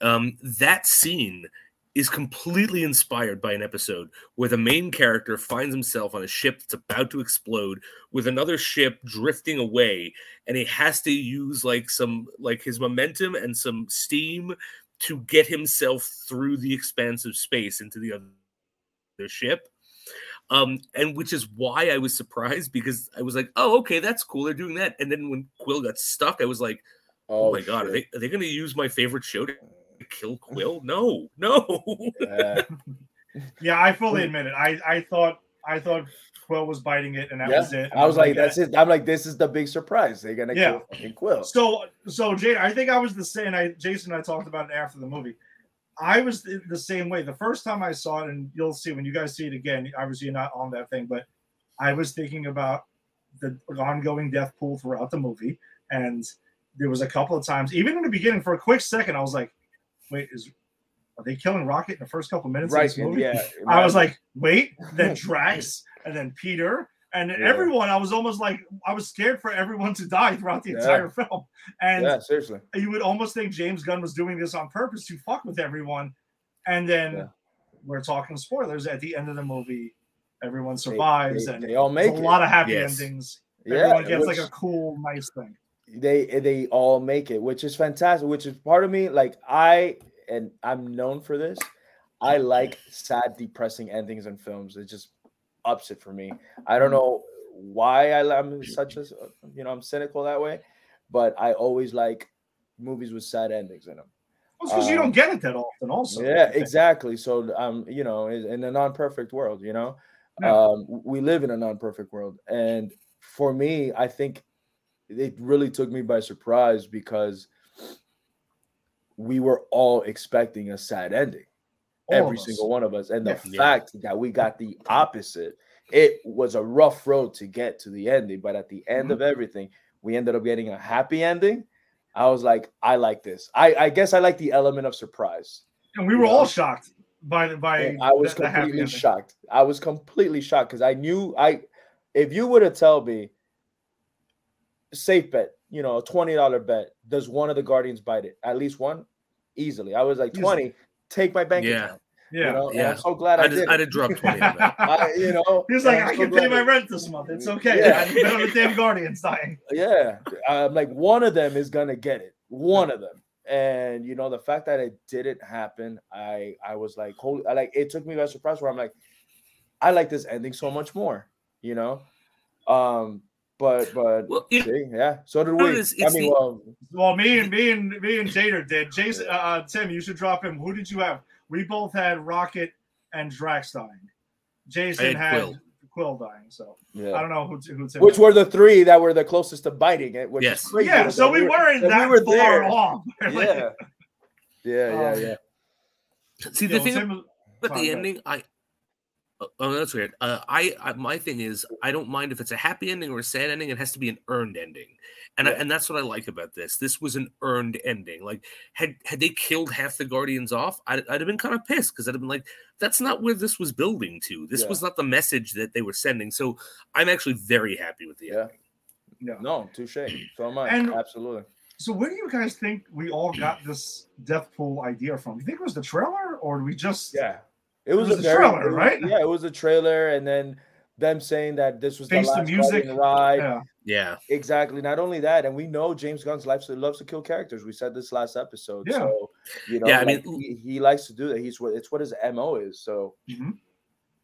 Um, that scene is completely inspired by an episode where the main character finds himself on a ship that's about to explode with another ship drifting away and he has to use like some like his momentum and some steam to get himself through the expanse of space into the other ship um and which is why i was surprised because i was like oh okay that's cool they're doing that and then when quill got stuck i was like oh, my god are they, are they going to use my favorite show to kill quill no no Yeah. Yeah, I fully admit it. I, I thought I thought Quill was biting it, and that Yeah. was it. And I was like, yeah. that's it. I'm like, this is the big surprise. They're gonna Yeah. kill fucking Quill. So, so Jay, I think I was the same. I Jason and I talked about it after the movie. I was the, the same way. The first time I saw it, and you'll see when you guys see it again. Obviously, you're not on that thing, but I was thinking about the ongoing death pool throughout the movie, and there was a couple of times, even in the beginning, for a quick second, I was like, "Wait, is are they killing Rocket in the first couple minutes of Right? this movie?" Yeah. I was like, "Wait," then Drax, and then Peter. And Yeah. everyone, I was almost like, I was scared for everyone to die throughout the Yeah. entire film. And yeah, seriously. you would almost think James Gunn was doing this on purpose to fuck with everyone. And then Yeah. we're talking spoilers at the end of the movie. Everyone survives, they, and they all make a it. lot of happy Yes. endings. Yeah, Everyone gets which- like a cool, nice thing. they they all make it which is fantastic which is part of me like i and i'm known for this i like sad depressing endings in films it just ups it for me. I don't know why I, i'm such a you know i'm cynical that way but i always like movies with sad endings in them Well, because you Um, don't get it that often, also. yeah exactly. So um you know in in a non-perfect world you know? Um we live in a non-perfect world and for me i think it really took me by surprise because we were all expecting a sad ending All every single one of us and the Yeah. Yeah. fact that we got the opposite it was a rough road to get to the ending but at the end Mhm. of everything we ended up getting a happy ending i was like i like this i i guess i like the element of surprise And we were Yeah. all shocked by the by. and I was the- the completely ending. shocked. I was completely shocked because I knew I, if you were to tell me, safe bet, you know, a twenty dollar bet, does one of the Guardians bite it? At least one, easily. I was like Easily. twenty. Take my bank Yeah. account. Yeah. You know, Yeah. I'm so glad I I'd, did. I'd have dropped 20 on that. I, you know, He was like, I'm I so can glad pay my rent this month. It's okay. Yeah. I haven't been on the damn Guardians dying. Yeah, I'm like one of them is gonna get it. One of them, and you know the fact that it didn't happen, I I was like, holy, I like it took me by surprise. Where I'm like, I like this ending so much more. You know, um, but but Well, you see, yeah, so did we. it's- I mean, the- well, Well, me and me and me and Jader did. Jason, uh, uh, Tim, you should drop him. Who did you have? We both had Rocket and Drax dying. Jason I had had Quill. Quill. dying. So I don't know who who Tim. Which had. were the three that were the closest to biting it? Which is Yes. crazy yeah. So we were- weren't that that we were far there. off. Like, Yeah, yeah, yeah, Um, yeah. See, the know, thing Tim- But the ending, I oh, oh that's weird. Uh, I, I my thing is I don't mind if it's a happy ending or a sad ending. It has to be an earned ending, and I, and that's what I like about this. This was an earned ending. Like had had they killed half the Guardians off, I'd, I'd have been kind of pissed because I'd have been like, that's not where this was building to. This Yeah. was not the message that they were sending. So I'm actually very happy with the Yeah. ending. Yeah. No, touche. So am I. And- Absolutely. So where do you guys think we all got this death pool idea from? Do You think it was the trailer, or we just Yeah. It was, was a the very, trailer, it was- right? Yeah, it was a trailer, and then them saying that this was Face the the last music. Ride. Yeah. Yeah, Exactly. Not only that, and we know James Gunn loves to loves to kill characters. We said this last episode. Yeah. So you know, Yeah, I like, mean- he, he likes to do that. He's what it's what his mo is. So Mhm.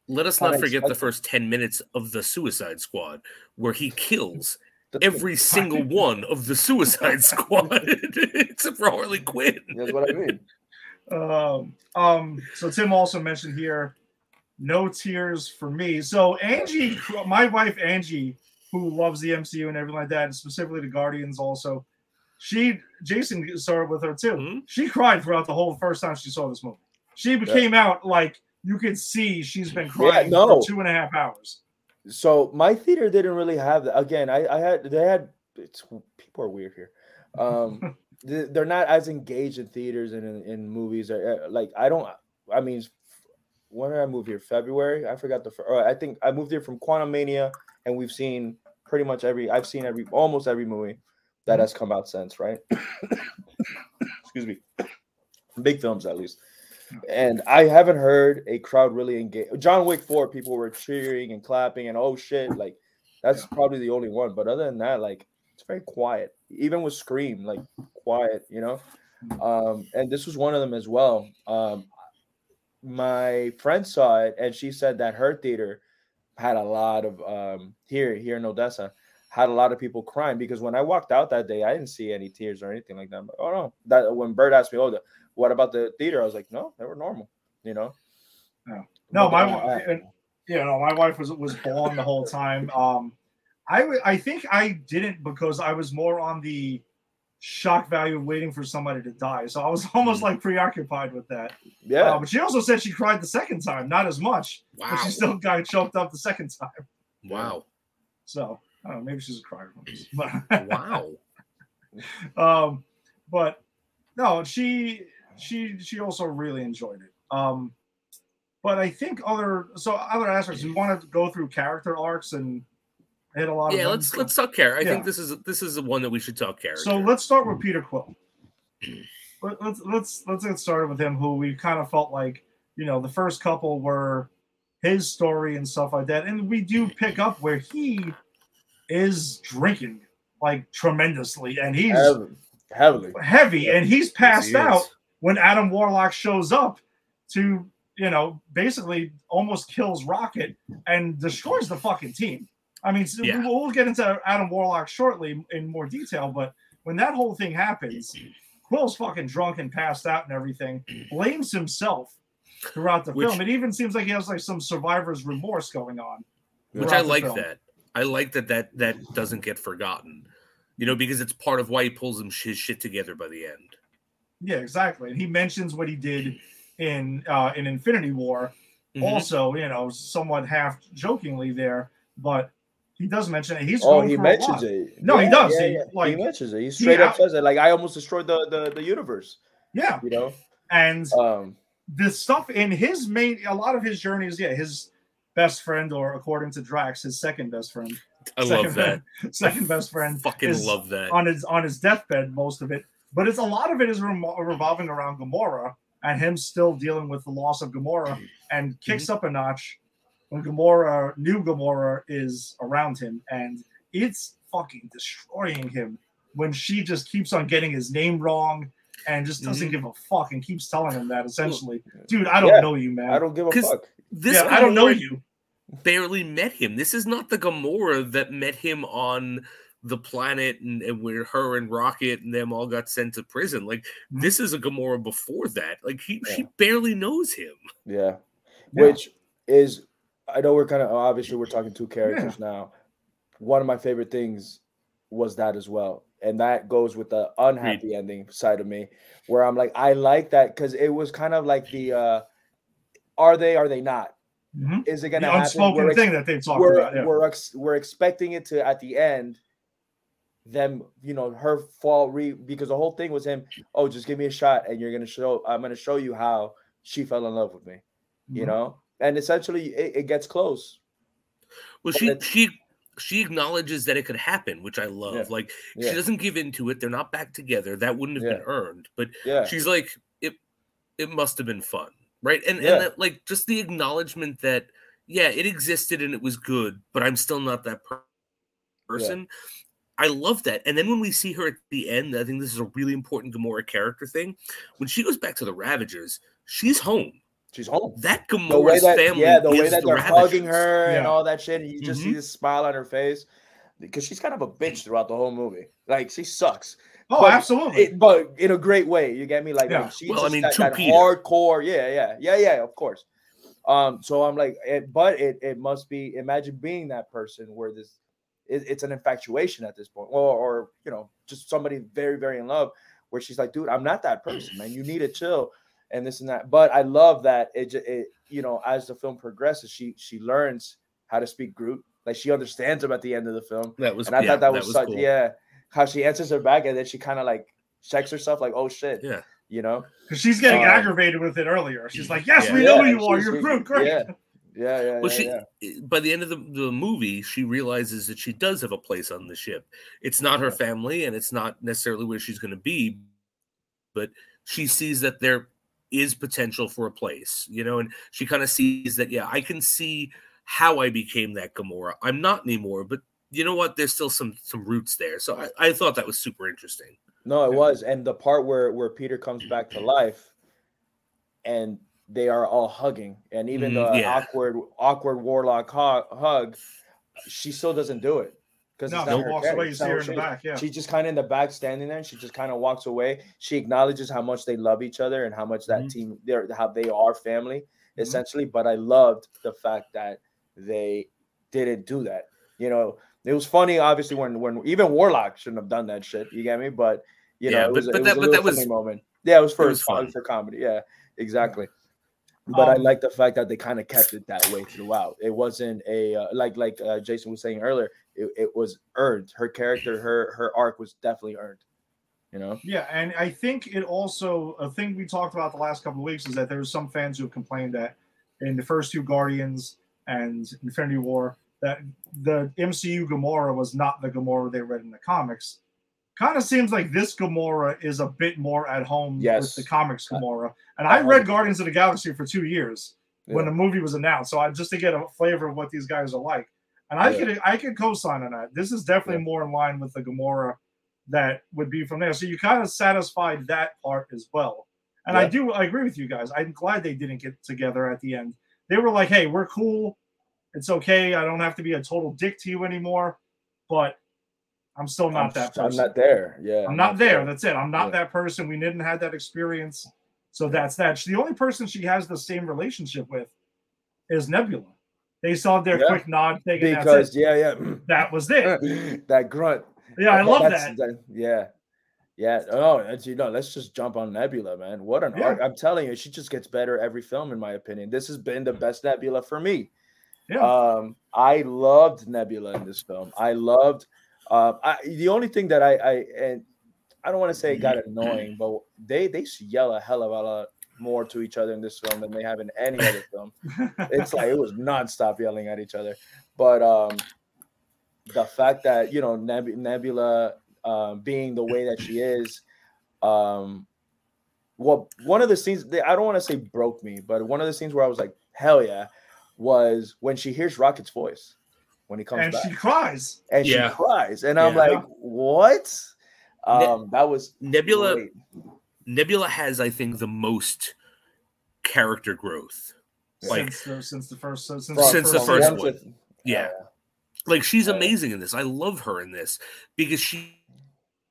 let us not forget the first ten minutes of the Suicide Squad where he kills every single one of the Suicide Squad except for Harley Quinn. That's what I mean. Um, um, so Tim also mentioned here, no tears for me. So Angie, my wife Angie, who loves the MCU and everything like that, and specifically the Guardians also, she Jason started with her too. Mhm. She cried throughout the whole first time she saw this movie. She came out like you could see she's been crying no. for two and a half hours. So my theater didn't really have that. Again, I, I had they had it's people are weird here. Um they- they're not as engaged in theaters and in, in movies. Uh, Like I don't I mean when did I move here? February? I forgot the or I think I moved here from Quantumania and we've seen pretty much every I've seen every almost every movie that has come out since, right? Excuse me. Big films at least. And I haven't heard a crowd really engage. John Wick 4, people were cheering and clapping and oh shit. Like that's probably the only one. But other than that, like very quiet. Even with Scream, like quiet, you know. Um, and this was one of them as well. Um, my friend saw it and she said that her theater had a lot of um here here in Odessa had a lot of people crying because when I walked out that day, I didn't see any tears or anything like that. But, oh no, that when Bird asked me, "Oh, the, what about the theater?" I was like, "No, they were normal," you know. No, But, my wife, and, you know, my wife was was bawling the whole time. Um, I w- I think I didn't because I was more on the shock value of waiting for somebody to die. So I was almost like preoccupied with that. yeah, Uh, but she also said she cried the second time, not as much, Wow. but she still got choked up the second time. Wow. So I don't know, maybe she's a crier. But Wow. um, but no, she she she also really enjoyed it. Um, but I think other so other aspects. We want to go through character arcs and hit a lot of Yeah, them. let's let's talk care. I Yeah. think this is this is the one that we should talk care. So let's start with hmm. Peter Quill. Let- Let's let's let's get started with him, who we kind of felt like you know the first couple were his story and stuff like that, and we do pick up where he is drinking like tremendously, and he's heavily, heavily. heavy, and he's passed Yes, he out is. when Adam Warlock shows up to you know basically almost kills Rocket and destroys the fucking team. I mean, so Yeah. we'll, we'll get into Adam Warlock shortly in more detail, but when that whole thing happens, Quill's fucking drunk and passed out and everything, blames himself throughout the Which- film. It even seems like he has like some survivor's remorse going on. which I like film. that. I like that that that doesn't get forgotten. You know, because it's part of why he pulls him his shit together by the end. Yeah, exactly. And he mentions what he did in uh, in Infinity War, Mhm. also, you know, somewhat half jokingly there, but he does mention it. He's Oh, going he through mentions lot. it. No, he does. He, he like- mentions it. He he straight up says it. Like I almost destroyed the the, the universe. Yeah, You know. and Um. the stuff in his main, a lot of his journeys, yeah, his best friend, or according to Drax, his second best friend, I second, love that. second best friend, Fucking love that. on his on his deathbed. Most of it, but it's a lot of it is remo- revolving around Gamora and him still dealing with the loss of Gamora and kicks up a notch when Gamora, new Gamora, is around him, and it's fucking destroying him when she just keeps on getting his name wrong and just doesn't Mhm. give a fuck and keeps telling him that essentially, dude, I don't Yeah. know you, man. I don't give a fuck. This yeah, I don't know you. barely met him. This is not the Gamora that met him on the planet and, and where her and Rocket and them all got sent to prison. Like Mhm. this is a Gamora before that. Like he she barely knows him. Yeah. Yeah. Which is, I know we're kind of obviously we're talking two characters now. One of my favorite things was that as well. And that goes with the unhappy ending side of me, where I'm like, I like that because it was kind of like the uh are they, are they not? Mhm. Is it gonna happen? unspoken We're ex- thing that they talk we're, about. Yeah. we're, ex- we're expecting it to at the end them you know her fall re because the whole thing was him oh just give me a shot and you're gonna show i'm gonna show you how she fell in love with me you Mhm. know and essentially it, it gets close Well, she she she acknowledges that it could happen, which I love. Yeah. Like yeah she doesn't give into it. They're not back together. That wouldn't have been earned. But yeah she's like, it it must have been fun. Right. And Yeah. and that, like just the acknowledgement that yeah, it existed and it was good, but I'm still not that per- person. I love that. And then when we see her at the end, I think this is a really important Gamora character thing. When she goes back to the Ravagers, she's home. She's home That the way Gamora's that family yeah the way that the they're hugging Ravagers. her and all that shit and you just see Mhm. this smile on her face because she's kind of a bitch throughout the whole movie like she sucks oh, but absolutely. it, but in a great way. You get me? Like, Yeah. like she's Well, I just mean, that, that hardcore. Yeah, yeah, yeah, yeah. Of course. Um. So I'm like, it, but it it must be. Imagine being that person where this, it, it's an infatuation at this point, or or you know, just somebody very very in love, where she's like, dude, I'm not that person, man. You need to chill, and this and that. But I love that it. ju- it you know, as the film progresses, she she learns how to speak Groot. Like she understands him at the end of the film. That was And I yeah, thought that was, such cool. yeah, how she answers her back and then she kind of like checks herself like, oh shit, Yeah. you know, Because she's getting Um, aggravated with it earlier. She's like, "Yes, Yeah. we know Yeah, who you are. You're she's- Groot. Great." yeah, yeah, yeah, Well, yeah, she yeah. by the end of the, the movie, she realizes that she does have a place on the ship. It's not her family, and it's not necessarily where she's going to be, but she sees that there is potential for a place, you know, and she kind of sees that, yeah, I can see how I became that Gamora. I'm not anymore, but you know what? There's still some some roots there. So I, I thought that was super interesting. No, it was, and the part where where Peter comes back to life, and they are all hugging, and even Mm, the yeah. awkward awkward warlock hug, hug, she still doesn't do it because No, she walks character, away. You it's see not her her in the back. Yeah. She's just kind of in the back standing there and she just kind of walks away. She acknowledges how much they love each other and how much that Mhm. team they're how they are family Mhm. essentially. But I loved the fact that they didn't do that. You know, it was funny obviously when when even Warlock shouldn't have done that shit. You get me? But you know, it but- was, but it was that- a but little that was- funny moment. Yeah, it was for was fun. for comedy. Yeah, exactly. But I Um, like the fact that they kind of kept it that way throughout. It wasn't a uh, like like uh, Jason was saying earlier. It, it was earned. Her character, her her arc was definitely earned. You know. Yeah, and I think it also a thing we talked about the last couple of weeks is that there was some fans who have complained that in the first two Guardians and Infinity War that the MCU Gamora was not the Gamora they read in the comics. Kind of seems like this Gamora is a bit more at home Yes. with the comics Uh, Gamora. And I read Guardians of the Galaxy for two years when the movie was announced, so I just to get a flavor of what these guys are like. And I Yeah. could I could co-sign on that. This is definitely more in line with the Gamora that would be from there. So you kind of satisfied that part as well. And I do I agree with you guys. I'm glad they didn't get together at the end. They were like, "Hey, we're cool. It's okay. I don't have to be a total dick to you anymore." But I'm still not I'm, that I'm not there. Yeah. I'm not there. That's it. I'm not Yeah. that person. We didn't have that experience. So that's that. The only person she has the same relationship with is Nebula. They saw their Yeah. quick nod thing, because yeah, yeah. That was it. that grunt. Yeah, I love That's- that. Yeah. Yeah. Oh, you know, let's just jump on Nebula, man. What an Yeah. arc. I'm telling you, she just gets better every film, in my opinion. This has been the best Nebula for me. Yeah. Um, I loved Nebula in this film. I loved uh, I, the only thing that I, I and I don't want to say it got annoying, but they they yell a hell of a lot more to each other in this film than they have in any other film it's like it was nonstop yelling at each other. But um, the fact that you know Neb- Nebula um, being the way that she is, um, well, one of the scenes that- I don't want to say broke me, but one of the scenes where I was like, hell yeah, was when she hears Rocket's voice when he comes and back, she cries. and she cries, and I'm Yeah. like, what? Um, that was Nebula great. Nebula has, I think, the most character growth. Like- since the, since the first since, Since the from first one one. to- Yeah. Like she's Uh, amazing in this. I love her in this because she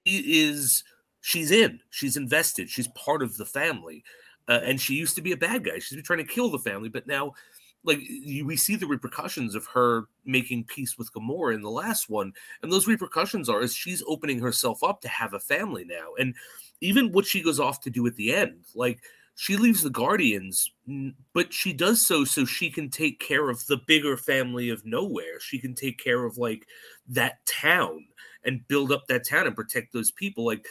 is she's in. She's invested. She's part of the family. Uh, and she used to be a bad guy. She's been trying to kill the family, but now like you, we see the repercussions of her making peace with Gamora in the last one, and those repercussions are is she's opening herself up to have a family now, and even what she goes off to do at the end, like she leaves the Guardians, but she does so so she can take care of the bigger family of nowhere. She can take care of like that town and build up that town and protect those people. Like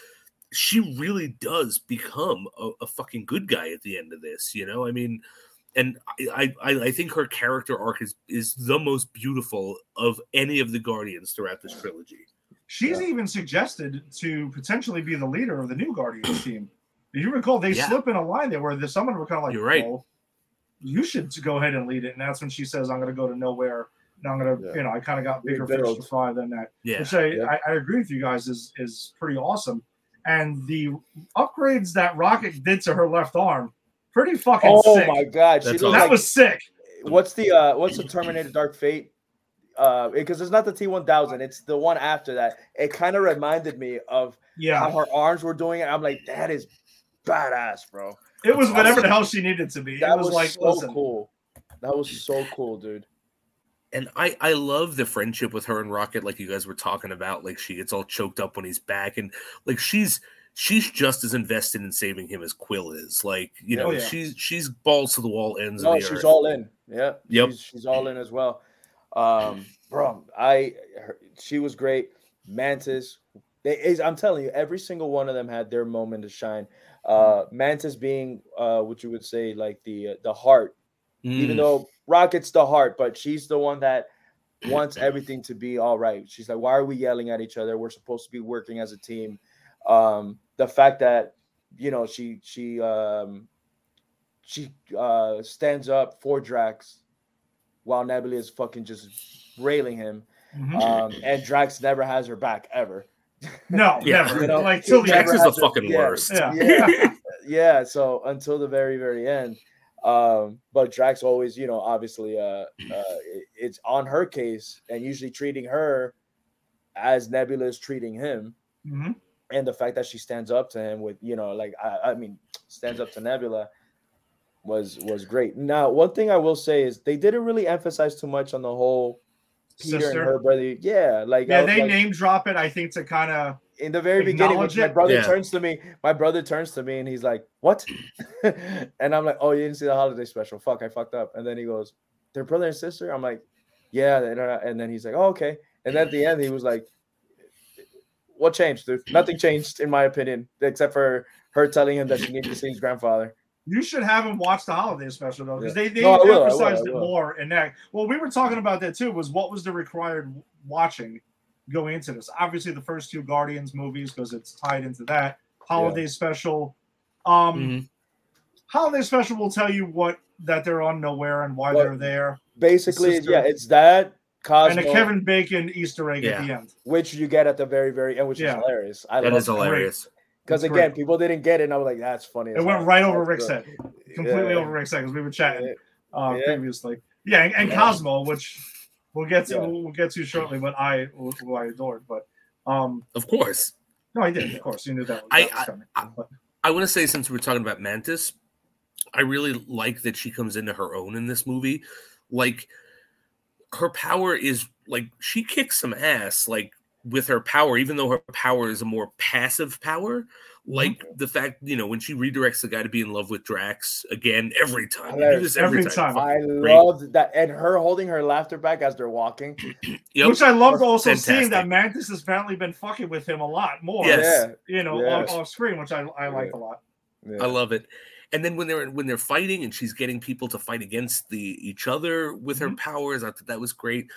she really does become a, a fucking good guy at the end of this. You know, I mean, and I I, I think her character arc is is the most beautiful of any of the Guardians throughout this trilogy. She's Yeah. even suggested to potentially be the leader of the new Guardians team. If you recall, they Yeah. slip in a line there where there's someone were kind of like, You're right. "Well, you should go ahead and lead it. And that's when she says, I'm going to go to nowhere. And I'm going to, Yeah. you know, I kind of got bigger fish to fry than that. Yeah, Which I, Yeah. I, I agree with you guys is is pretty awesome. And the upgrades that Rocket did to her left arm, pretty fucking Oh sick. my god, she That's looked that was sick. what's the uh what's the Terminator Dark Fate? Uh, because it's not the T one thousand, it's the one after that. It kind of reminded me of how Yeah. her arms were doing it. I'm like, that is badass, bro. It was whatever the hell she needed to be. That it was, was, like, so listen, cool. That was so cool, dude. and I I love the friendship with her and Rocket, like you guys were talking about. Like she gets all choked up when he's back, and like she's she's just as invested in saving him as Quill is. Like you know, Oh, yeah. she's she's balls to the wall ends No, she's earth. all in. Yeah. Yep. She's, she's all in as well. Um, bro, I her, she was great. Mantis, they is I'm telling you, every single one of them had their moment to shine. Uh, Mantis being uh, what you would say like the uh, the heart, even Mm, though Rocket's the heart, but she's the one that wants everything to be all right. She's like, why are we yelling at each other? We're supposed to be working as a team. Um, the fact that you know she she um she uh stands up for Drax while Nebula is fucking just railing him. mhm. Um, and Drax never has her back ever. no, Yeah. never. You know, like till Drax is the has her- fucking yeah, worst. Yeah. Yeah. yeah so until the very very end um but drax always you know obviously uh, uh it- it's on her case and usually treating her as nebula is treating him Mhm. and the fact that she stands up to him with you know like i, I mean stands up to nebula was was great now one thing i will say is they didn't really emphasize too much on the whole peter Sister. and her brother yeah like Yeah, was they like- name drop it, I think, to kind of in the very beginning, when my brother Yeah. turns to me, my brother turns to me and he's like, "What?" and I'm like, "Oh, you didn't see the holiday special? Fuck, I fucked up." And then he goes, "They're brother and sister." I'm like, "Yeah." And uh, and then he's like, "Oh, okay." And then at the end, he was like, "What changed, dude? Nothing changed, in my opinion, except for her telling him that she needs to see his grandfather." You should have him watch the holiday special though, because they, they No, I will, I will, emphasized it more And that. Well, we were talking about that too. Was what was the required watching going into this? Obviously, the first two Guardians movies because it's tied into that holiday special. Um, Mhm. holiday special will tell you what that they're on nowhere and why Well, they're there, Basically, sister. yeah, it's that Cosmo, and a Kevin Bacon Easter egg Yeah. at the end. which you get at the very, very end, which Yeah. is hilarious. I That love is hilarious. Because again, great. people didn't get it, and I was like, "That's funny." It went right over Rick's head, completely Yeah. over Rick's head because we were chatting uh, Yeah. previously. Yeah, and, and Yeah. Cosmo, which we'll get to Yeah. we'll, we'll get to shortly, but I who who I adored. But um, Of course. no, I did. Of course, you knew that. I- that was coming. I- But- I want to say since we're talking about Mantis, I really like that she comes into her own in this movie. Like her power is like she kicks some ass like with her power, even though her power is a more passive power. Mm-hmm. Like the fact, you know, when she redirects the guy to be in love with Drax again every time. You do Hilarious. this every, Every time. time. I Great. loved that, and her holding her laughter back as they're walking. Yep. Which I loved also seeing Fantastic. that Mantis has apparently been fucking with him a lot more. Yes. You know, Yes. off, off screen, which I, I liked a lot. Yeah, I love it. And then when they're when they're fighting and she's getting people to fight against the each other with her Mhm. powers, I thought that was great.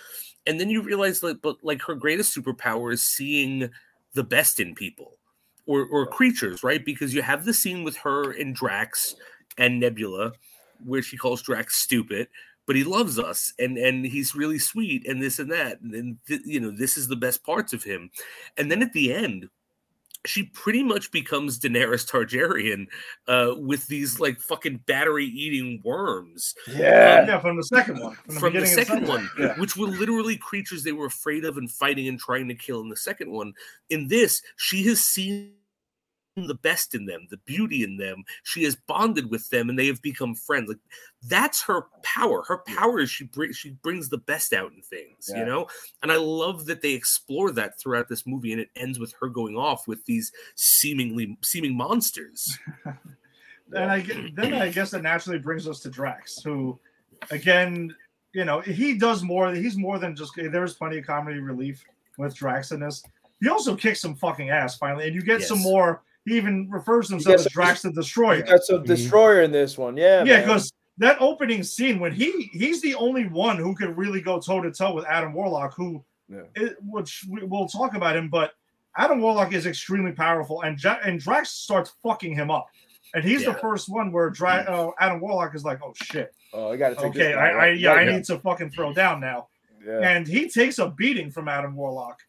And then you realize that but like her greatest superpower is seeing the best in people. or or creatures, right? Because you have the scene with her and Drax and Nebula, where she calls Drax stupid, but he loves us and and he's really sweet and this and that, and, and th- you know this is the best parts of him. And then at the end, she pretty much becomes Daenerys Targaryen uh, with these like fucking battery eating worms. Yeah. Yeah, from the second one. From the, From the beginning of second one, Yeah. which were literally creatures they were afraid of and fighting and trying to kill in the second one. In this, she has seen the best in them, the beauty in them. She has bonded with them, and they have become friends. Like that's her power. Her power is she brings she brings the best out in things, Yeah. you know. And I love that they explore that throughout this movie, and it ends with her going off with these seemingly seeming monsters. and I then I guess that naturally brings us to Drax, who, again, you know, he does more. He's more than just. There's plenty of comedy relief with Drax in this. He also kicks some fucking ass finally, and you get some more. He even refers to himself gets as Drax the Destroyer. You got some destroyer in this one. Yeah. Yeah, because that opening scene when he he's the only one who could really go toe to toe with Adam Warlock, who, Yeah. it, which we, we'll talk about him, but Adam Warlock is extremely powerful, and ja- and Drax starts fucking him up, and he's the first one where Dra- uh, Adam Warlock is like, oh shit, Oh, I gotta take okay, this I, I out. yeah, I need to fucking throw down now, Yeah. and he takes a beating from Adam Warlock,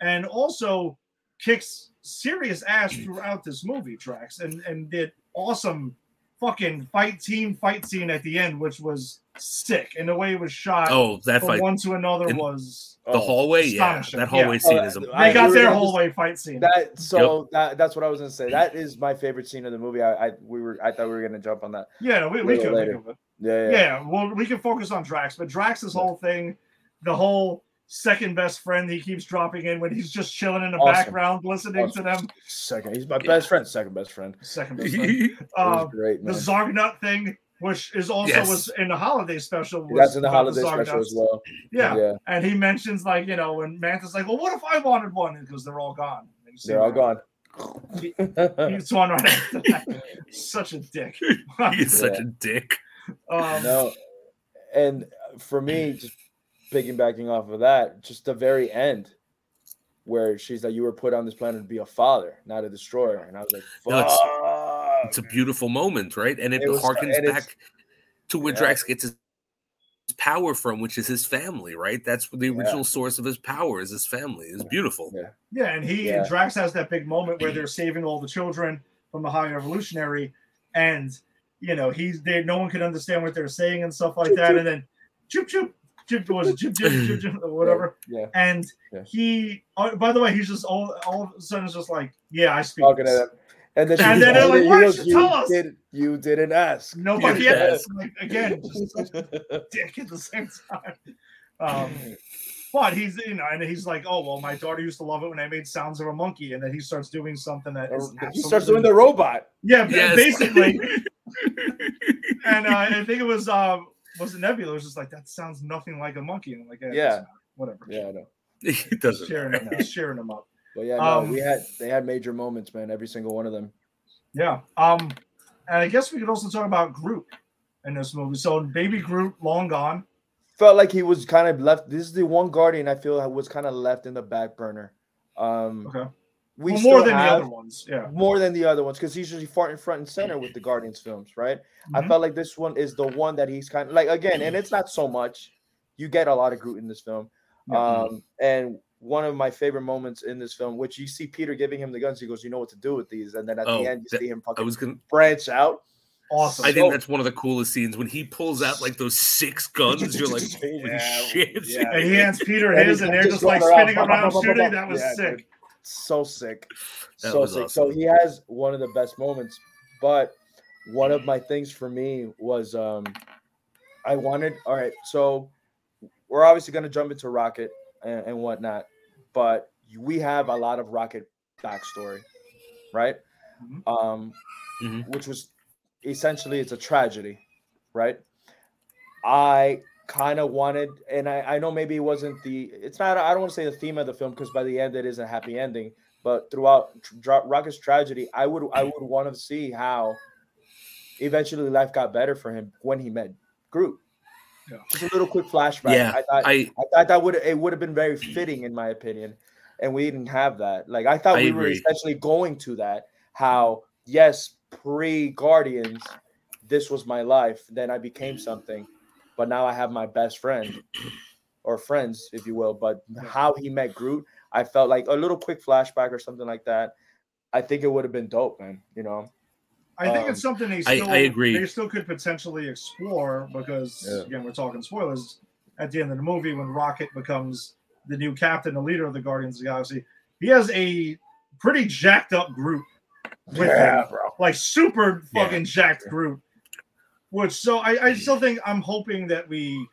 and also kicks serious ass throughout this movie, Drax, and and did awesome fucking fight team fight scene at the end, which was sick, and the way it was shot Oh, that from fight, one to another And- was. the Oh, hallway, yeah, astonishing. that hallway Yeah. scene Oh, is. I- A, They got their were just- hallway fight scene. That so that that's what I was gonna say. That is my favorite scene of the movie. I, I we were I thought we were gonna jump on that. yeah, we, we little could. Later. Yeah, Yeah, yeah. well, we can focus on Drax, but Drax's Yeah. whole thing, the whole second best friend he keeps dropping in when he's just chilling in the Awesome. background listening Awesome. to them. Second, he's my Yeah. best friend. Second best friend. Second best friend. Um, great, the man. Zargnut thing, which is also Yes. was in the holiday special. Was That's in the about holiday special as well. Yeah. yeah. and he mentions like you know when Mantis like, well, what if I wanted one? Because they're all gone. And you see They're all that. gone. He's one right after that. Such a dick. He's such a dick. um, no, and for me, just piggybacking off of that, just the very end, where she's like, "You were put on this planet to be a father, not a destroyer," and I was like, No, it's- "Fuck." It's a beautiful moment, right? And it, It was- harkens and back to where Yeah. Drax gets his power from, which is his family, right? That's the Yeah. original source of his power is his family. It's beautiful. Yeah. Yeah, and he Yeah. Drax has that big moment where they're saving all the children from the High Evolutionary, and you know he's there. No one can understand what they're saying and stuff like Choop, that. choop. And then choop choop choop was it choop choop choop choop or whatever. Yeah, And Yeah. he, oh, by the way, he's just all all of a sudden is just like, yeah, I speak. talking this." to them, and then, And then they're like, he "Why goes, didn't you tell us?" Did, you didn't ask. Nobody Yeah. else. Like again, just such a dick at the same time. Um, but he's you know, and he's like, oh well, my daughter used to love it when I made sounds of a monkey, and then he starts doing something that is he starts doing the robot. yeah, Yes. basically. and uh, I think it was uh, was it Nebula? It was just like that sounds nothing like a monkey, and I'm like, yeah, Yeah. whatever. Yeah, I know. it doesn't sharing matter. them, sharing them up. But yeah, no, Um, we had they had major moments, man. Every single one of them. Yeah. Um, and I guess we could also talk about Groot in this movie. So Baby Groot, long gone. Felt like he was kind of left. This is the one guardian I feel was kind of left in the back burner. Um, Okay. We well, more than have, the other ones. Yeah. more than the other ones because he's usually front and front and center with the Guardians films, right? I Mhm. felt like this one is the one that he's kind of like again, and it's not so much. You get a lot of Groot in this film, Yeah. um, and one of my favorite moments in this film, which you see Peter giving him the guns, he goes, "You know what to do with these," and then at Oh, the end you that- see him fucking I fucking was gonna. branch out. awesome. I think that's one of the coolest scenes when he pulls out like those six guns. You're like, holy Yeah, shit! yeah. and he hands Peter And his, he's and they're just just like going around, spinning blah, blah, around blah, blah, shooting. blah. That was Yeah, sick. dude. So sick. That so was sick. So he has one of the best moments. But one of my things for me was um I wanted all right, so we're obviously gonna jump into Rocket and, and whatnot, but we have a lot of Rocket backstory, right? Mhm. Um Mhm. which was essentially it's a tragedy, right? I kind of wanted, and I, I know maybe it wasn't the, it's not, I don't want to say the theme of the film because by the end it is a happy ending, but throughout Dra- Rocket's tragedy, I would, I would want to see how eventually life got better for him when he met Groot. Yeah. Just a little quick flashback. Yeah, I thought, I, I thought that would, it would have been very fitting in my opinion. and we didn't have that. Like I thought I we were essentially going to that. How yes, pre Guardians, this was my life. Then I became something, but now I have my best friend or friends, if you will. But how he met Groot, I felt like a little quick flashback or something like that. I think it would have been dope, man. You know, I think Um, it's something they still I agree. they still could potentially explore because Yeah. again we're talking spoilers at the end of the movie when Rocket becomes the new captain, the leader of the Guardians of the Galaxy. He has a pretty jacked up group with him, bro. like super Yeah. fucking jacked group. Which so I, I still think I'm hoping that we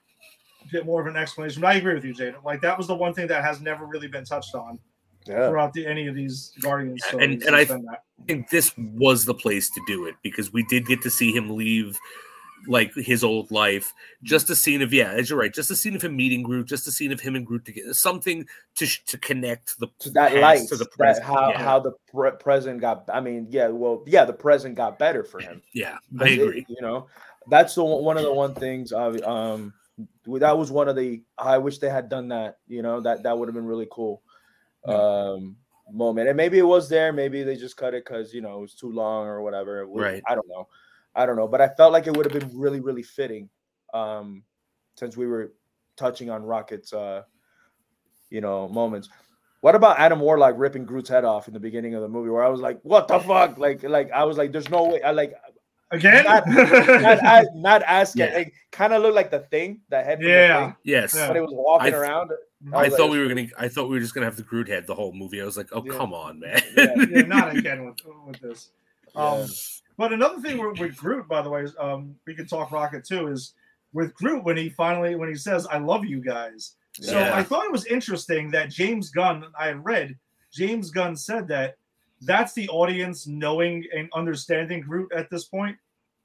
get more of an explanation. But I agree with you, Jada. Like that was the one thing that has never really been touched on Yeah, throughout the, any of these Guardians And- stories. and I- It's that. I think this was the place to do it because we did get to see him leave like his old life. Just a scene of yeah, as you're right, just a scene of him meeting Groot, just a scene of him and Groot together, something to to connect the to that light, to the present. how yeah. how the pre- present got. I mean, yeah, well, yeah, the present got better for him. yeah, I Because it- agree. you know, that's the one of the one things. Uh, um, that was one of the. I wish they had done that. You know, that that would have been really cool. Um, moment, and maybe it was there. Maybe they just cut it because you know it was too long or whatever. Was- Right. I don't know. I don't know, but I felt like it would have been really, really fitting. Um, since we were touching on Rocket's, uh, you know, moments. What about Adam Warlock ripping Groot's head off in the beginning of the movie? Where I was like, "What the fuck?" Like, like I was like, "There's no way." I like Again? not, not, as, not as Yeah. It kind of looked like the thing, the head. From Yeah. The thing, Yes. But it was walking I- around. I was like, thought we were gonna. I thought we were just gonna have the Groot head the whole movie. I was like, oh Yeah. come on, man. Yeah. yeah, not again with with this. Um, Yeah. But another thing with, with Groot, by the way, is, um, we can talk Rocket too. Is with Groot when he finally when he says "I love you guys." So Yeah. I thought it was interesting that James Gunn. I had read James Gunn said that that's the audience knowing and understanding Groot at this point.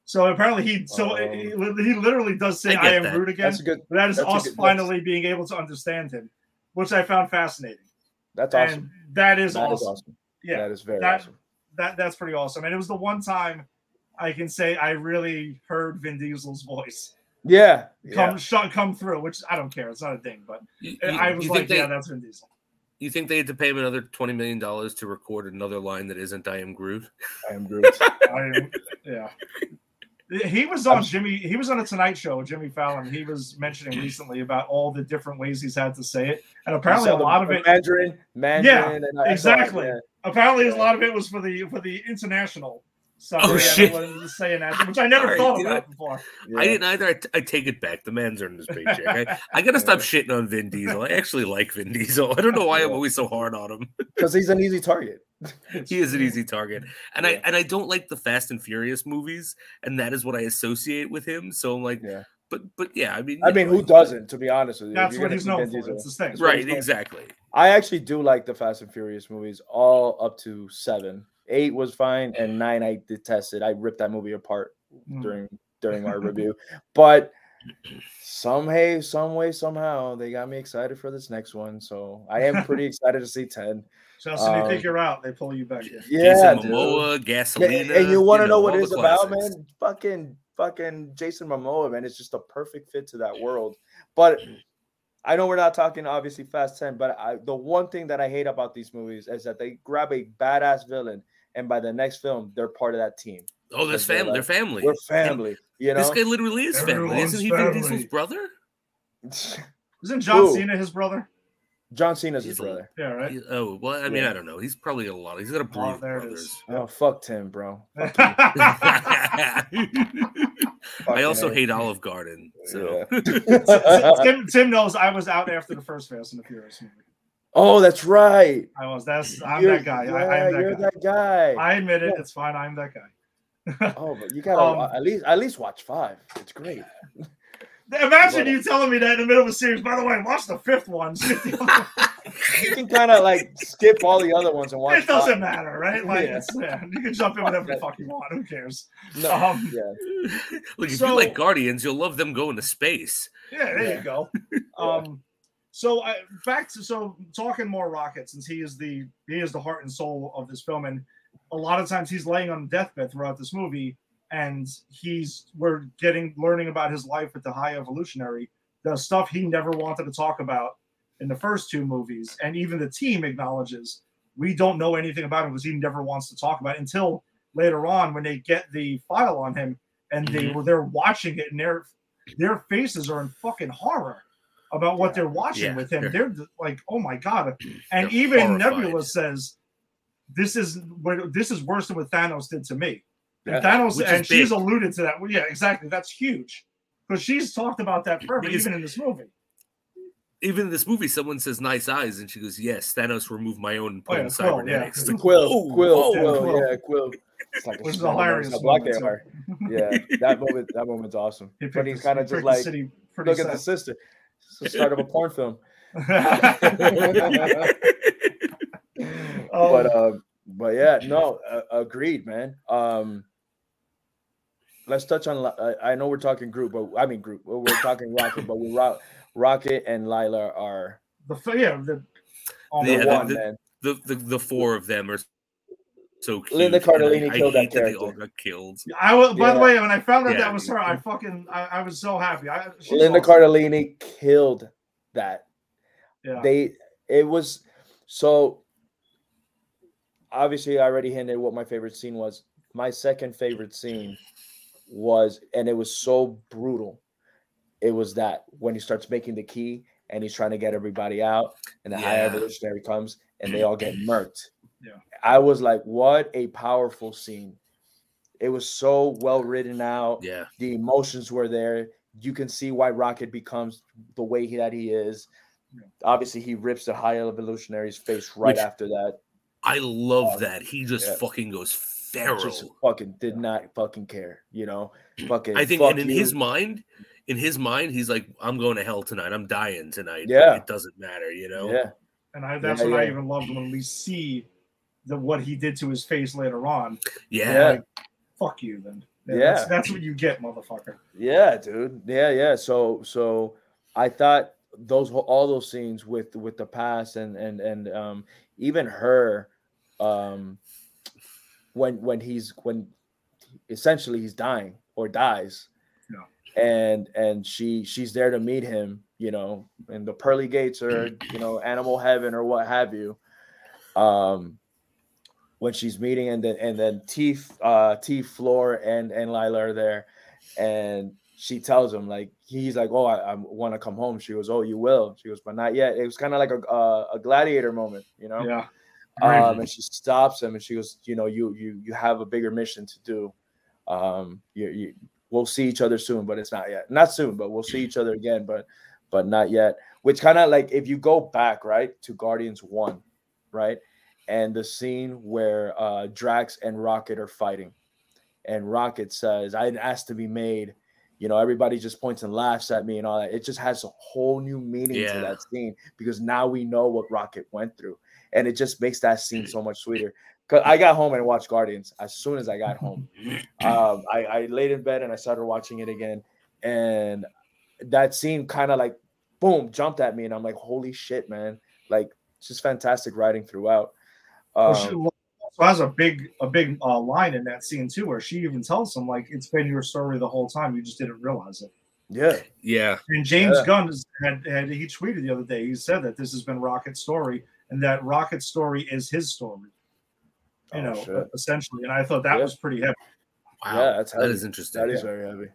So apparently he so Um, he, he literally does say I I, am that. Groot again. That's good. But that is that's us good- finally being able to understand him, which I found fascinating. That's awesome. And that is That is awesome. awesome. Yeah, that is very that- awesome. That that's pretty awesome. And it was the one time I can say I really heard Vin Diesel's voice Yeah, come yeah. sh- come through, which I don't care. It's not a thing, but You, I was like, think they, yeah, that's Vin Diesel. you think they had to pay him another twenty million dollars to record another line that isn't "I am Groot"? I am Groot. I, yeah. He was on Jimmy. He was on a Tonight Show with Jimmy Fallon. He was mentioning recently about all the different ways he's had to say it, and apparently a lot of it. Mandarin, Mandarin, and I- I saw it, exactly. yeah. Apparently, a lot of it was for the for the international stuff. Oh, shit. they were saying that, which I never Sorry, thought you know- about before. Yeah. I didn't either. I, t- I take it back. The man's earned his paycheck. I, I gotta stop shitting on Vin Diesel. I actually like Vin Diesel. I don't know why I'm always so hard on him. because he's an easy target. he is an easy target and i and i don't like the fast and furious movies and that is what i associate with him so i'm like Yeah, but but yeah i mean I mean, know, who doesn't? To be honest with you, That's what he's known Vin for. It's his thing. That's right he's for. exactly I actually do like the Fast and Furious movies, all up to seven. Eight was fine, and nine I detested. I ripped that movie apart Mm. during during our review. But some hey, some way, somehow, they got me excited for this next one. So I am pretty excited to see ten. Justin, you Um, think you're out? They pull you back in. Yeah, Jason. Momoa, Gasolina, and you want to know, what it's about, classics. man? Fucking fucking Jason Momoa, man. It's just a perfect fit to that world. But I know we're not talking obviously Fast 10, but I, the one thing that I hate about these movies is that they grab a badass villain and by the next film they're part of that team. Oh, there's they're family. They're family. We're family, you know, This guy literally is family. Isn't he Vin family. Diesel's brother? Isn't John Who? Cena his brother? John Cena's his He's a- brother. Yeah, right. He- oh, well, I mean, Yeah. I don't know. He's probably a lot. He's got a breed Oh, of there brothers. is. Oh fuck Tim, bro. I also A. hate Olive Garden. So Tim, Tim knows I was out after the first Fast and the Furious movie. oh, that's right. I was. That's I'm You're- that guy. Yeah, I, I am that you're guy. that guy. I admit it. Yeah. It's fine. I'm that guy. Oh, but you gotta Um, at least at least watch five. It's great. Imagine But- you telling me that in the middle of a series. By the way, watch the fifth one. You can kind of like skip all the other ones and watch. it doesn't five. matter, right? Like, Yeah. it's, yeah, you can jump in whatever the fuck you want. Who cares? No, Um, yeah, Look, if So- you like Guardians, you'll love them going to space. Yeah, there Yeah. you go. Um, so I, back to so talking more Rocket since he is the he is the heart and soul of this film, and a lot of times he's laying on the deathbed throughout this movie, and he's we're getting learning about his life with the High Evolutionary, the stuff he never wanted to talk about in the first two movies, and even the team acknowledges we don't know anything about him because he never wants to talk about it until later on when they get the file on him and they Mhm. were they're watching it and their their faces are in fucking horror about what they're watching Yeah, with him. they're- They're like, oh my god! And They're even horrified. Nebula says, "This is what this is worse than what Thanos did to me." And Yeah, Thanos, which and she's big. alluded to that. Well, yeah, exactly. That's huge because she's talked about that perfect even in this movie. Even in this movie, someone says "nice eyes," and she goes, "Yes, Thanos removed my own and put Oh, in yeah, Quill, cybernetics." yeah. Like, Quill, oh, Quill, oh, Quill, Quill. yeah, Quill. It's like a Which is small hilarious man, how black they moment, are. Yeah, that moment, that moment's awesome. He But picked he's kind of just like, city pretty look at the sister. It's the start of a porn film. But um, but yeah, no, uh, agreed, man. Um, let's touch on. Li- I I know we're talking group, but I mean group. We're talking Rocket, but we Rock, Rocket and Lylla are the yeah, the, the Yeah, my the- one the- man. the, the the four of them are so cute. Linda Cardellini I, I killed that hate that they all got killed. I was, by the way, when I found out Yeah. that was her, I fucking, I, I was so happy. I, she's Linda awesome. Cardellini killed that. Yeah. They it was so obviously I already hinted what my favorite scene was. My second favorite scene was and it was so brutal. It was that when he starts making the key and he's trying to get everybody out and the high evolutionary comes and they all get murked. Yeah. I was like, what a powerful scene. It was so well written out Yeah, the emotions were there. You can see why Rocket becomes the way he, that he is. Yeah. Obviously, he rips the high evolutionary's face right Which- after that. I love Oh, that. He just yeah. fucking goes feral. Just fucking did not fucking care, you know. Fucking, I think, fuck and in you. his mind, in his mind, he's like, "I'm going to hell tonight. I'm dying tonight. Yeah. it doesn't matter, you know." yeah, and I, that's Yeah, what I even loved when we see the what he did to his face later on. yeah, Yeah. Like, fuck you, then. Yeah. That's, that's what you get, motherfucker. yeah, dude, yeah, yeah. So, so I thought those all those scenes with with the past and and and um even her um when when he's when essentially he's dying or dies. Yeah. and and she she's there to meet him you know and the pearly gates or you know animal heaven or what have you. Um when she's meeting and then and then T uh T Floor and and Lylla are there. And she tells him like he's like oh I, I want to come home. She goes oh you will. She goes but not yet. It was kind of like a, a a gladiator moment you know? Yeah. Um, and she stops him and she goes, you know, you you you have a bigger mission to do. Um, you, you we'll see each other soon, but it's not yet. Not soon, but we'll see each other again, but but not yet. Which kind of like if you go back right to Guardians One, right, and the scene where uh, Drax and Rocket are fighting, and Rocket says, "I asked to be made." You know, everybody just points and laughs at me and all that. It just has a whole new meaning to that scene because now we know what Rocket went through and it just makes that scene so much sweeter. Cause I got home and watched Guardians as soon as I got home. Um, I, I laid in bed and I started watching it again, and that scene kind of like boom jumped at me, and I'm like, holy shit, man! Like it's just fantastic writing throughout. Well, she Um, also has a big a big uh, line in that scene too, where she even tells him like it's been your story the whole time. You just didn't realize it. yeah, yeah, And James Yeah. Gunn has- had, had he tweeted the other day. He said that this has been Rocket's story, and that Rocket's story is his story. You Oh, know, shit. essentially. And I thought that Yeah. was pretty heavy. wow, Yeah, that's that heavy. is interesting. that is Yeah. very heavy.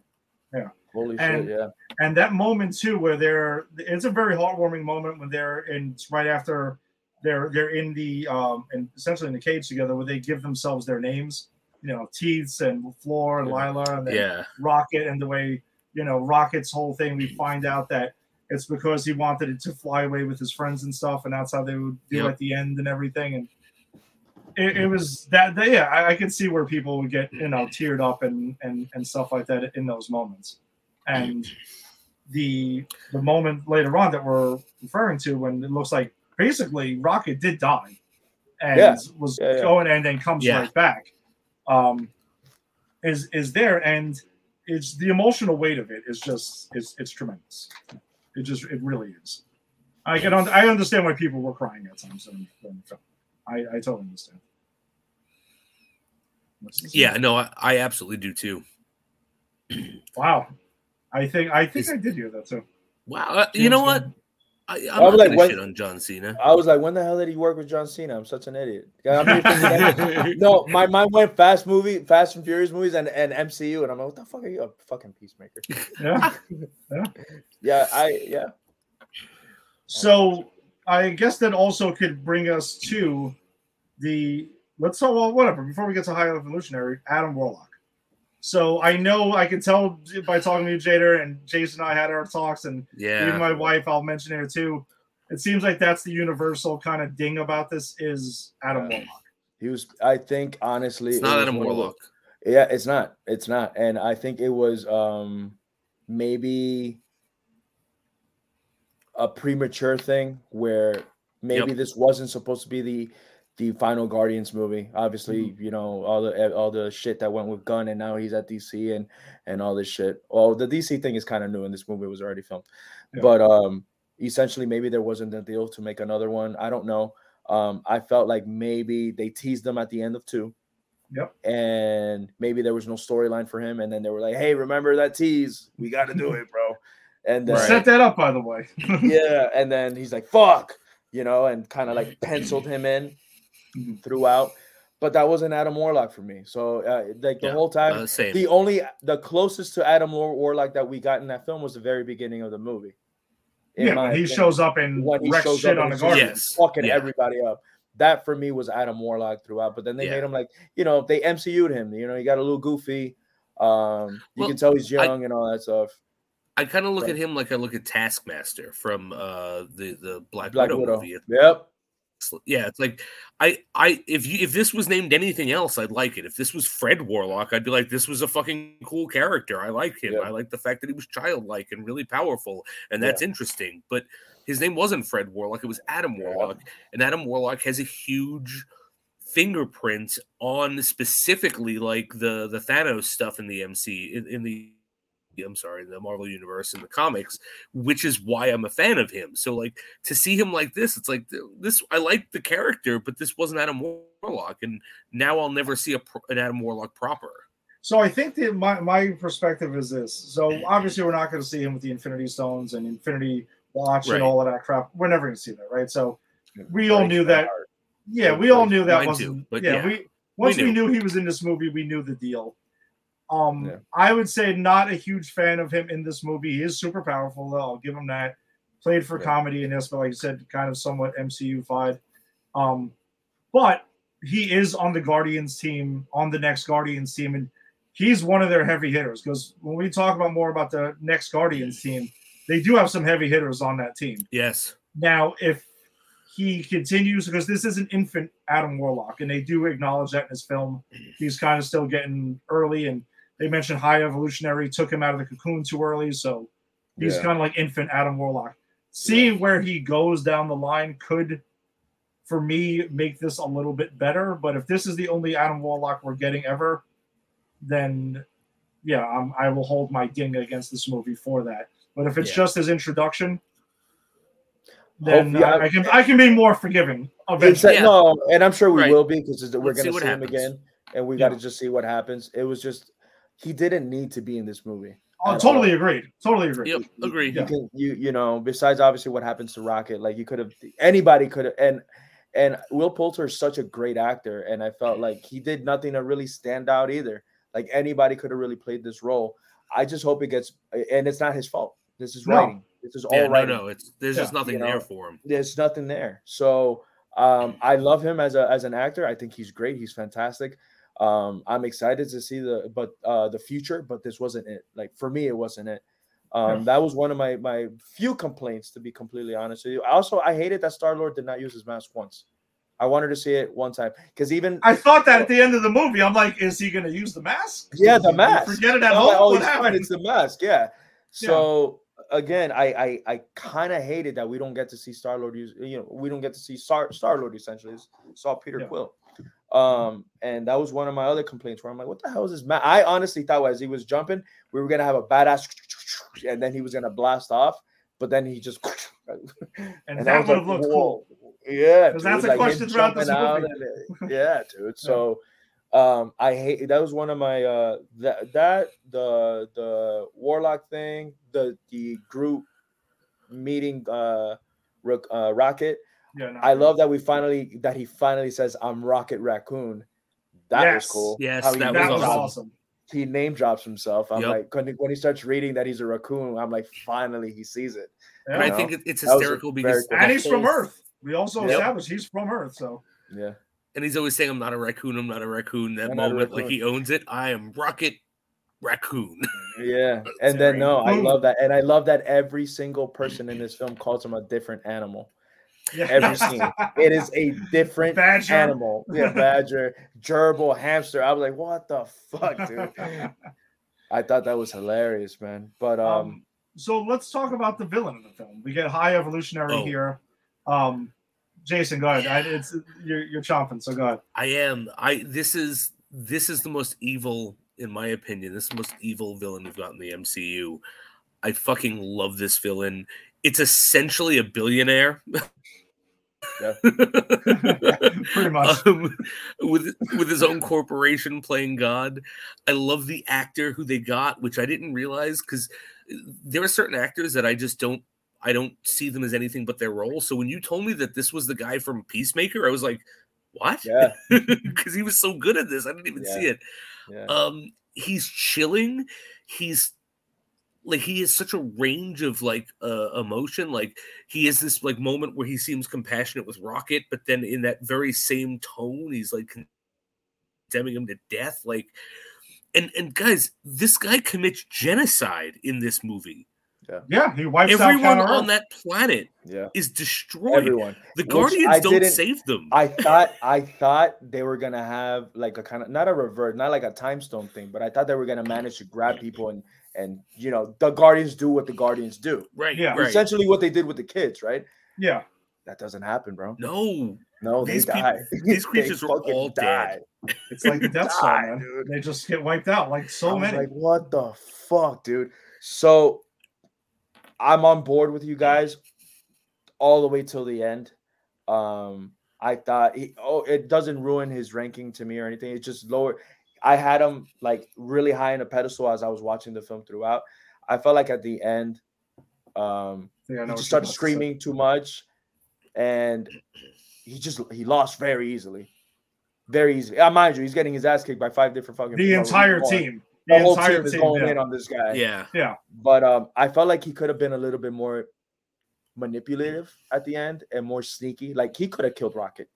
Yeah. holy And- shit, yeah, and that moment too where they're it's a very heartwarming moment when they're in it's right after they're they're in the um and essentially in the cage together where they give themselves their names you know teefs and floor and Yeah. lylla and then yeah, rocket and the way you know rocket's whole thing we find out that it's because he wanted it to fly away with his friends and stuff and that's how they would do Yep. at the end and everything and it, it was that, that yeah I, I could see where people would get you know teared up and and and stuff like that in those moments and the the moment later on that we're referring to when it looks like basically rocket did die and Yeah. was Yeah, yeah. going and then comes Yeah. right back um is is there and it's the emotional weight of it is just it's it's tremendous it just it really is i can I understand why people were crying at times in, the film i i totally understand yeah. No, I, I absolutely do too. wow i think i think It's- i did hear that too Wow, uh, you know what? I, I'm I was like, gonna when- shit on John Cena. I was like, when the hell did he work with John Cena? I'm such an idiot. I'm no, my mind went fast movie, Fast and Furious movies, and, and MCU, and I'm like, what the fuck are you a fucking peacemaker? Yeah. Yeah, I yeah. So I guess that also could bring us to the let's talk well, whatever before we get to high evolutionary Adam Warlock. So I know I can tell by talking to you, Jader, and Jason and I had our talks, and yeah. even my wife, I'll mention it too. It seems like that's the universal kind of ding about this is Adam Yeah. Warlock. He was. I think honestly, it's not was Adam one Warlock. Yeah, it's not. It's not. And I think it was um maybe a premature thing where maybe Yep. this wasn't supposed to be the the final Guardians movie. Obviously, Mm-hmm. you know, all the all the shit that went with Gunn and now he's at DC and and all this shit. Well, the DC thing is kind of new and this movie was already filmed. Yeah. But um essentially maybe there wasn't a deal to make another one. I don't know. Um I felt like maybe they teased them at the end of 2 Yep. and maybe there was no storyline for him and then they were like hey remember that tease we got to do it bro and then Set that up, by the way. yeah and then he's like fuck you know and kind of like penciled him in Mhm. throughout but that wasn't adam warlock for me so uh, like the Yeah, whole time Uh, same. the only the closest to adam War- warlock that we got in that film was the very beginning of the movie in yeah, when he opinion shows up and when he wrecks shit on the he's just Guardians. Yes. fucking Yeah. everybody up. That for me was Adam Warlock throughout. But then they Yeah. made him like, you know, they MCU'd him. You know, he got a little goofy. Um, you Well, can tell he's I- young and all that stuff. I kind of look Right. at him like I look at Taskmaster from uh the the Black, Black Widow, Widow. movie. Yep. Yeah, it's like I I if you if this was named anything else, I'd like it. If this was Fred Warlock, I'd be like, this was a fucking cool character. I like him. Yeah. I like the fact that he was childlike and really powerful, and that's interesting. But his name wasn't Fred Warlock; it was Adam Yeah. Warlock, and Adam Warlock has a huge fingerprint on specifically like the the Thanos stuff in the MC in, in the I'm sorry, in the Marvel universe in the comics, which is why I'm a fan of him. So like to see him like this, it's like this. I like the character, but this wasn't Adam Warlock, and now I'll never see a an Adam Warlock proper. So I think that my, my perspective is this. So obviously we're not going to see him with the Infinity Stones and Infinity Watch Right. and all of that crap. We're never going to see that, right? So we all knew that. Yeah, we all knew that wasn't. too, but yeah, yeah, we once we knew. knew. he was in this movie, we knew the deal. Um, Yeah. I would say not a huge fan of him in this movie. He is super powerful, though. I'll give him that. Played for Yeah. comedy in this, but like you said, kind of somewhat MCU fied. Um, but he is on the Guardians team, on the next Guardians team, and he's one of their heavy hitters. Because when we talk about more about the next Guardians team, they do have some heavy hitters on that team. Yes, Now, if he continues, because this is an infant Adam Warlock, and they do acknowledge that in his film, he's kind of still getting early. And they mentioned High Evolutionary took him out of the cocoon too early, so he's Yeah. kind of like infant Adam Warlock. Seeing where he goes down the line could, for me, make this a little bit better. But if this is the only Adam Warlock we're getting ever, then yeah, um, I will hold my ding against this movie for that. But if it's Yeah. just his introduction, then Hopefully, I, I can I can be more forgiving eventually. Exactly. Yeah. No, and I'm sure we Right. will be because we're gonna what see him again, and we Yeah. got to just see what happens. It was just he didn't need to be in this movie. Oh, totally all. agreed. Totally agreed. yep, agree. You Yeah. can you you know besides obviously what happens to Rocket, like you could have anybody could have and and Will Poulter is such a great actor, and I felt like he did nothing to really stand out either. Like anybody could have really played this role. I just hope it gets, and it's not his fault. This is No. writing. This is all Yeah, no, no, it's there's Yeah, just nothing you know, there for him. there's nothing there. So um, I love him as a as an actor. I think he's great. He's fantastic. Um, I'm excited to see the but uh, the future, but this wasn't it. Like for me, it wasn't it. Um, That was one of my my few complaints, to be completely honest with you. Also, I hated that Star Lord did not use his mask once. I wanted to see it one time because even I thought that at the end of the movie, I'm like, is he going to use the mask? Yeah, the mask. Forget it at home. like, oh, what happened? It's the mask. Yeah. So again, I I, I kind of hated that we don't get to see Star Lord use. You know, we don't get to see Star Star Lord essentially. Saw Peter Yeah. Quill. Um, and that was one of my other complaints where I'm like, what the hell is this mask? I honestly thought as he was jumping, we were gonna have a badass, and then he was gonna blast off, but then he just. And, I that would have like, looked "Whoa." cool. Yeah, 'Cause dude, that's a like question throughout this movie. it- yeah, dude. So um I hate that was one of my uh that that the the warlock thing, the the group meeting uh Rook- uh, Rocket. Yeah, no, I love that we finally that he finally says I'm Rocket Raccoon. That Yes. was cool. Yes, How he that that name was awesome. drops- awesome. He name drops himself. I'm Yep. like when he, when he starts reading that he's a raccoon, I'm like finally he sees it. And Yeah. I think it's That was a hysterical because cool- And he's from Earth. We also Yep. established he's from Earth, so Yeah. and he's always saying, "I'm not a raccoon. I'm not a raccoon." That I'm not a moment, like he owns it. I am Rocket Raccoon. Yeah. And then no, I love that. And I love that every single person in this film calls him a different animal. Yeah. Every scene. It is a different Badger. animal. Yeah, badger, gerbil, hamster. I was like, what the fuck, dude? I thought that was hilarious, man. But um, Um, so let's talk about the villain of the film. We get High Evolutionary Oh. here. Um, Jason, go ahead. I, it's you're, you're chomping, so go ahead. I am. I this is this is the most evil, in my opinion. This is the most evil villain we've got in the MCU. I fucking love this villain. It's essentially a billionaire. Yeah. Pretty much. um, with with his own corporation playing God. I love the actor who they got, which I didn't realize because there are certain actors that I just don't I don't see them as anything but their role. So when you told me that this was the guy from Peacemaker, I was like, what? yeah, Because he was so good at this. I didn't even Yeah. see it. yeah. Um, he's chilling. He's like he has such a range of like uh, emotion. Like he has this like moment where he seems compassionate with Rocket, but then in that very same tone, he's like condemning him to death. Like, and and guys, this guy commits genocide in this movie. Yeah, he wipes Everyone out on Earth. that planet yeah. is destroyed. Everyone. The Which Guardians don't didn't- save them. I thought I thought they were gonna have like a kind of not a revert, not like a time stone thing, but I thought they were gonna manage to grab people and and you know the Guardians do what the Guardians do. right. Yeah. Right. Essentially what they did with the kids, right? Yeah, That doesn't happen, bro. No. No, These they people- die. these They creatures are fucking all die. dead. it's like the Death Star, Die, man. dude. They just get wiped out like I so was many. like, what the fuck, dude? So I'm on board with you guys all the way till the end. Um, I thought he, oh, it doesn't ruin his ranking to me or anything. It's just lower. I had him like really high in a pedestal as I was watching the film throughout. I felt like at the end, um, Yeah, he just started about to screaming too much, and he just he lost very easily, very easily. Uh, mind you, he's getting his ass kicked by five different fucking. The entire team. The The whole entire team is team. going yeah. in on this guy. Yeah. yeah. But um, I felt like he could have been a little bit more manipulative at the end and more sneaky. Like he could have killed Rocket.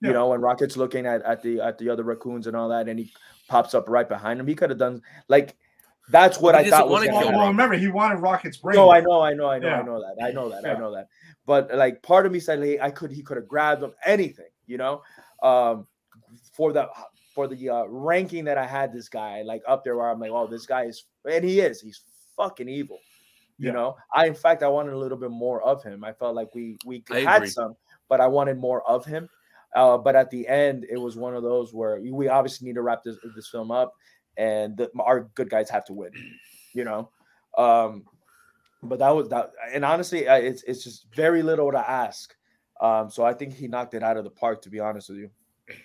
Yeah. You know, when Rocket's looking at, at the at the other raccoons and all that, and he pops up right behind him, he could have done like that's what He I thought was gonna Well, kill well, remember, he wanted Rocket's brain. No, I know, I know, I know, Yeah. I know that, I know that, Yeah. I know that. But like, part of me said, hey, I could, he could have grabbed him, anything, you know, um, for the for the uh, ranking that I had this guy like up there, where I'm like, oh, this guy is, and he is, he's fucking evil. You Yeah. know, I in fact I wanted a little bit more of him. I felt like we we I had agree. some, but I wanted more of him. Uh, but at the end, it was one of those where we obviously need to wrap this this film up, and the, our good guys have to win. You know, um, but that was that. And honestly, uh, it's it's just very little to ask. Um, so I think he knocked it out of the park. To be honest with you,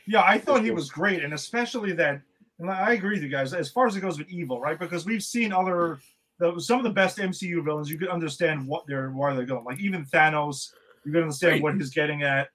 Yeah, I thought he was was- great, and especially that. And I agree with you guys as far as it goes with evil, right? Because we've seen other the, some of the best MCU villains. You could understand what they're where they're going. Like even Thanos, you could understand Right. what he's getting at.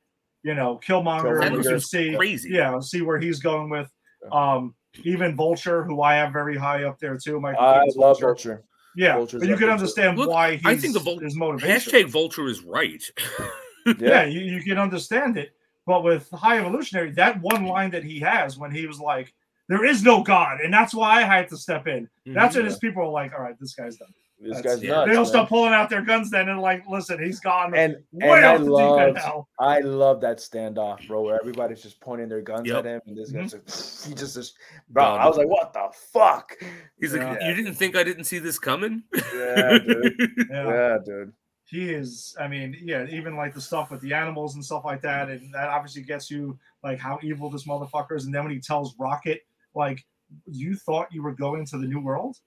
You know, Killmonger, Killmonger you Thanos see, crazy. yeah, see where he's going with. Um, even Vulture, who I have very high up there too. Michael I Keaton's love Vulture. Yeah, Vulture's but you can understand Look, why he's, I think the Vul- his motivation. Hashtag Vulture is right. yeah, you, you can understand it. But with High Evolutionary, that one line that he has when he was like, "There is no God," and that's why I had to step in. That's when Yeah. his people are like, "All right, this guy's done." This That's- guy's yeah. nuts. they don't man. stop pulling out their guns then and like, "Listen, he's gone And way and I off the deep end love. I love that standoff, bro, where everybody's just pointing their guns Yep. at him, and this Mm-hmm. guy's like, he just, just bro. Done. I was like, what the fuck? He's like, you didn't think I didn't see this coming? Yeah, dude. Yeah. Yeah, dude. he is. I mean, yeah, even like the stuff with the animals and stuff like that, and that obviously gets you like how evil this motherfucker is. And then when he tells Rocket, like, "You thought you were going to the new world."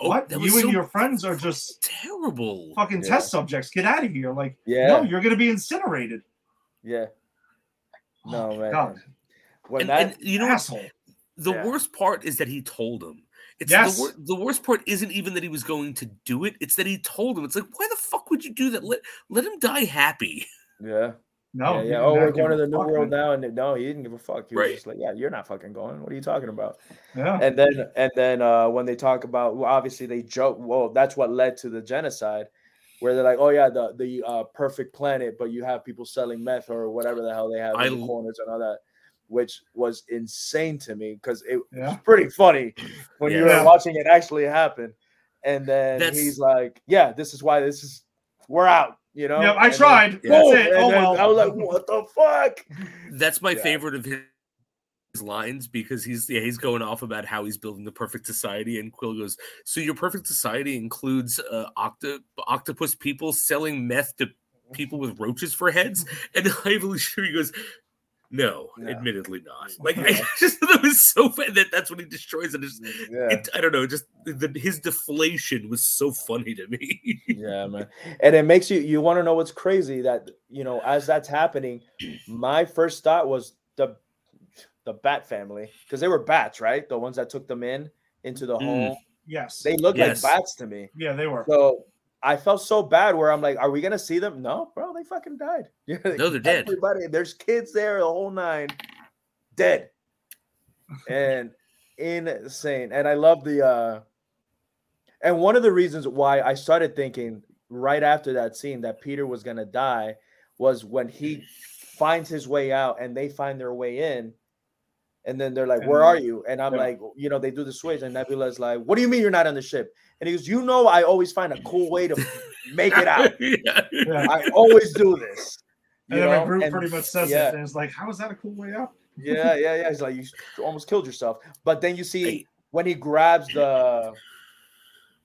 Oh, what? that You was and so your friends are just terrible. fucking Yeah. test subjects. Get out of here. Like, Yeah, no, you're gonna be incinerated. yeah. No, Oh, man. God. When And, that and you know asshole. The Yeah. worst part is that he told him. It's Yes. the, wor- the worst part isn't even that he was going to do it. It's that he told him. It's like, why the fuck would you do that? Let let him die happy. Yeah. No, yeah, yeah. Oh, we're going to the new fuck, world man. now, and no, he didn't give a fuck. He was Right. just like, "Yeah, you're not fucking going. What are you talking about?" Yeah. And then, and then, uh, when they talk about, well, obviously they joke. Well, that's what led to the genocide, where they're like, "Oh yeah, the the uh, perfect planet," but you have people selling meth or whatever the hell they have I in the l- corners and all that, which was insane to me because it was pretty funny when you were watching it actually happen. And then That's- he's like, "Yeah, this is why this is we're out." You know? Yeah, I And then- tried. Yeah. That's it. And Oh well. I was like, "What the fuck?" That's my Yeah. favorite of his his lines because he's yeah he's going off about how he's building the perfect society and Quill goes so your perfect society includes uh, octo- octopus people selling meth to people with roaches for heads and High Evolutionary goes no, No. admittedly not like I just thought it was so funny that that's when he destroys it, It's- Yeah. it I don't know just the, his deflation was so funny to me yeah man and it makes you you want to know what's crazy that you know as that's happening my first thought was the the bat family because they were bats right the ones that took them in into the Mm. home yes. they look Yes. like bats to me yeah, they were. so i felt so bad where i'm like are we gonna see them? No bro they fucking died. Yeah, No, they're dead. everybody there's kids there the whole nine dead. And insane. And i love the uh and one of the reasons why i started thinking right after that scene that peter was gonna die was when he finds his way out and they find their way in and then they're like where are you? And i'm yeah. like you know they do the switch and nebula's like what do you mean you're not on the ship and he goes you know i always find a cool way to make it out yeah. Yeah. i always do this And then know? my group And- pretty much says yeah. it. And it's like, how is that a cool way out? yeah, yeah, yeah. He's like, you almost killed yourself. But then you see Hey. when he grabs the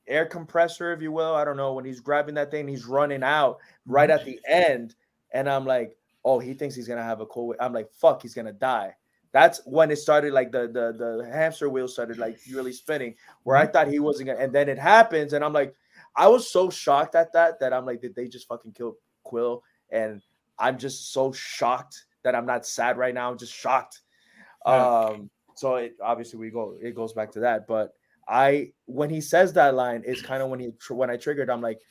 air compressor, if you will. I don't know when he's grabbing that thing, he's running out right at mm-hmm. the end, and I'm like, oh, he thinks he's gonna have a cool. Way. I'm like, fuck, he's gonna die. That's when it started, like the the the hamster wheel started like really spinning. Where I thought he wasn't gonna, and then it happens, and I'm like, I was so shocked at that that I'm like, did they just fucking kill Quill? And I'm just so shocked that I'm not sad right now. I'm just shocked. Yeah. Um, so it obviously we go it goes back to that. But I when he says that line it's kind of when he when I triggered, I'm like,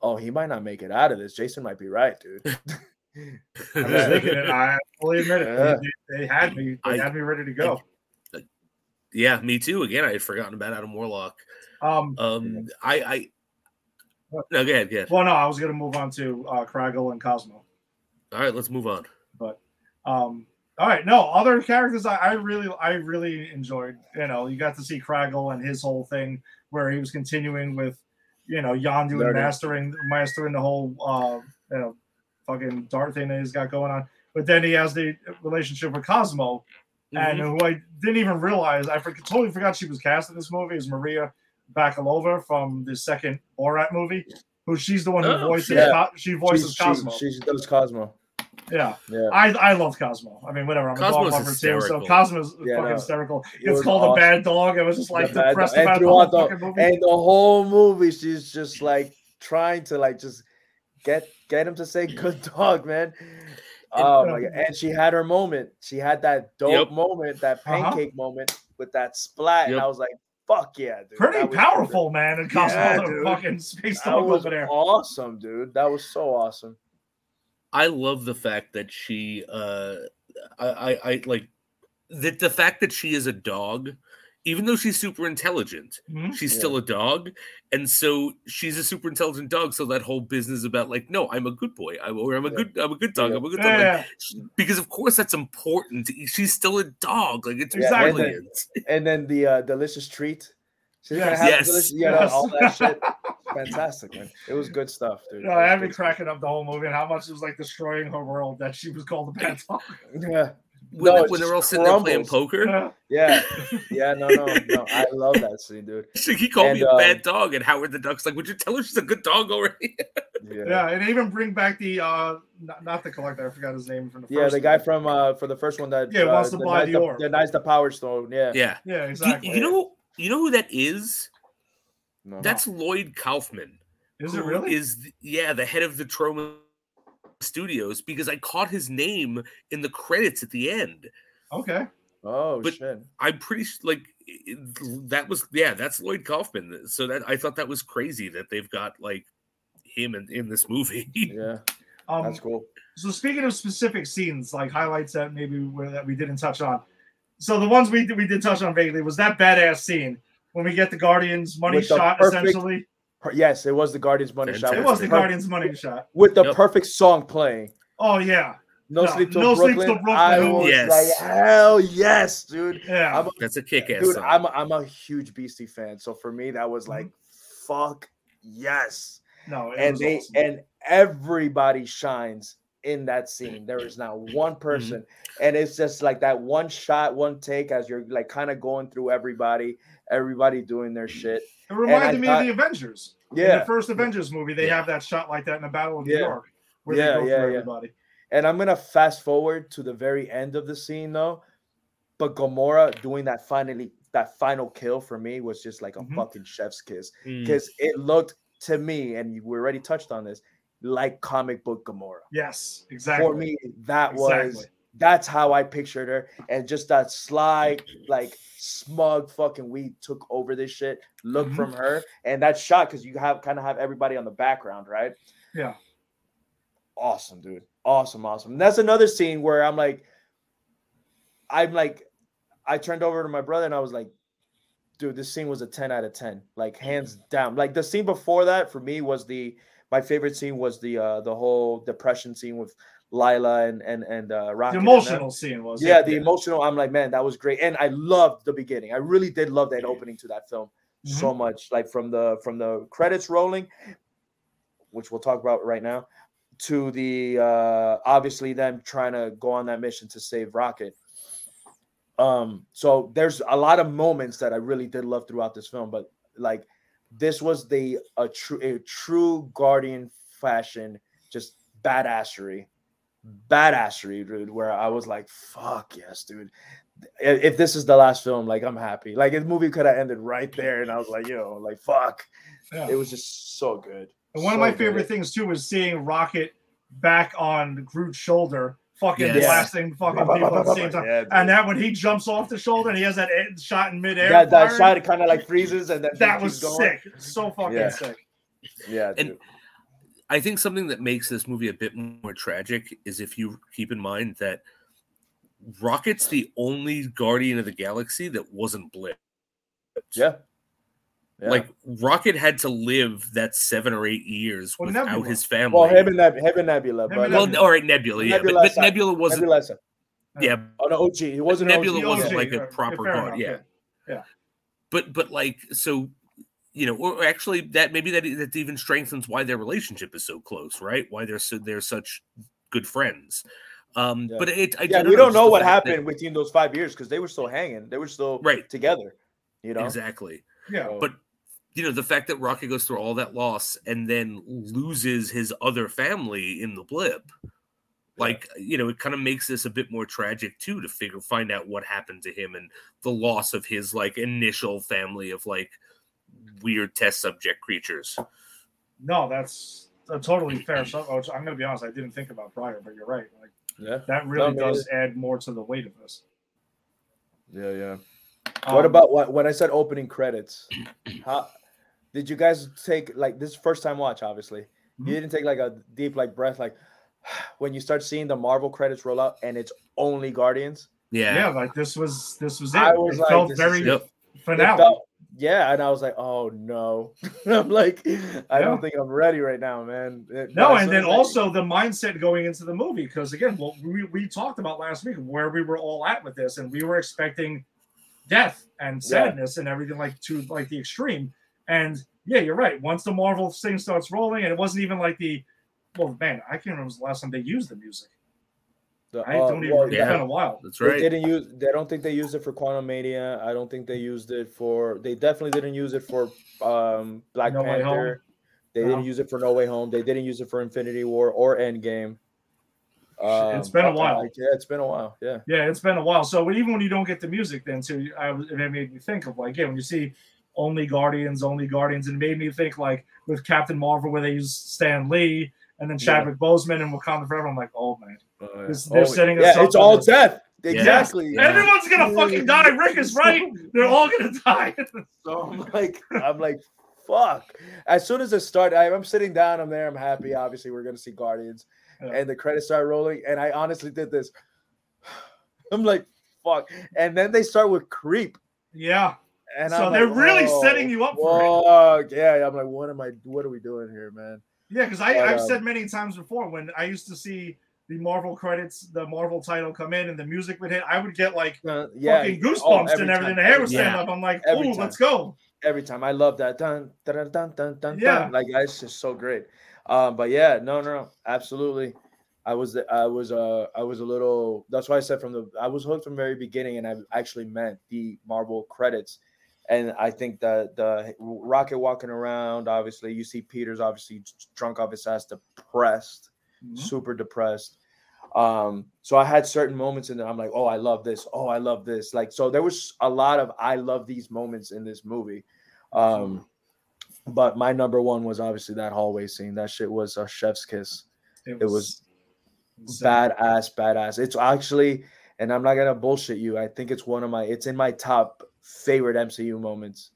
oh, he might not make it out of this. Jason might be right, dude. I was thinking it. I fully admit it. Yeah. They, they had me. They I- had me ready to go. yeah me too again I had forgotten about Adam Warlock Um, um I I no go ahead go ahead well, no, I was going to move on to uh, Kraglin and Cosmo. all right let's move on But, Um, all right, no other characters. I, I really, I really enjoyed. You know, you got to see Kraglin and his whole thing where he was continuing with, you know, Yondu and mastering, mastering the whole, uh, you know, fucking dart thing that he's got going on. But then he has the relationship with Cosmo, and Mhm. who I didn't even realize. I for, totally forgot she was cast in this movie. Is Maria Bakalova from the second Borat movie? Who she's the one who Oh, voices. yeah. Co- she voices She's- Cosmo. She, she does Cosmo. yeah. Yeah. I I love Cosmo. I mean, whatever. I'm a dog lover too, so hysterical. Cosmo's Yeah, fucking no, hysterical. it It's was called a bad dog. I was just like The depressed dog. about and the whole the, fucking movie. and the whole movie, she's just like trying to like just get get him to say good dog, man. Oh my god! And she had her moment. She had that dope Yep. moment, that Uh-huh. pancake moment with that splat, and I was like, "Fuck yeah, dude!" Pretty powerful, man. It cost Yeah, the fucking space That dog was over there. awesome, dude. That was so awesome. I love the fact that she uh I I, I like that the fact that she is a dog even though she's super intelligent Mhm. she's Yeah. still a dog and so she's a super intelligent dog so that whole business about like no i'm a good boy I, or i'm a Yeah. good i'm a good dog Yeah. i'm a good dog like, she- because of course that's important she's still a dog like it's Yeah, and then- And then the uh, delicious treat. She's gonna Yes. have Yes. delicious, yeah, Yes. all that shit. Fantastic, man. It was good stuff, dude. no, I was had me good cracking up the whole movie and how much it was like destroying her world that she was called the bad dog. Yeah, when, No, when they're all sitting there playing poker Yeah. yeah, yeah. No, no, no. I love that scene, dude. he called me a um, bad dog and howard the duck's like would you tell her she's a good dog already Yeah. yeah, and they even bring back the uh not, not the collector, I forgot his name from the first Yeah, the guy one. from uh for the first one that Yeah, uh, wants to buy denies the ore. denies the power stone. Yeah, yeah Yeah, Do you- exactly. you know you know who that is No. That's Lloyd Kaufman. is it really? Is th- yeah, the head of the Troma Studios because I caught his name in the credits at the end. okay. Oh But- shit! I'm pretty like that was yeah, that's Lloyd Kaufman. So that I thought that was crazy that they've got like him in, in this movie. Yeah, Um, that's cool. So speaking of specific scenes, like highlights that maybe where that we didn't touch on. So the ones we did, we did touch on vaguely was that badass scene when we get the Guardians money With shot. perfect- essentially, Per- Yes, it was the Guardians money shot. It was the Per- Guardians money shot. with the Yep. perfect song playing. Oh yeah, No, No, sleep till No Sleep Brooklyn. Till Brooklyn. I was Yes. like, hell yes, dude. yeah. I'm a, That's a kick ass dude. song. I'm a, I'm a huge Beastie fan, so for me that was Mm-hmm. like, fuck yes. no, it and was they awesome. and everybody shines in that scene. There is not one Mm-hmm. person, and it's just like that one shot, one take as you're like kind of going through everybody, everybody doing their shit. it reminded me thought- of the Avengers. in Yeah, the first Avengers movie, they Yeah. have that shot like that in the Battle of New Yeah. York, where Yeah, they go yeah, through yeah. everybody. and I'm gonna fast forward to the very end of the scene though. But Gamora doing that finally that final kill for me was just like a Mhm. fucking chef's kiss Mm. because it looked to me, and we already touched on this, like comic book Gamora. Yes, exactly. For me, that was Exactly. that's how I pictured her, and just that sly, like smug fucking we took over this shit look Mhm. from her, and that shot because you have kind of have everybody on the background, right? Yeah. Awesome, dude. Awesome, awesome. And that's another scene where I'm like, I'm like, I turned over to my brother and I was like, dude, this scene was a 10 out of 10. Like hands down. Like the scene before that for me was the my favorite scene was the uh the whole depression scene with Lylla and and and uh Rocket. The emotional scene was Yeah, it? the emotional. I'm like, man, that was great, and I loved the beginning. I really did love that opening to that film so much. Like from the from the credits rolling, which we'll talk about right now, to the uh obviously them trying to go on that mission to save Rocket. Um, so there's a lot of moments that I really did love throughout this film, but like this was the a true a true Guardian fashion, just badassery badassery, dude, where I was like, fuck yes, dude. If this is the last film, like I'm happy. Like the movie could have ended right there, and I was like, yo, like fuck. Yeah. It was just so good. And one of So my good. favorite things too was seeing Rocket back on Groot's shoulder, fucking Yes. blasting fucking people at the same time. Yeah. And that when he jumps off the shoulder and he has that shot in midair, yeah, that firing, shot kind of like freezes, and then that was going. sick. So fucking Yeah. sick. Yeah, And- dude. I think something that makes this movie a bit more tragic is if you keep in mind that Rocket's the only Guardian of the Galaxy that wasn't blipped. yeah. Yeah. Like Rocket had to live that seven or eight years Well, without Nebula. his family. well, him and Neb- him and Nebula, but and well, Nebula. all right, Nebula, yeah, Nebula but, but. Nebula wasn't. Nebula. said- Yeah, Oh no, OG. He wasn't Nebula OG. wasn't OG, like a proper Fair guard. enough, Yeah. but but like so, you know, or actually that maybe that that even strengthens why their relationship is so close, right? Why they're so they're such good friends. Um, Yeah. but it, I, Yeah, I we don't know what fact that- happened between those five years because they were still hanging. They were still Right. together. You know. exactly. Yeah. But you know, the fact that Rocket goes through all that loss and then loses his other family in the blip, like you know, it kind of makes this a bit more tragic too to figure find out what happened to him and the loss of his like initial family of like weird test subject creatures. No, that's a totally fair. So, I'm going to be honest. I didn't think about prior, but you're right. Like yeah. that really No, does add more to the weight of this. Yeah, yeah. Um, what about what, when I said opening credits? How did you guys take like this first time watch? Obviously, Mhm. you didn't take like a deep like breath like when you start seeing the Marvel credits roll out and it's only Guardians. Yeah, Yeah. like this was this was it. I was it like, felt this is very it. Yep. It finale. felt- yeah, and I was like, oh no, I'm like, I Yeah. don't think I'm ready right now, man. It- No, and then as also the mindset going into the movie, because again, what we, we talked about last week, where we were all at with this, and we were expecting death and Yeah. sadness and everything like to like the extreme. And yeah, you're right. Once the Marvel thing starts rolling, and it wasn't even like the well, man, I can't remember the last time they used the music. the- I uh, don't even. well, it's yeah. been a while. That's They right. didn't use. They don't think they used it for Quantumania. I don't think they used it for. They definitely didn't use it for um, Black No Way Home? Panther. They No. didn't use it for No Way Home. They didn't use it for Infinity War or Endgame. It's been a Um, while. like, yeah, it's been a while. Yeah. Yeah, it's been a while. So even when you don't get the music, then too, I it made me think of like, yeah, when you see only Guardians, only Guardians, and made me think like with Captain Marvel where they use Stan Lee and then Yeah. Chadwick Boseman and Wakanda Forever. I'm like, oh man, oh, yeah. This- oh, they're Oh, setting us yeah, up it's all this. death. exactly. Yeah. Everyone's gonna fucking die. Rick is right. They're all gonna die. So I'm like, I'm like, fuck. As soon as it started, I, I'm sitting down. I'm there. I'm happy. Obviously, we're gonna see Guardians, Yeah. and the credits start rolling. And I honestly did this. I'm like, fuck. And then they start with Creep, yeah. And So I'm they're like, really "Oh, setting you up for fuck. Yeah, I'm like, what am I? What are we doing here, man? Yeah, because I But, I've um, said many times before when I used to see the Marvel credits, the Marvel title come in, and the music would hit, I would get like Uh, yeah, fucking oh, goosebumps every and everything. time, The hair would stand time. up. I'm like, Every ooh, time. let's go. every time. I love that. Dun dun dun dun dun. Yeah. dun. Like it's just so great. Um, but yeah, no, no, no, absolutely. I was, I was, uh, I was a little. That's why I said from the, I was hooked from the very beginning, and I actually meant the Marvel credits. And I think that the Rocket walking around, obviously, you see Peter's obviously drunk off his ass, depressed, Mhm. super depressed. Um, so I had certain moments in there. I'm like, oh, I love this. Oh, I love this. Like, so there was a lot of I love these moments in this movie. Um, but my number one was obviously that hallway scene. That shit was a chef's kiss. It was insane. Badass, badass. It's actually, and I'm not gonna bullshit you. I think it's one of my. It's in my top favorite MCU moments.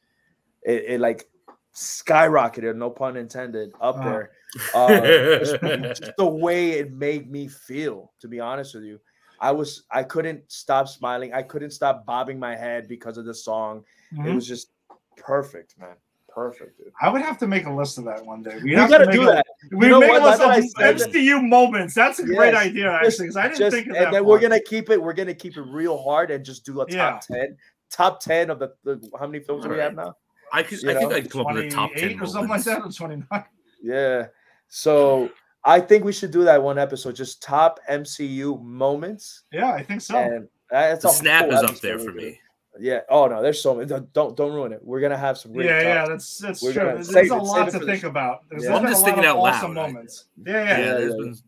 It, it like skyrocketed, no pun intended, up there. Uh, just, just the way it made me feel. To be honest with you, I was I couldn't stop smiling. I couldn't stop bobbing my head because of the song. It Mhm. was just perfect, man. Perfect, dude. I would have to make a list of that one day. We'd We have gotta to do a, that. We know make what? a list of. MCU moments. That's a great idea, actually, because I didn't Just- think of and that. then we're gonna keep it. We're gonna keep it real hard and just do a top Yeah. ten. Top ten of the, the how many films do we have now? I could, You I think I'd come up with a top 28 ten or something like that, or 29. Yeah. So I think we should do that one episode, just top MCU moments. Yeah, I think so. And that's The a snap full is up there for me. Yeah. Oh no, there's so many. Don't don't don't ruin it. We're gonna have some great. yeah, yeah, that's that's We're true. gonna There's, save there's a it- lot to think the- about. There's Yeah. been I'm a just lot thinking of out awesome loud. I- moments. Yeah, Yeah, yeah, Yeah, yeah, been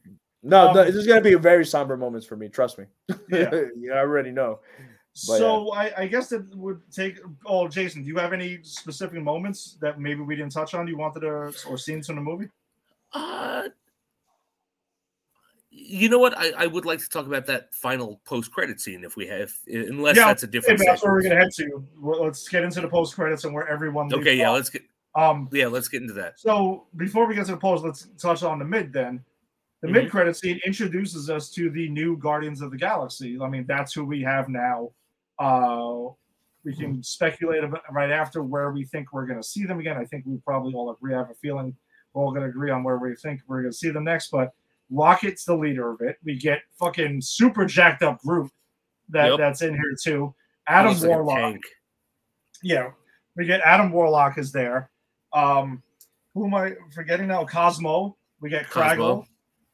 No, no, Um, this is gonna be very somber moments for me. Trust me. yeah. I already know. But, So I, I guess it would take. Oh, Jason, do you have any specific moments that maybe we didn't touch on? You wanted to or scenes in the movie? Uh, you know what? I, I would like to talk about that final post credit scene if we have, unless Yeah, that's a different. Maybe that's where we're gonna head to. Let's get into the post credits and where everyone. Okay, yeah, off. let's get Um. yeah, let's get into that. So before we get to the post, let's touch on the mid. Then the Mhm. mid credit scene introduces us to the new Guardians of the Galaxy. I mean, that's who we have now. Uh, we can speculate about right after where we think we're going to see them again. I think we probably all agree. I have a feeling we're all going to agree on where we think we're going to see them next. But Rocket's the leader of it. We get fucking super jacked up group that Yep. that's in here too. Adam like Warlock. Yeah, we get Adam Warlock is there. Um, who am I forgetting now? Cosmo. We get Kraglin.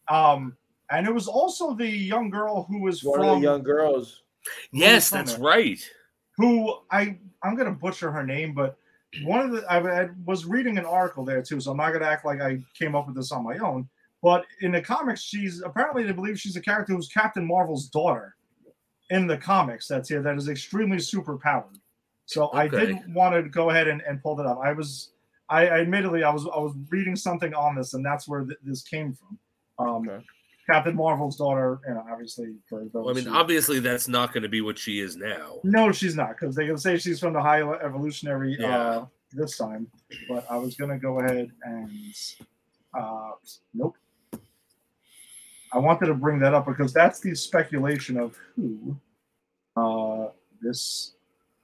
Um, and it was also the young girl who was One of from the young girls. Yes, that's it? right. who I I'm gonna butcher her name, but one of the I, I was reading an article there too, so I'm not gonna act like I came up with this on my own. But in the comics, she's apparently they believe she's a character who's Captain Marvel's daughter in the comics. That's here that is extremely super powered. So I Okay. did want to go ahead and, and pull that up. I was I, I admittedly I was I was reading something on this, and that's where th- this came from. Um, Okay. Captain Marvel's daughter, you know, obviously for those. Well, I mean, obviously that's not going to be what she is now. no, she's not, because they can say she's from the high evolutionary Yeah. uh, this time. But I was gonna go ahead and uh, nope. I wanted to bring that up because that's the speculation of who uh, this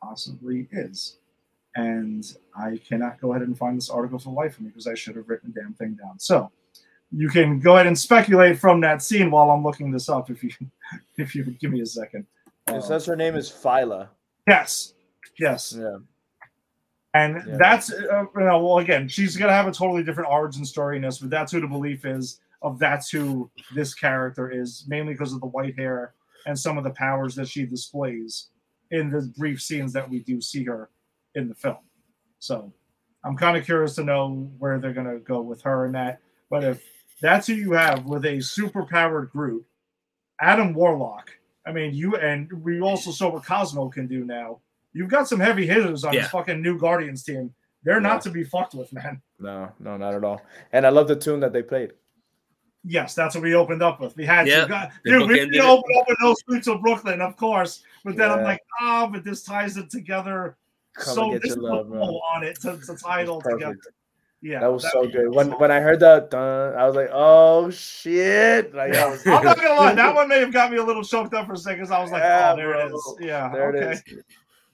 possibly is, and I cannot go ahead and find this article for life of me because I should have written the damn thing down. So you can go ahead and speculate from that scene while I'm looking this up if you if you give me a second. It Uh, says her name is Phyla. Yes. Yes. Yeah. And Yeah. that's, uh, you know, well, again, she's going to have a totally different origin story in this, but that's who the belief is of that's who this character is, mainly because of the white hair and some of the powers that she displays in the brief scenes that we do see her in the film. So I'm kind of curious to know where they're going to go with her and that. But if that's who you have with a super powered Groot, Adam Warlock, I mean, you and we also saw what Cosmo can do now. You've got some heavy hitters on Yeah. this fucking new Guardians team. They're Yeah. not to be fucked with, man. No, no, not at all. And I love the tune that they played. Yes, that's what we opened up with. We had Yeah, to, God, dude. We bookended did open up with No Streets of Brooklyn, of course. But then I'm like, ah, but this ties it together. Come so this love, a man. pull on it to, to tie it all together. Perfect. Yeah, That was that- so good. When when I heard that, dun, I was like, "Oh shit!" Like, I was, I'm not gonna lie, that one may have got me a little choked up for a second. I was like, Yeah, oh, there it bro. is. Yeah, there okay. it is.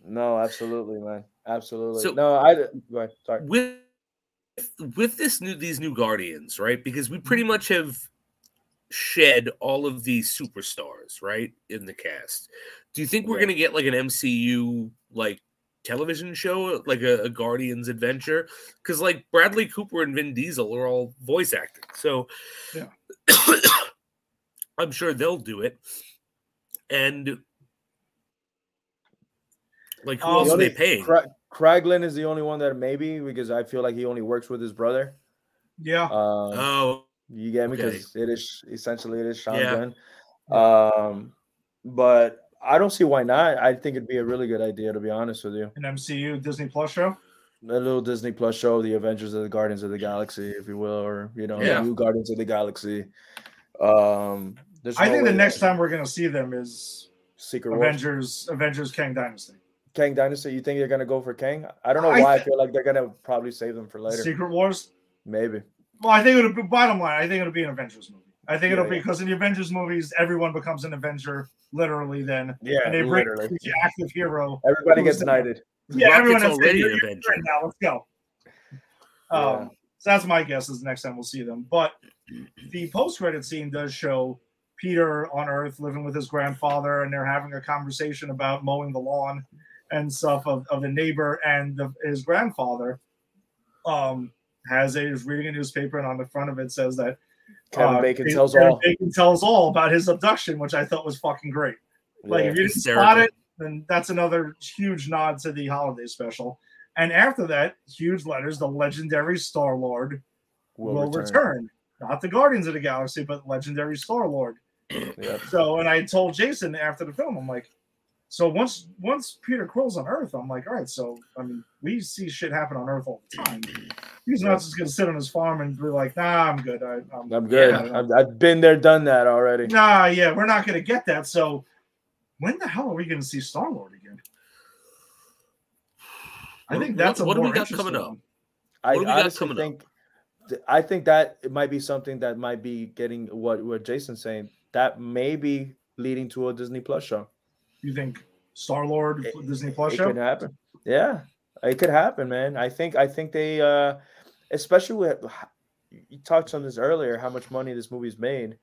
No, absolutely, man, absolutely. So- no, I go ahead. Sorry. with with this new these new guardians right because we pretty much have shed all of these superstars right in the cast do you think we're Yeah. going to get like an mcu like television show like a, a guardians adventure because like bradley cooper and vin diesel are all voice acting so Yeah. i'm sure they'll do it and like who Um, else The are they only- paying Cra- Kraglin is the only one that maybe because I feel like he only works with his brother. Yeah, Um, oh You get me? Okay. Because it is essentially it is Sean Yeah. Gunn. Um, but I don't see why not. I think it'd be a really good idea to be honest with you. an MCU Disney Plus show. A little Disney Plus show, the Avengers of the Guardians of the Galaxy, if you will, or you know, Yeah. new Guardians of the Galaxy. Um, I no think the next time we're gonna see them is Secret Wars, Avengers Avengers Kang Dynasty. Kang Dynasty. You think they're gonna go for Kang? I don't know I why. I feel like they're gonna probably save them for later. Secret Wars. Maybe. Well, I think it'll be bottom line. I think it'll be an Avengers movie. I think it'll Yeah, be yeah. because in the Avengers movies, everyone becomes an Avenger literally. Then Yeah, and they bring literally. the active hero. Everybody gets the- knighted. Yeah, everyone Rocket's has already an Avenger. right now. Let's go. Um, Yeah. so that's my guess is the next time we'll see them. But the post credit scene does show Peter on Earth living with his grandfather, and they're having a conversation about mowing the lawn and stuff of, of the neighbor and the, his grandfather. Um, has a is reading a newspaper, and on the front of it says that Kevin uh, Bacon Kevin tells all. Bacon tells all about his abduction, which I thought was fucking great. Like Yeah. if you didn't spot it, then that's another huge nod to the holiday special. And after that, huge letters: the legendary Star Lord will, return. Not the Guardians of the Galaxy, but legendary Star Lord. Yep. So, and I told Jason after the film, I'm like, so once once Peter Quill's on Earth, I'm like, all right, so I mean, we see shit happen on Earth all the time. He's not just gonna sit on his farm and be like, nah, I'm good. I, I'm, I'm good. Yeah. I've, I've been there, done that already. Nah, yeah, we're not gonna get that. So, when the hell are we gonna see Star Lord again? I think What- that's a what do we got coming up? I What do we got honestly coming up? think, th- I think that it might be something that might be getting what what Jason's saying. That may be leading to a Disney Plus show. You think Star Lord Disney Plus it show? could happen. Yeah, it could happen, man. I think I think they, uh especially with you touched on this earlier, how much money this movie's made,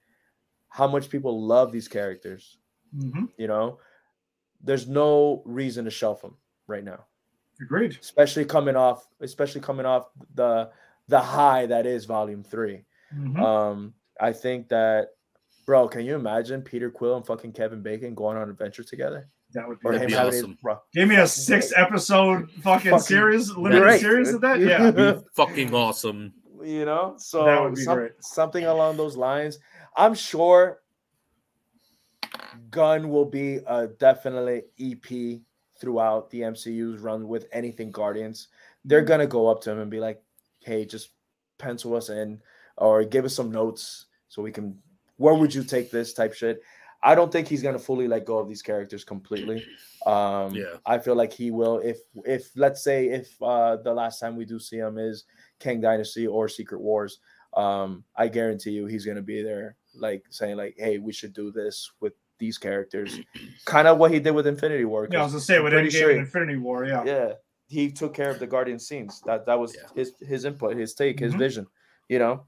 how much people love these characters. hmm You know, there's no reason to shelf them right now. Agreed. especially coming off especially coming off the the high that is volume 3 Mhm. um i think that bro can you imagine peter quill and fucking kevin bacon going on adventure together that would be, That'd him be awesome. his, Give me a six episode fucking, Fucking series, limited great, series dude. of that. Yeah. Be fucking awesome. you know so That would be some- great. something along those lines i'm sure Gunn will be a definitely ep throughout the mcu's run with anything guardians they're gonna go up to him and be like hey just pencil us in or give us some notes so we can where would you take this type shit i don't think he's gonna fully let go of these characters completely um Yeah. i feel like he will if if let's say if uh the last time we do see him is Kang Dynasty or Secret Wars, um, I guarantee you he's gonna be there, like saying like, "Hey, we should do this with these characters," kind of what he did with Infinity War. Yeah, I 'cause was gonna say with Endgame sure- and Infinity War. Yeah. yeah, he took care of the Guardian scenes. That that was Yeah. his his input, his take, his Mhm. vision. You know,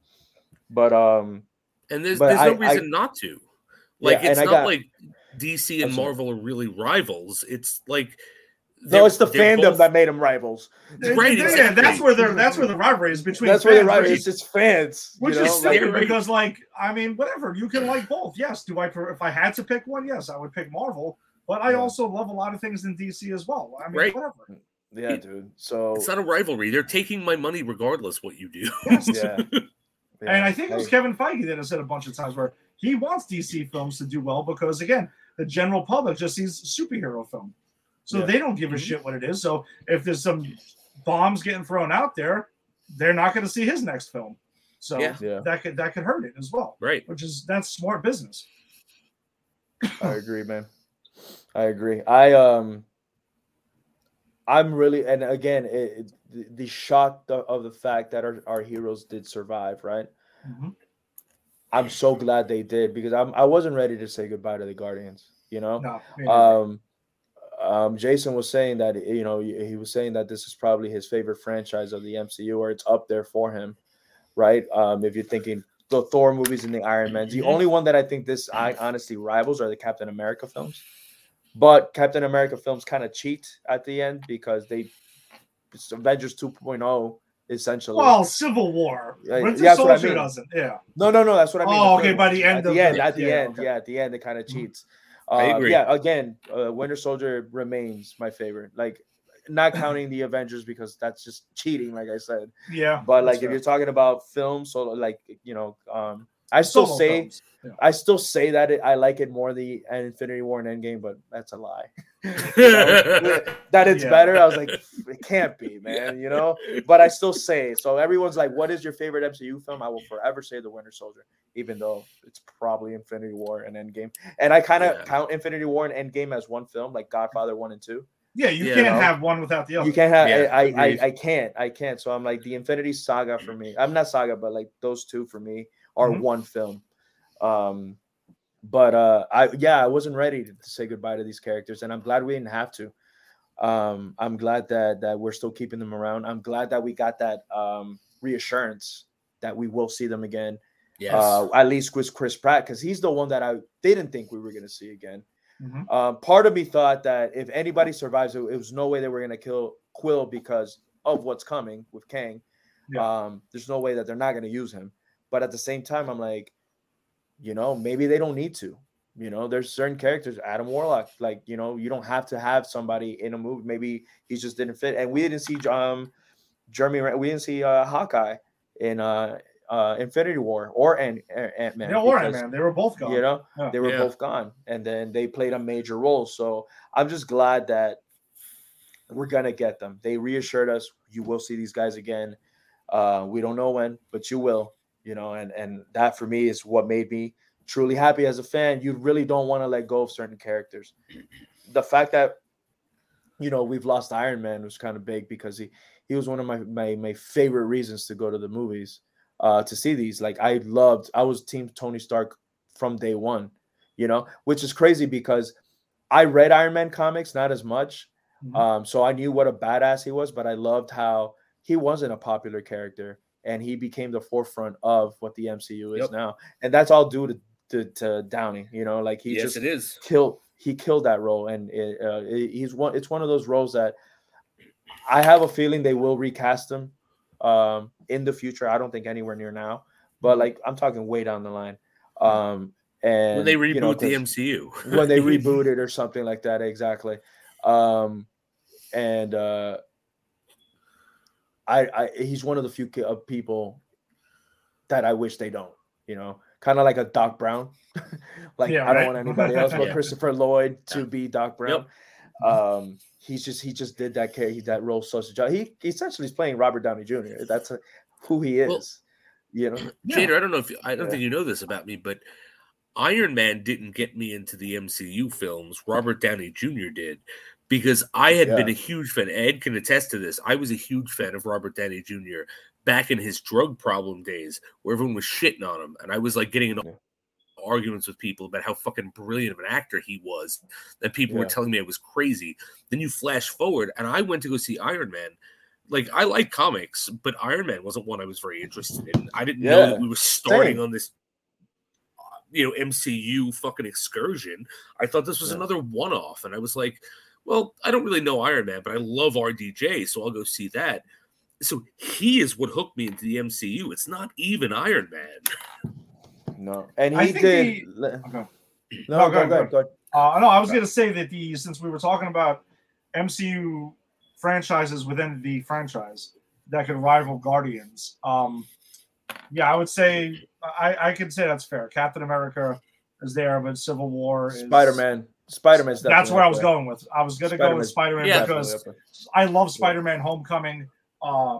but um, And there's But there's no I- I- reason not to. Like Yeah, it's not got- like DC and Marvel are really rivals. It's like no, it's the fandom both- that made them rivals. Right, Yeah, that's where they're that's where the rivalry is between That's where the rivalry is. which It's just fans, Which you know? is like- stupid right. because, like, I mean, whatever you can like both. Yes, do I? pre- If I had to pick one, yes, I would pick Marvel. But I Yeah. also love a lot of things in DC as well. I mean, Right. whatever. yeah, dude. So It's not a rivalry. They're taking my money regardless what you do. Yes. yeah. And I think it was Kevin Feige that has said a bunch of times where he wants DC films to do well because, again, the general public just sees superhero film, so Yeah. they don't give a Mhm. shit what it is. So if there's some bombs getting thrown out there, they're not going to see his next film. So Yeah. Yeah, that could that could hurt it as well, Right. which is that's smart business. I agree, man. I agree. I um, I'm really, and again, it, it- the, the shock of, of the fact that our, our heroes did survive, right? Mhm. I'm so glad they did because I'm I wasn't ready to say goodbye to the Guardians. You know, No, um, um, Jason was saying that you know he was saying that this is probably his favorite franchise of the MCU, or it's up there for him, right? Um, if you're thinking the Thor movies and the Iron Man, the Mhm. only one that I think this I honestly rivals are the Captain America films, but Captain America films kind of cheat at the end because they it's Avengers 2.0 essentially. well, Civil War. Yeah, Winter yeah, that's what I Soldier mean. doesn't. Yeah. No, no, no. That's what I mean. Oh, okay, by the end at of the end, the- at the yeah, end, okay. yeah, at the end, it kind of Mhm. cheats. I Uh, agree. Yeah, again, uh, Winter Soldier remains my favorite. Like, not counting the Avengers because that's just cheating, like I said. Yeah. But like, if fair. you're talking about film, so like, you know, um, I still Solo say. Yeah. I still say that it, I like it more the Infinity War and Endgame, but that's a lie. Know? that it's Yeah. better. I was like, it can't be, man. You know, but I still say. So everyone's like, "What is your favorite MCU film?" I will forever say The Winter Soldier, even though it's probably Infinity War and Endgame. And I kind of Yeah. count Infinity War and Endgame as one film, like Godfather one and two. Yeah, you Yeah, can't no. have one without the other. You can't have. Yeah, I, I. I, I can't. I can't. So I'm like the Infinity Saga for me. I'm not Saga, but like those two for me are Mhm. one film. Um, but uh, I yeah, I wasn't ready to say goodbye to these characters, and I'm glad we didn't have to. Um, I'm glad that that we're still keeping them around. I'm glad that we got that um reassurance that we will see them again. yes. Uh, at least with Chris Pratt, because he's the one that I didn't think we were gonna see again. Mhm. Um, part of me thought that if anybody survives, it, it was no way they were going to kill Quill because of what's coming with Kang. Yeah. Um, there's no way that they're not going to use him. But at the same time, I'm like, you know, maybe they don't need to. You know, there's certain characters, Adam Warlock, like you know, you don't have to have somebody in a movie. Maybe he just didn't fit, and we didn't see um, Jeremy. We didn't see uh, Hawkeye in uh, uh, Infinity War or Ant Ant Man. Yeah, all right, man. They were both gone. You know, Yeah. they were Yeah. both gone, and then they played a major role. So I'm just glad that we're gonna get them. They reassured us you will see these guys again. Uh, we don't know when, but you will. You know, and and that for me is what made me truly happy as a fan. You really don't want to let go of certain characters. The fact that you know we've lost Iron Man was kind of big because he he was one of my my my favorite reasons to go to the movies uh to see these. Like I loved I was team Tony Stark from day one, you know, which is crazy because I read Iron Man comics, not as much. Mhm. Um, so I knew what a badass he was, but I loved how he wasn't a popular character and he became the forefront of what the MCU is Yep. now. And that's all due to, to, to Downey, you know, like he yes, just it is. killed he killed that role and it, uh, it- he's one it's one of those roles that i have a feeling they will recast him um in the future i don't think anywhere near now but like i'm talking way down the line um and When they reboot you know, the MCU. when they reboot it or something like that exactly um and uh i i he's one of the few ki- people that i wish they don't you know kind of like a doc brown like Yeah, i don't want anybody else but Yeah. christopher lloyd to Yeah. be doc brown um he's just he just did that he, that role such a job he essentially is playing robert downey jr that's a, who he is Well, you know Yeah. Jader, I don't know if I don't Yeah. think you know this about me, but Iron Man didn't get me into the MCU films. Robert Downey Jr. did because I had been a huge fan. Ed can attest to this. I was a huge fan of Robert Downey Jr. back in his drug problem days, where everyone was shitting on him, and I was like getting into Yeah. arguments with people about how fucking brilliant of an actor he was. That people were telling me I was crazy. Then you flash forward, and I went to go see Iron Man like I like comics, but Iron Man wasn't one I was very interested in. I didn't know that we were starting same. on this you know MCU fucking excursion. I thought this was Yeah. another one off and I was like, well, I don't really know Iron Man, but I love RDJ, so I'll go see that. So he is what hooked me into the MCU. It's not even Iron Man. no and he did the- le- Okay. no, No, go, go go, ahead, go, Uh, no, I was going to say that the since we were talking about MCU franchises within the franchise that could rival Guardians. Um, yeah, I would say I, I could say that's fair. Captain America is there, but Civil War is spider-man spider-man's That's where I was there. going with. I was going to go with Spider-Man's Spider Man Yeah. Because. I love Spider Man Homecoming. Uh,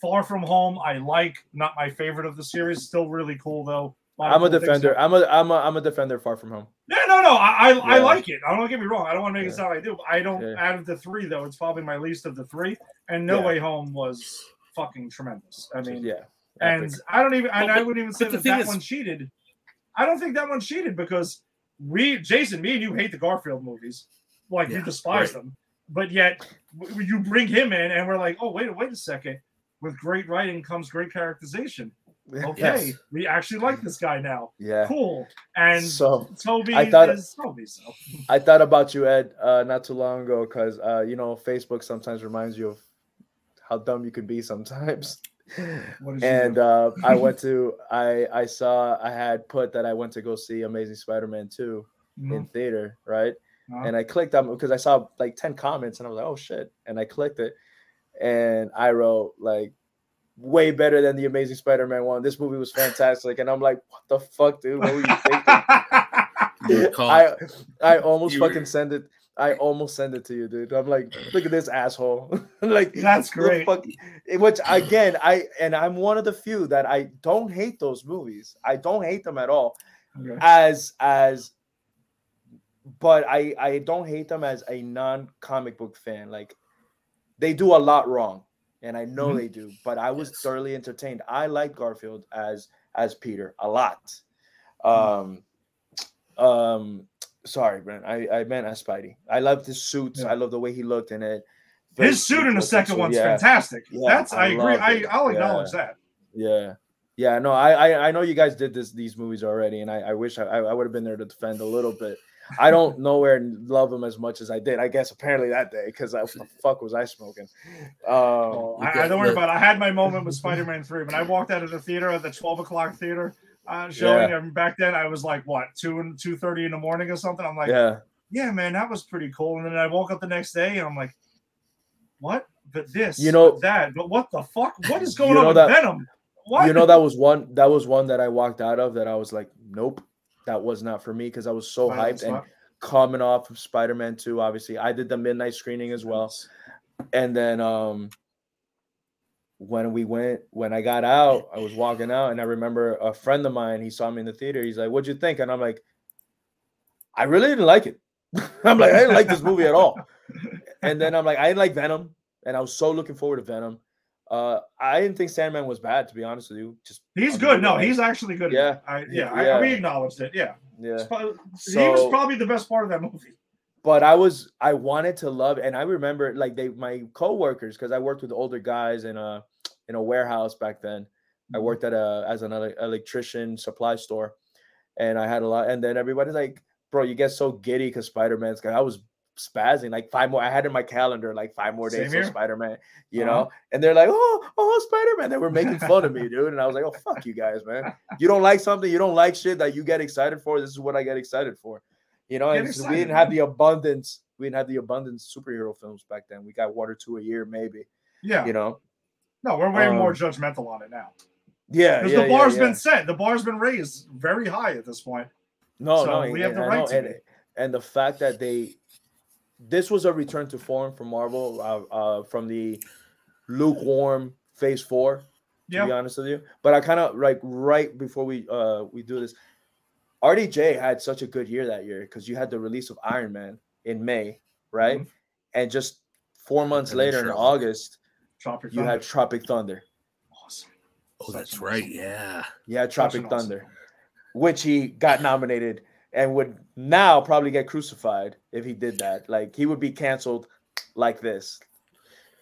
Far From Home, I like. Not my favorite of the series. Still really cool though. I'm a cool things defender. I'm a I'm a I'm a defender far from home. Yeah, no, no, I I, I like it. I don't get me wrong. I don't want to make it sound like I do. I don't. Yeah. Out of the three, though, it's probably my least of the three. And No Yeah. Way Home was fucking tremendous. I mean, Yeah. and epic. I don't even. And Well, I wouldn't even say but that that is- one cheated. I don't think that one cheated because we, Jason, me and you hate the Garfield movies, like you despise right. them. But yet you bring him in, and we're like, oh wait, wait a second. With great writing comes great characterization. Okay, Yes. we actually like this guy now. Yeah. Cool. And So Toby I thought- is Toby. So I thought about you, Ed, uh, not too long ago, because uh, you know Facebook sometimes reminds you of how dumb you can be sometimes. What did you and uh, I went to I I saw I had put that I went to go see Amazing Spider-Man 2 Mhm. in theater, right? Uh-huh. And I clicked on because I saw like 10 comments and I was like, oh shit. And I clicked it and I wrote like way better than the Amazing Spider-Man one. This movie was fantastic. And I'm like, what the fuck, dude? What were you thinking? You were caught. I I almost You were- fucking send it. I almost send it to you, dude. I'm like, look at this asshole. like That's great. fuck- which again, I and I'm one of the few that I don't hate those movies. I don't hate them at all. Okay. As as, but I I don't hate them as a non comic book fan. Like they do a lot wrong, and I know Mhm. they do. But I was Yes. thoroughly entertained. I like Garfield as as Peter a lot. Mm-hmm. Um, um, sorry, Brent. I I meant as Spidey. I loved his suits. Yeah. I love the way he looked in it. Very His suit in the second one's yeah. fantastic. Yeah, That's I, I agree. I, I'll acknowledge that. Yeah. Yeah, no, I, I I know you guys did this these movies already, and I, I wish I, I would have been there to defend a little bit. I don't nowhere love them as much as I did. I guess apparently that day because what the fuck was I smoking? Oh, I, I don't worry about it. I had my moment with Spider-Man 3. When I walked out of the theater at the 12 o'clock theater uh, showing, and back then I was like, what, 2 and 2.30 in the morning or something? I'm like, yeah. yeah, man, that was pretty cool. And then I woke up the next day and I'm like, what? But this, You know- that, but what the fuck? What is going on with that- Venom? What? you know that was one that was one that I walked out of that I was like, nope, that was not for me because I was so hyped and coming off of Spider Man Two. Obviously, I did the midnight screening as well. and then um when we went when i got out i was walking out and i remember a friend of mine he saw me in the theater he's like what'd you think and i'm like i really didn't like it i'm like i didn't like this movie at all and then i'm like i didn't like venom and i was so looking forward to venom uh i didn't think sandman was bad to be honest with you just He's good. No, he's actually good. Yeah. I, yeah, I, we acknowledged it. Yeah. yeah probably- he was probably the best part of that movie. But I was I wanted to love and I remember like they my coworkers because I worked with older guys in a in a warehouse back then. I Mm-hmm. worked at a as an electrician supply store, and I had a lot. And then everybody's like, "Bro, you get so giddy because Spider Man's." Guy. I was spazzing like five more. I had in my calendar like five more days of Spider Man. You Uh-huh. know, and they're like, "Oh, oh, Spider Man!" They were making fun of me, dude. And I was like, "Oh, fuck you guys, man! You don't like something, you don't like shit that you get excited for. This is what I get excited for." You know, and we didn't have the abundance. We didn't have the abundance superhero films back then. We got one or two a year, maybe. Yeah. You know. No, we're way more Um, judgmental on it now. Yeah, Because yeah, the yeah, bar's yeah. been set. The bar's been raised very high at this point. No, So no, we have and- the right know, to and, be. and the fact that they, this was a return to form for Marvel uh, uh, from the lukewarm Phase Four. To Yeah. be honest with you, but I kind of like right before we uh we do this, RDJ had such a good year that year because you had the release of Iron Man in May, right? Mhm. And just four months And then later in Sherlock. August, Tropic you Thunder. had Tropic Thunder. awesome. Oh, Such that's an right. awesome- Yeah. You Tropic awesome Thunder. which he got nominated and would now probably get crucified if he did that. Like he would be canceled like this.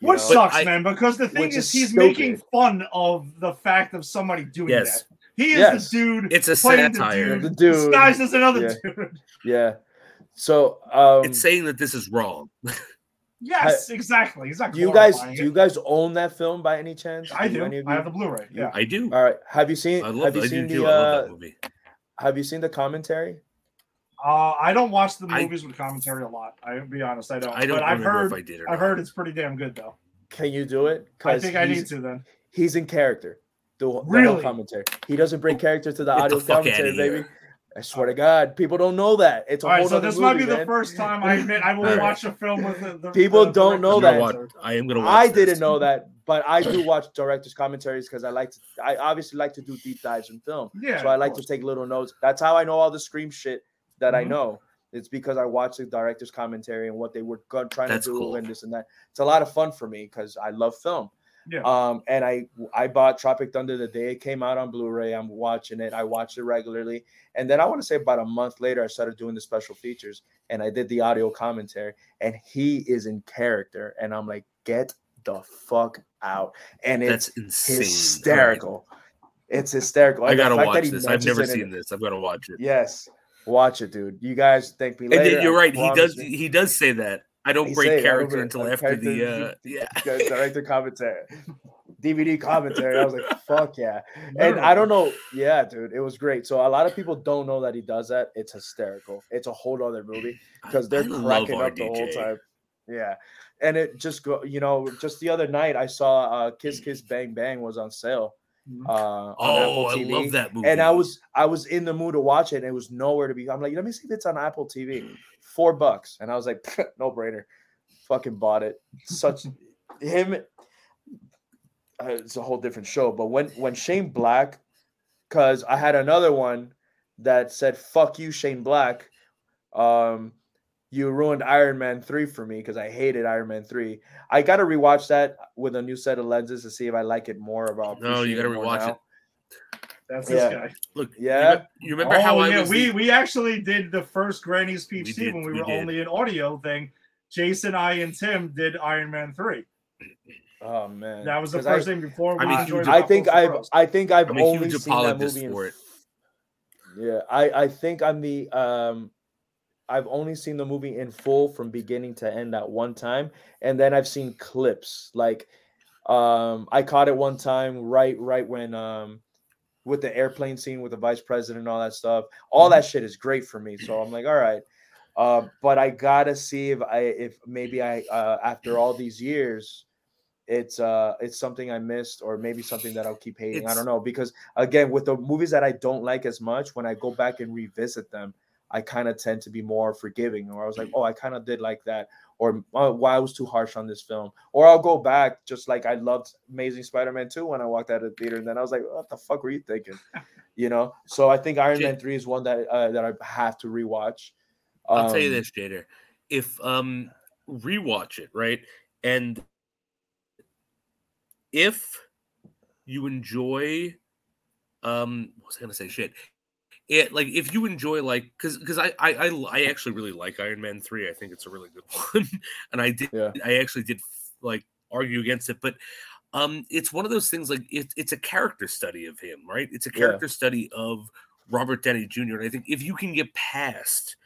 you Which know? sucks, I- man, because the thing is, is he's stupid. making fun of the fact of somebody doing Yes. that. He is Yes. the dude. It's a playing satire. The The dude, dude, disguised as another yeah. dude. Yeah. So um It's saying that this is wrong. Yes, exactly. He's not do you guys glorifying do you guys own that film by any chance? I do. any of I have the Blu-ray. You- Yeah. I do. All right. Have you seen I love have you I seen do the too. I love uh that movie. have you seen the commentary? Uh, I don't watch the I- movies with commentary a lot. I'll be honest, I don't. I don't but I've heard. if I did or I've not. heard it's pretty damn good though. Can you do it? I think I need to then. He's in character. The, the whole Really? commentary. He doesn't bring character to the Get audio fuck commentary, baby. I swear to God, people don't know that. It's a All right, whole so other this might movie, be the first time I admit I will All right. watch a film with the, the People the don't know director's You know that. what? commentary. I am gonna. Watch I this. didn't know that, but I do watch directors' commentaries because I like to. I obviously like to do deep dives in film, Yeah, so I of like to take little notes. That's how I know all the Scream shit that I Mhm. know. It's because I watch the director's commentary and what they were trying That's to do cool. and this and that. It's a lot of fun for me because I love film. Yeah. Um, and I I bought Tropic Thunder the day it came out on Blu-ray. I'm watching it. I watch it regularly, and then I want to say about a month later, I started doing the special features, and I did the audio commentary. And he is in character, and I'm like, get the fuck out! And it's That's insane. hysterical. It's hysterical. I gotta watch this. I've never seen this. I've got to watch it. Yes, watch it, dude. You guys thank me And later. then you're right. He does. He does say that. I don't break say it, I don't character break- until after the. Uh, yeah. director commentary, DVD commentary. I was like, fuck yeah. And I don't know. Yeah, dude, it was great. So a lot of people don't know that he does that. It's hysterical. It's a whole other movie because they're cracking up the whole time. Yeah. And it just go, you know, just the other night I saw uh Kiss Kiss Bang Bang was on sale. Mhm. Uh on Oh, I Apple TV. love that movie. And I was I was in the mood to watch it and it was nowhere to be. I'm like, let me see if it's on Apple TV. Four bucks. And I was like, no brainer. Fucking bought it. Such him uh, it's a whole different show. But when when Shane Black, because I had another one that said "fuck you, Shane Black," um, you ruined Iron Man three for me because I hated Iron Man three. I got to rewatch that with a new set of lenses to see if I like it more. About No, you got to rewatch it. That's this Yeah. guy. Look, Yeah. You, re- you remember how oh, I yeah, was? we the- we actually did the first Granny's We Peach Tea did, when we we were did. only an audio thing. Jason, I, and Tim did Iron Man three. Oh man, That was the first I, thing before we I'm a enjoyed. I think I've I think I've I'm only seen that apologist movie in for it. Yeah, I I think I'm the um I've only seen the movie in full from beginning to end at one time and then I've seen clips like um I caught it one time right right when um with the airplane scene with the vice president and all that stuff. All that shit is great for me. So I'm like, all right. Uh, but I gotta see if I if maybe I uh after all these years it's uh it's something I missed or maybe something that I'll keep hating. I don't know because again with the movies that I don't like as much when I go back and revisit them I kind of tend to be more forgiving or I was like oh I kind of did like that or oh, why I was too harsh on this film or I'll go back just like I loved Amazing Spider-Man 2 when I walked out of the theater and then I was like what the fuck were you thinking you know so I think Iron Jay- Man 3 is one that uh, that I have to rewatch I'll tell you Um, this, Jader. If um rewatch it, right? And if you enjoy um what was I gonna say shit? It like if you enjoy like because because I, I I I actually really like Iron Man 3. I think it's a really good one. and I did yeah I actually did like argue against it, but um, it's one of those things like it, it's a character study of him, right? It's a Yeah. character study of Robert Downey Jr. And I think if you can get past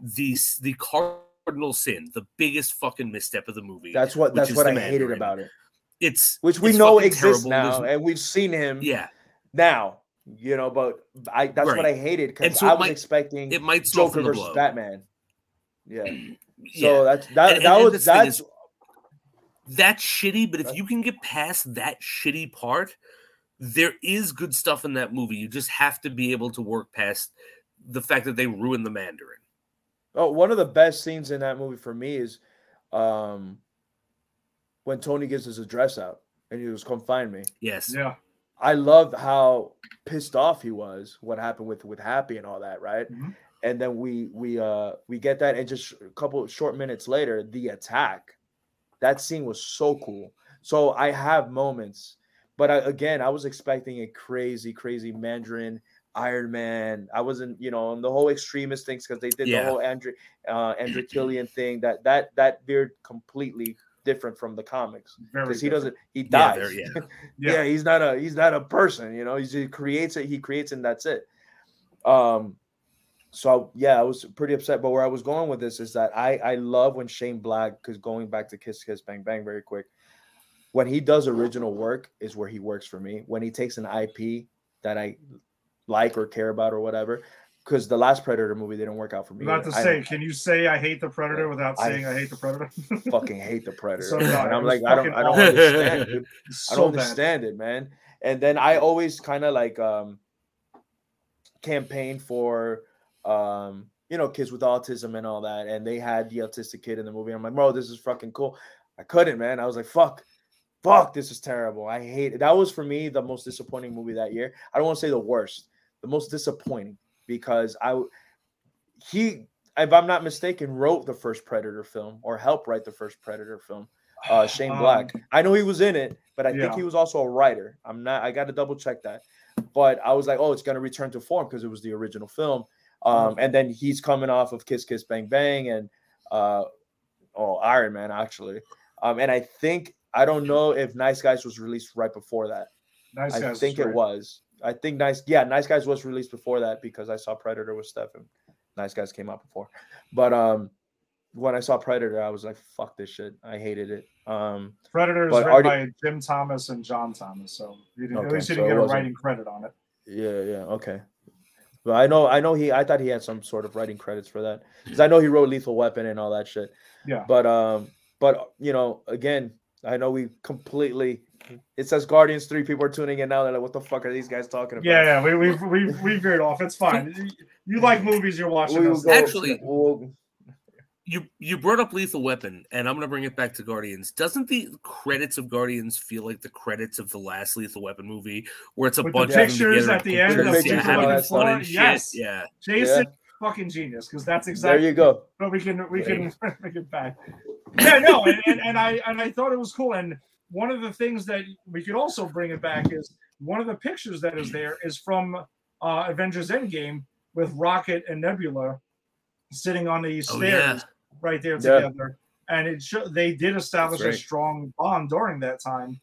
the the cardinal sin, the biggest fucking misstep of the movie, that's what that's what I hated about it It's which we it's know exists terrible. now There's- and we've seen him yeah, now you know but i that's what i hated because so i was might- expecting it might joker versus blow. batman yeah yeah, so that's that And- that and was that's is- that's shitty. But if you can get past that shitty part, there is good stuff in that movie. You just have to be able to work past the fact that they ruined the Mandarin. oh one of the best scenes in that movie for me is um when tony gives his address out and he was come find me Yes. Yeah. I loved how pissed off he was what happened with with happy and all that right? Mhm. and then we we uh we get that and just a couple short minutes later the attack. That scene was so cool. So i have moments but I, again i was expecting a crazy crazy mandarin iron man. I wasn't you know on the whole extremist things because they did Yeah. the whole andrew uh andrew killian thing. That that that veered completely different from the comics because he doesn't he dies there- yeah. yeah. Yeah. he's not a he's not a person you know he's, he creates it he creates and that's it um so yeah i was pretty upset but where i was going with this is that i i love when shane black because going back to kiss kiss bang bang very quick when he does original work is where he works for me when he takes an ip that i like or care about or whatever because the last predator movie didn't work out for me About to I say, can you say I hate the Predator without saying I hate the Predator? fucking hate the predator So and I. I'm like i don't i don't understand dude. I don't bad. it, man. And then I always kind of like um campaign for um, you know, kids with autism and all that, and they had the autistic kid in the movie. I'm like, bro, this is fucking cool. I couldn't, man. I was like, fuck, fuck, this is terrible. I hate it. That was for me the most disappointing movie that year. I don't want to say the worst, the most disappointing because I he, if I'm not mistaken, wrote the first Predator film or helped write the first Predator film. Uh, Shane Black. Um, I know he was in it, but I yeah. think he was also a writer. I'm not. I got to double check that. But I was like, oh, it's gonna return to form because it was the original film. Um, and then he's coming off of Kiss Kiss Bang Bang and uh, oh Iron Man actually. Um, and I think I don't know if Nice Guys was released right before that. Nice I guys, think it was. I think Nice, yeah, Nice Guys was released before that because I saw Predator with Stefan. Nice Guys came out before, but um, when I saw Predator, I was like, "Fuck this shit!" I hated it. Um, Predator is written by Jim Thomas and John Thomas, so you didn't, at least you didn't it get a writing credit on it. yeah, yeah, okay. But I know, I know he. I thought he had some sort of writing credits for that because I know he wrote Lethal Weapon and all that shit. Yeah. But um, but you know, again, I know we completely. It says Guardians three. People are tuning in now. They're like, "What the fuck are these guys talking about?" Yeah, yeah, we we we we veered off. It's fine. You- You like movies, you're watching. We will this. Actually- we'll- You you brought up Lethal Weapon, and I'm gonna bring it back to Guardians. Doesn't the credits of Guardians feel like the credits of the last Lethal Weapon movie, where it's a With the bunch of pictures at the and end, the pictures, pictures yeah, having all that fun and stuff. Yes. shit. Yeah, Jason, fucking genius, because that's exactly there you go. But we can we can bring it back. Yeah, no, and, and, and I and I thought it was cool. And one of the things that we could also bring it back is one of the pictures that is there is from uh, Avengers Endgame with Rocket and Nebula sitting on the Oh, stairs yeah. right there Yeah. together. And it sho- they did establish a strong bond during that time,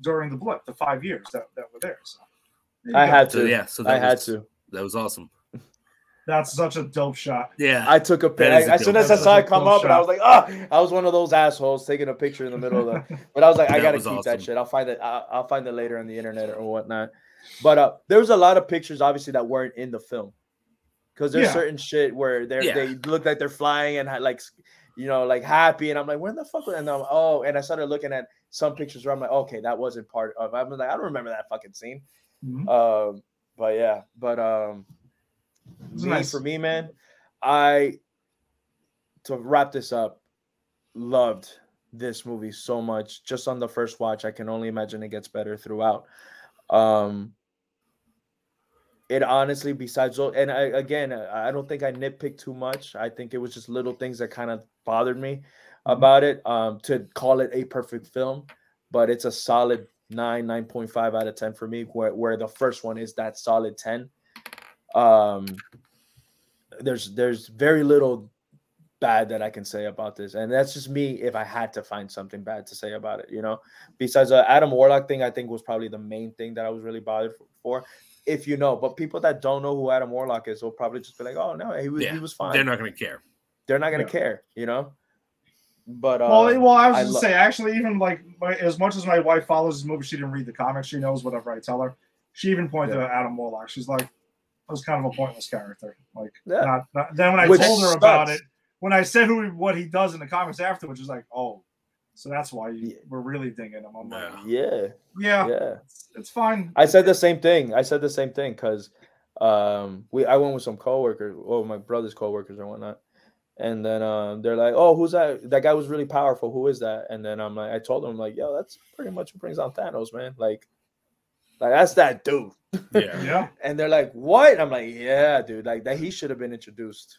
during the blip, the five years that, that were there. So there I go. had so to. yeah, so I that had to. That was awesome. That's such a dope shot. Yeah, I took a That picture as soon as I saw it come dope up, and I was like, "Ah!" I was one of those assholes taking a picture in the middle of the. But I was like, I gotta keep awesome. that shit. I'll find it. I'll, I'll find it later on the internet or whatnot. But uh, there was a lot of pictures, obviously, that weren't in the film because there's Yeah. certain shit where they Yeah. they look like they're flying and like, you know, like happy, and I'm like, where the fuck? was-" And I'm oh, and I started looking at some pictures where I'm like, okay, that wasn't part of. I'm like, I don't remember that fucking scene. Mhm. Um, but yeah, but um, It's me nice. for me, man, I to wrap this up, loved this movie so much. Just on the first watch, I can only imagine it gets better throughout. Um, it honestly, besides and I again, I don't think I nitpicked too much. I think it was just little things that kind of bothered me about it. Um, to call it a perfect film, but it's a solid nine, nine point five out of ten for me. Where where the first one is that solid ten. Um, there's there's very little bad that I can say about this, and that's just me. If I had to find something bad to say about it, you know, besides the Adam Warlock thing, I think was probably the main thing that I was really bothered for. If you know, but people that don't know who Adam Warlock is will probably just be like, "Oh no, he was yeah. he was fine." They're not gonna care. They're not gonna Yeah. care, you know. But uh, Well, well, I was I just lo- say actually, even like my, as much as my wife follows this movie, she didn't read the comics. She knows whatever I tell her. She even pointed Yeah. to Adam Warlock. She's like, "That was kind of a pointless character." Like, Yeah. not, not, then when I Which told her about it, when I said who what he does in the comics afterwards, she's like, "Oh, so that's why you, Yeah. we're really digging him." I'm like, Yeah. yeah, "Yeah, yeah. It's, it's fine." I said the same thing. I said the same thing because um we I went with some coworkers, well my brother's coworkers and whatnot. And then um they're like, Oh, who's that? That guy was really powerful. Who is that? And then I'm like, I told them, like, yo, that's pretty much what brings on Thanos, man. Like, like that's that dude. Yeah. Yeah, And they're like, What? I'm like, Yeah, dude, like that he should have been introduced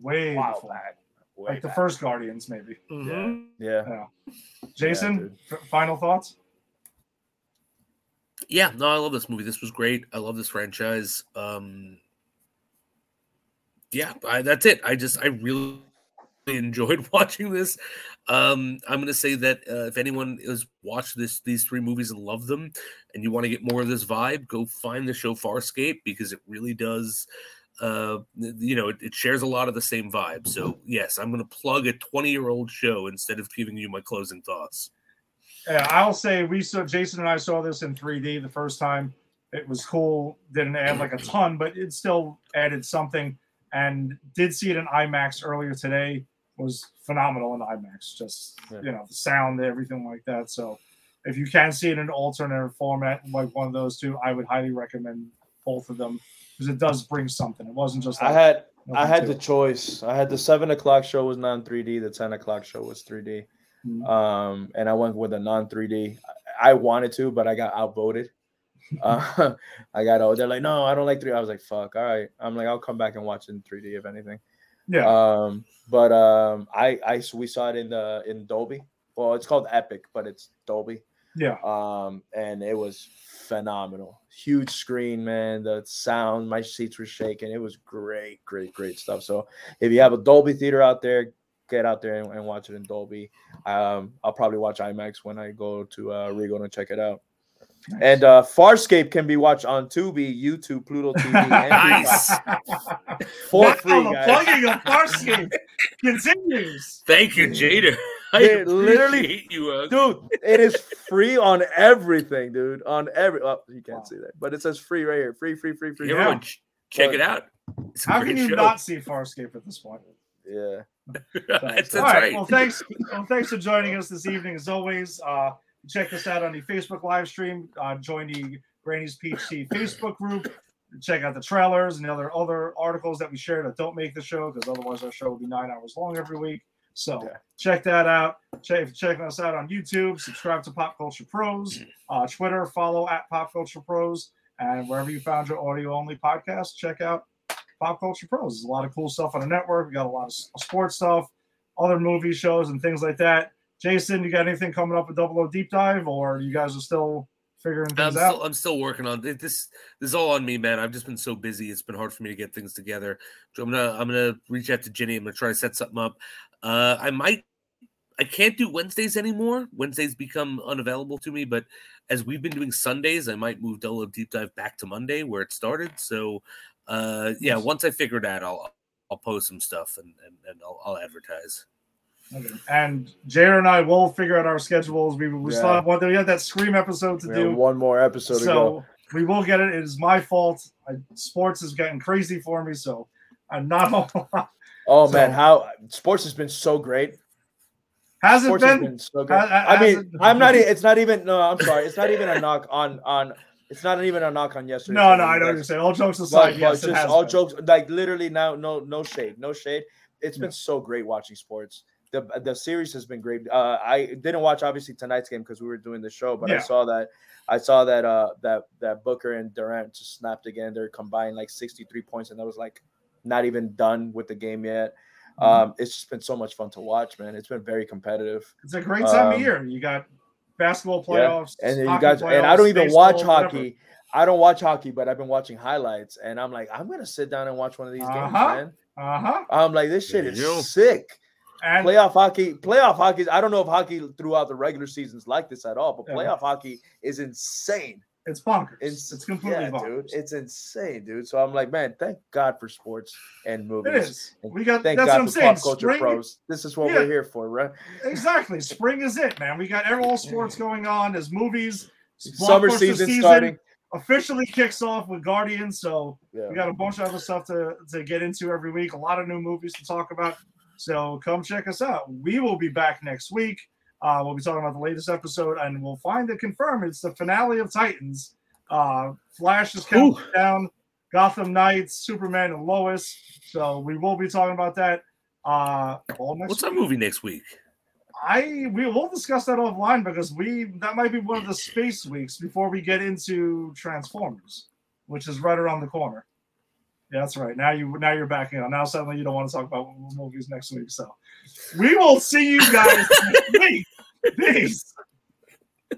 way wow back. Way like the first Guardians, maybe. Mhm. Yeah. Jason, dude. f- final thoughts? Yeah, no, I love this movie. This was great. I love this franchise. Um Yeah, I, that's it. I just I really enjoyed watching this. Um I'm going to say that uh, if anyone has watched this these three movies and loved them and you want to get more of this vibe, go find the show Farscape because it really does uh you know it, it shares a lot of the same vibe. So, yes, I'm going to plug a 20-year-old show instead of giving you my closing thoughts. Yeah, I'll say we saw Jason and I saw this in 3D the first time. It was cool. Didn't add like a ton, but it still added something. And did see it in IMAX earlier today. Was phenomenal in IMAX. Just Yeah. you know the sound, everything like that. So if you can see it in an alternate format like one of those two, I would highly recommend both of them because it does bring something. It wasn't just. I had I had to the it. choice. I had the seven o'clock show was non 3D. The ten o'clock show was 3D. Mhm. Um, and I went with a non 3D. I wanted to, but I got outvoted. Uh, I got out. they're like, no, I don't like 3D. I was like, fuck, all right. I'm like, I'll come back and watch in 3D if anything. Yeah. Um, but um, I I we saw it in the in Dolby. Well, it's called Epic, but it's Dolby. yeah. Um, and it was phenomenal. Huge screen, man. The sound, my seats were shaking. It was great, great, great stuff. So if you have a Dolby theater out there, get out there and, and watch it in Dolby. Um, I'll probably watch IMAX when I go to uh, Regal and check it out. And uh, Farscape can be watched on Tubi, YouTube, Pluto TV, and Nice. Peacock for wow, free, the guys. plugging of Farscape continues. Thank you, Jared. I Dude, literally- appreciate you. Uh, dude it is free on everything dude on every oh, you can't Wow. see that but it says free right here free free free free Yeah. everyone, ch- check But- it out. It's How can you show. not see Farscape at this point? yeah that's that's All right. right. Well, thanks. Well, thanks for joining us this evening. As always, uh, check us out on the Facebook live stream. Uh, join the Granny's Tea Facebook group. Check out the trailers and the other other articles that we share that don't make the show because otherwise our show will be nine hours long every week. So Yeah. check that out. Check if you're checking us out on YouTube. Subscribe to Pop Culture Pros. Uh, Twitter, follow at Pop Culture Pros, and wherever you found your audio only podcast, check out Pop Culture Pros. There's a lot of cool stuff on the network. We got a lot of sports stuff, other movie shows, and things like that. Jason, you got anything coming up with Double O Deep Dive, or you guys are still figuring I'm things out? still, I'm still working on it. This. This is all on me, man. I've just been so busy. It's been hard for me to get things together. So I'm gonna I'm gonna reach out to Jenny. I'm gonna try to set something up. Uh, I might. I can't do Wednesdays anymore. Wednesdays become unavailable to me. But as we've been doing Sundays, I might move Double O Deep Dive back to Monday where it started. So, uh, yeah, once I figure that, I'll I'll post some stuff and and, and I'll, I'll advertise. Okay. And Jared and I will figure out our schedules. We, we still Yeah. have one. We have that Scream episode to we do. one more episode to go so we will get it. It is my fault. I, sports is getting crazy for me, so I'm not. oh man how sports has been so great Has it sports has been? been so Ha- ha- i mean i'm not it's not even no i'm sorry it's not even a knock on on it's not even a knock on yesterday No, no, I know what you're saying. All jokes aside, but, yes, but just all been. jokes like literally now no no shade no shade It's Yeah. been so great watching sports the the series has been great uh i didn't watch obviously tonight's game because we were doing the show but Yeah. i saw that i saw that uh that that booker and durant just snapped again they're combined like 63 points and that was like not even done with the game yet Mhm. um it's just been so much fun to watch man it's been very competitive It's a great time of Um, year. You got basketball yeah, playoffs, and then you hockey guys and i don't even watch baseball, whatever. hockey I don't watch hockey, but I've been watching highlights, and I'm like, I'm gonna sit down and watch one of these games, Uh-huh. man. Uh-huh. I'm like, this shit is you sick. And Playoff hockey, playoff hockey. I don't know if hockey throughout the regular season's like this at all, but Yeah. playoff hockey is insane. it's bonkers. It's, It's, completely yeah, bonkers. dude. It's insane, dude. So I'm like, man, thank God for sports and It movies. is. We got Thank that's God what I'm for saying. pop culture Spring, pros. This is what Yeah. we're here for, right? exactly. Spring is it, man. We got all sports going on. As movies. Summer Blockbuster season, starting. officially kicks off with Guardians, so Yeah. we got a bunch of other stuff to, to get into every week. A lot of new movies to talk about. So come check us out. We will be back next week. Uh, we'll be talking about the latest episode, and we'll find it confirmed. It's the finale of Titans. Uh, Flash is counting Ooh. down. Gotham Knights, Superman, and Lois. So we will be talking about that. Uh, all next What's our movie next week? I we will discuss that offline because we that might be one of the space weeks before we get into Transformers, which is right around the corner. Yeah, that's right. Now you now you're backing out. Now suddenly you don't want to talk about movies next week. So we will see you guys next week. Peace.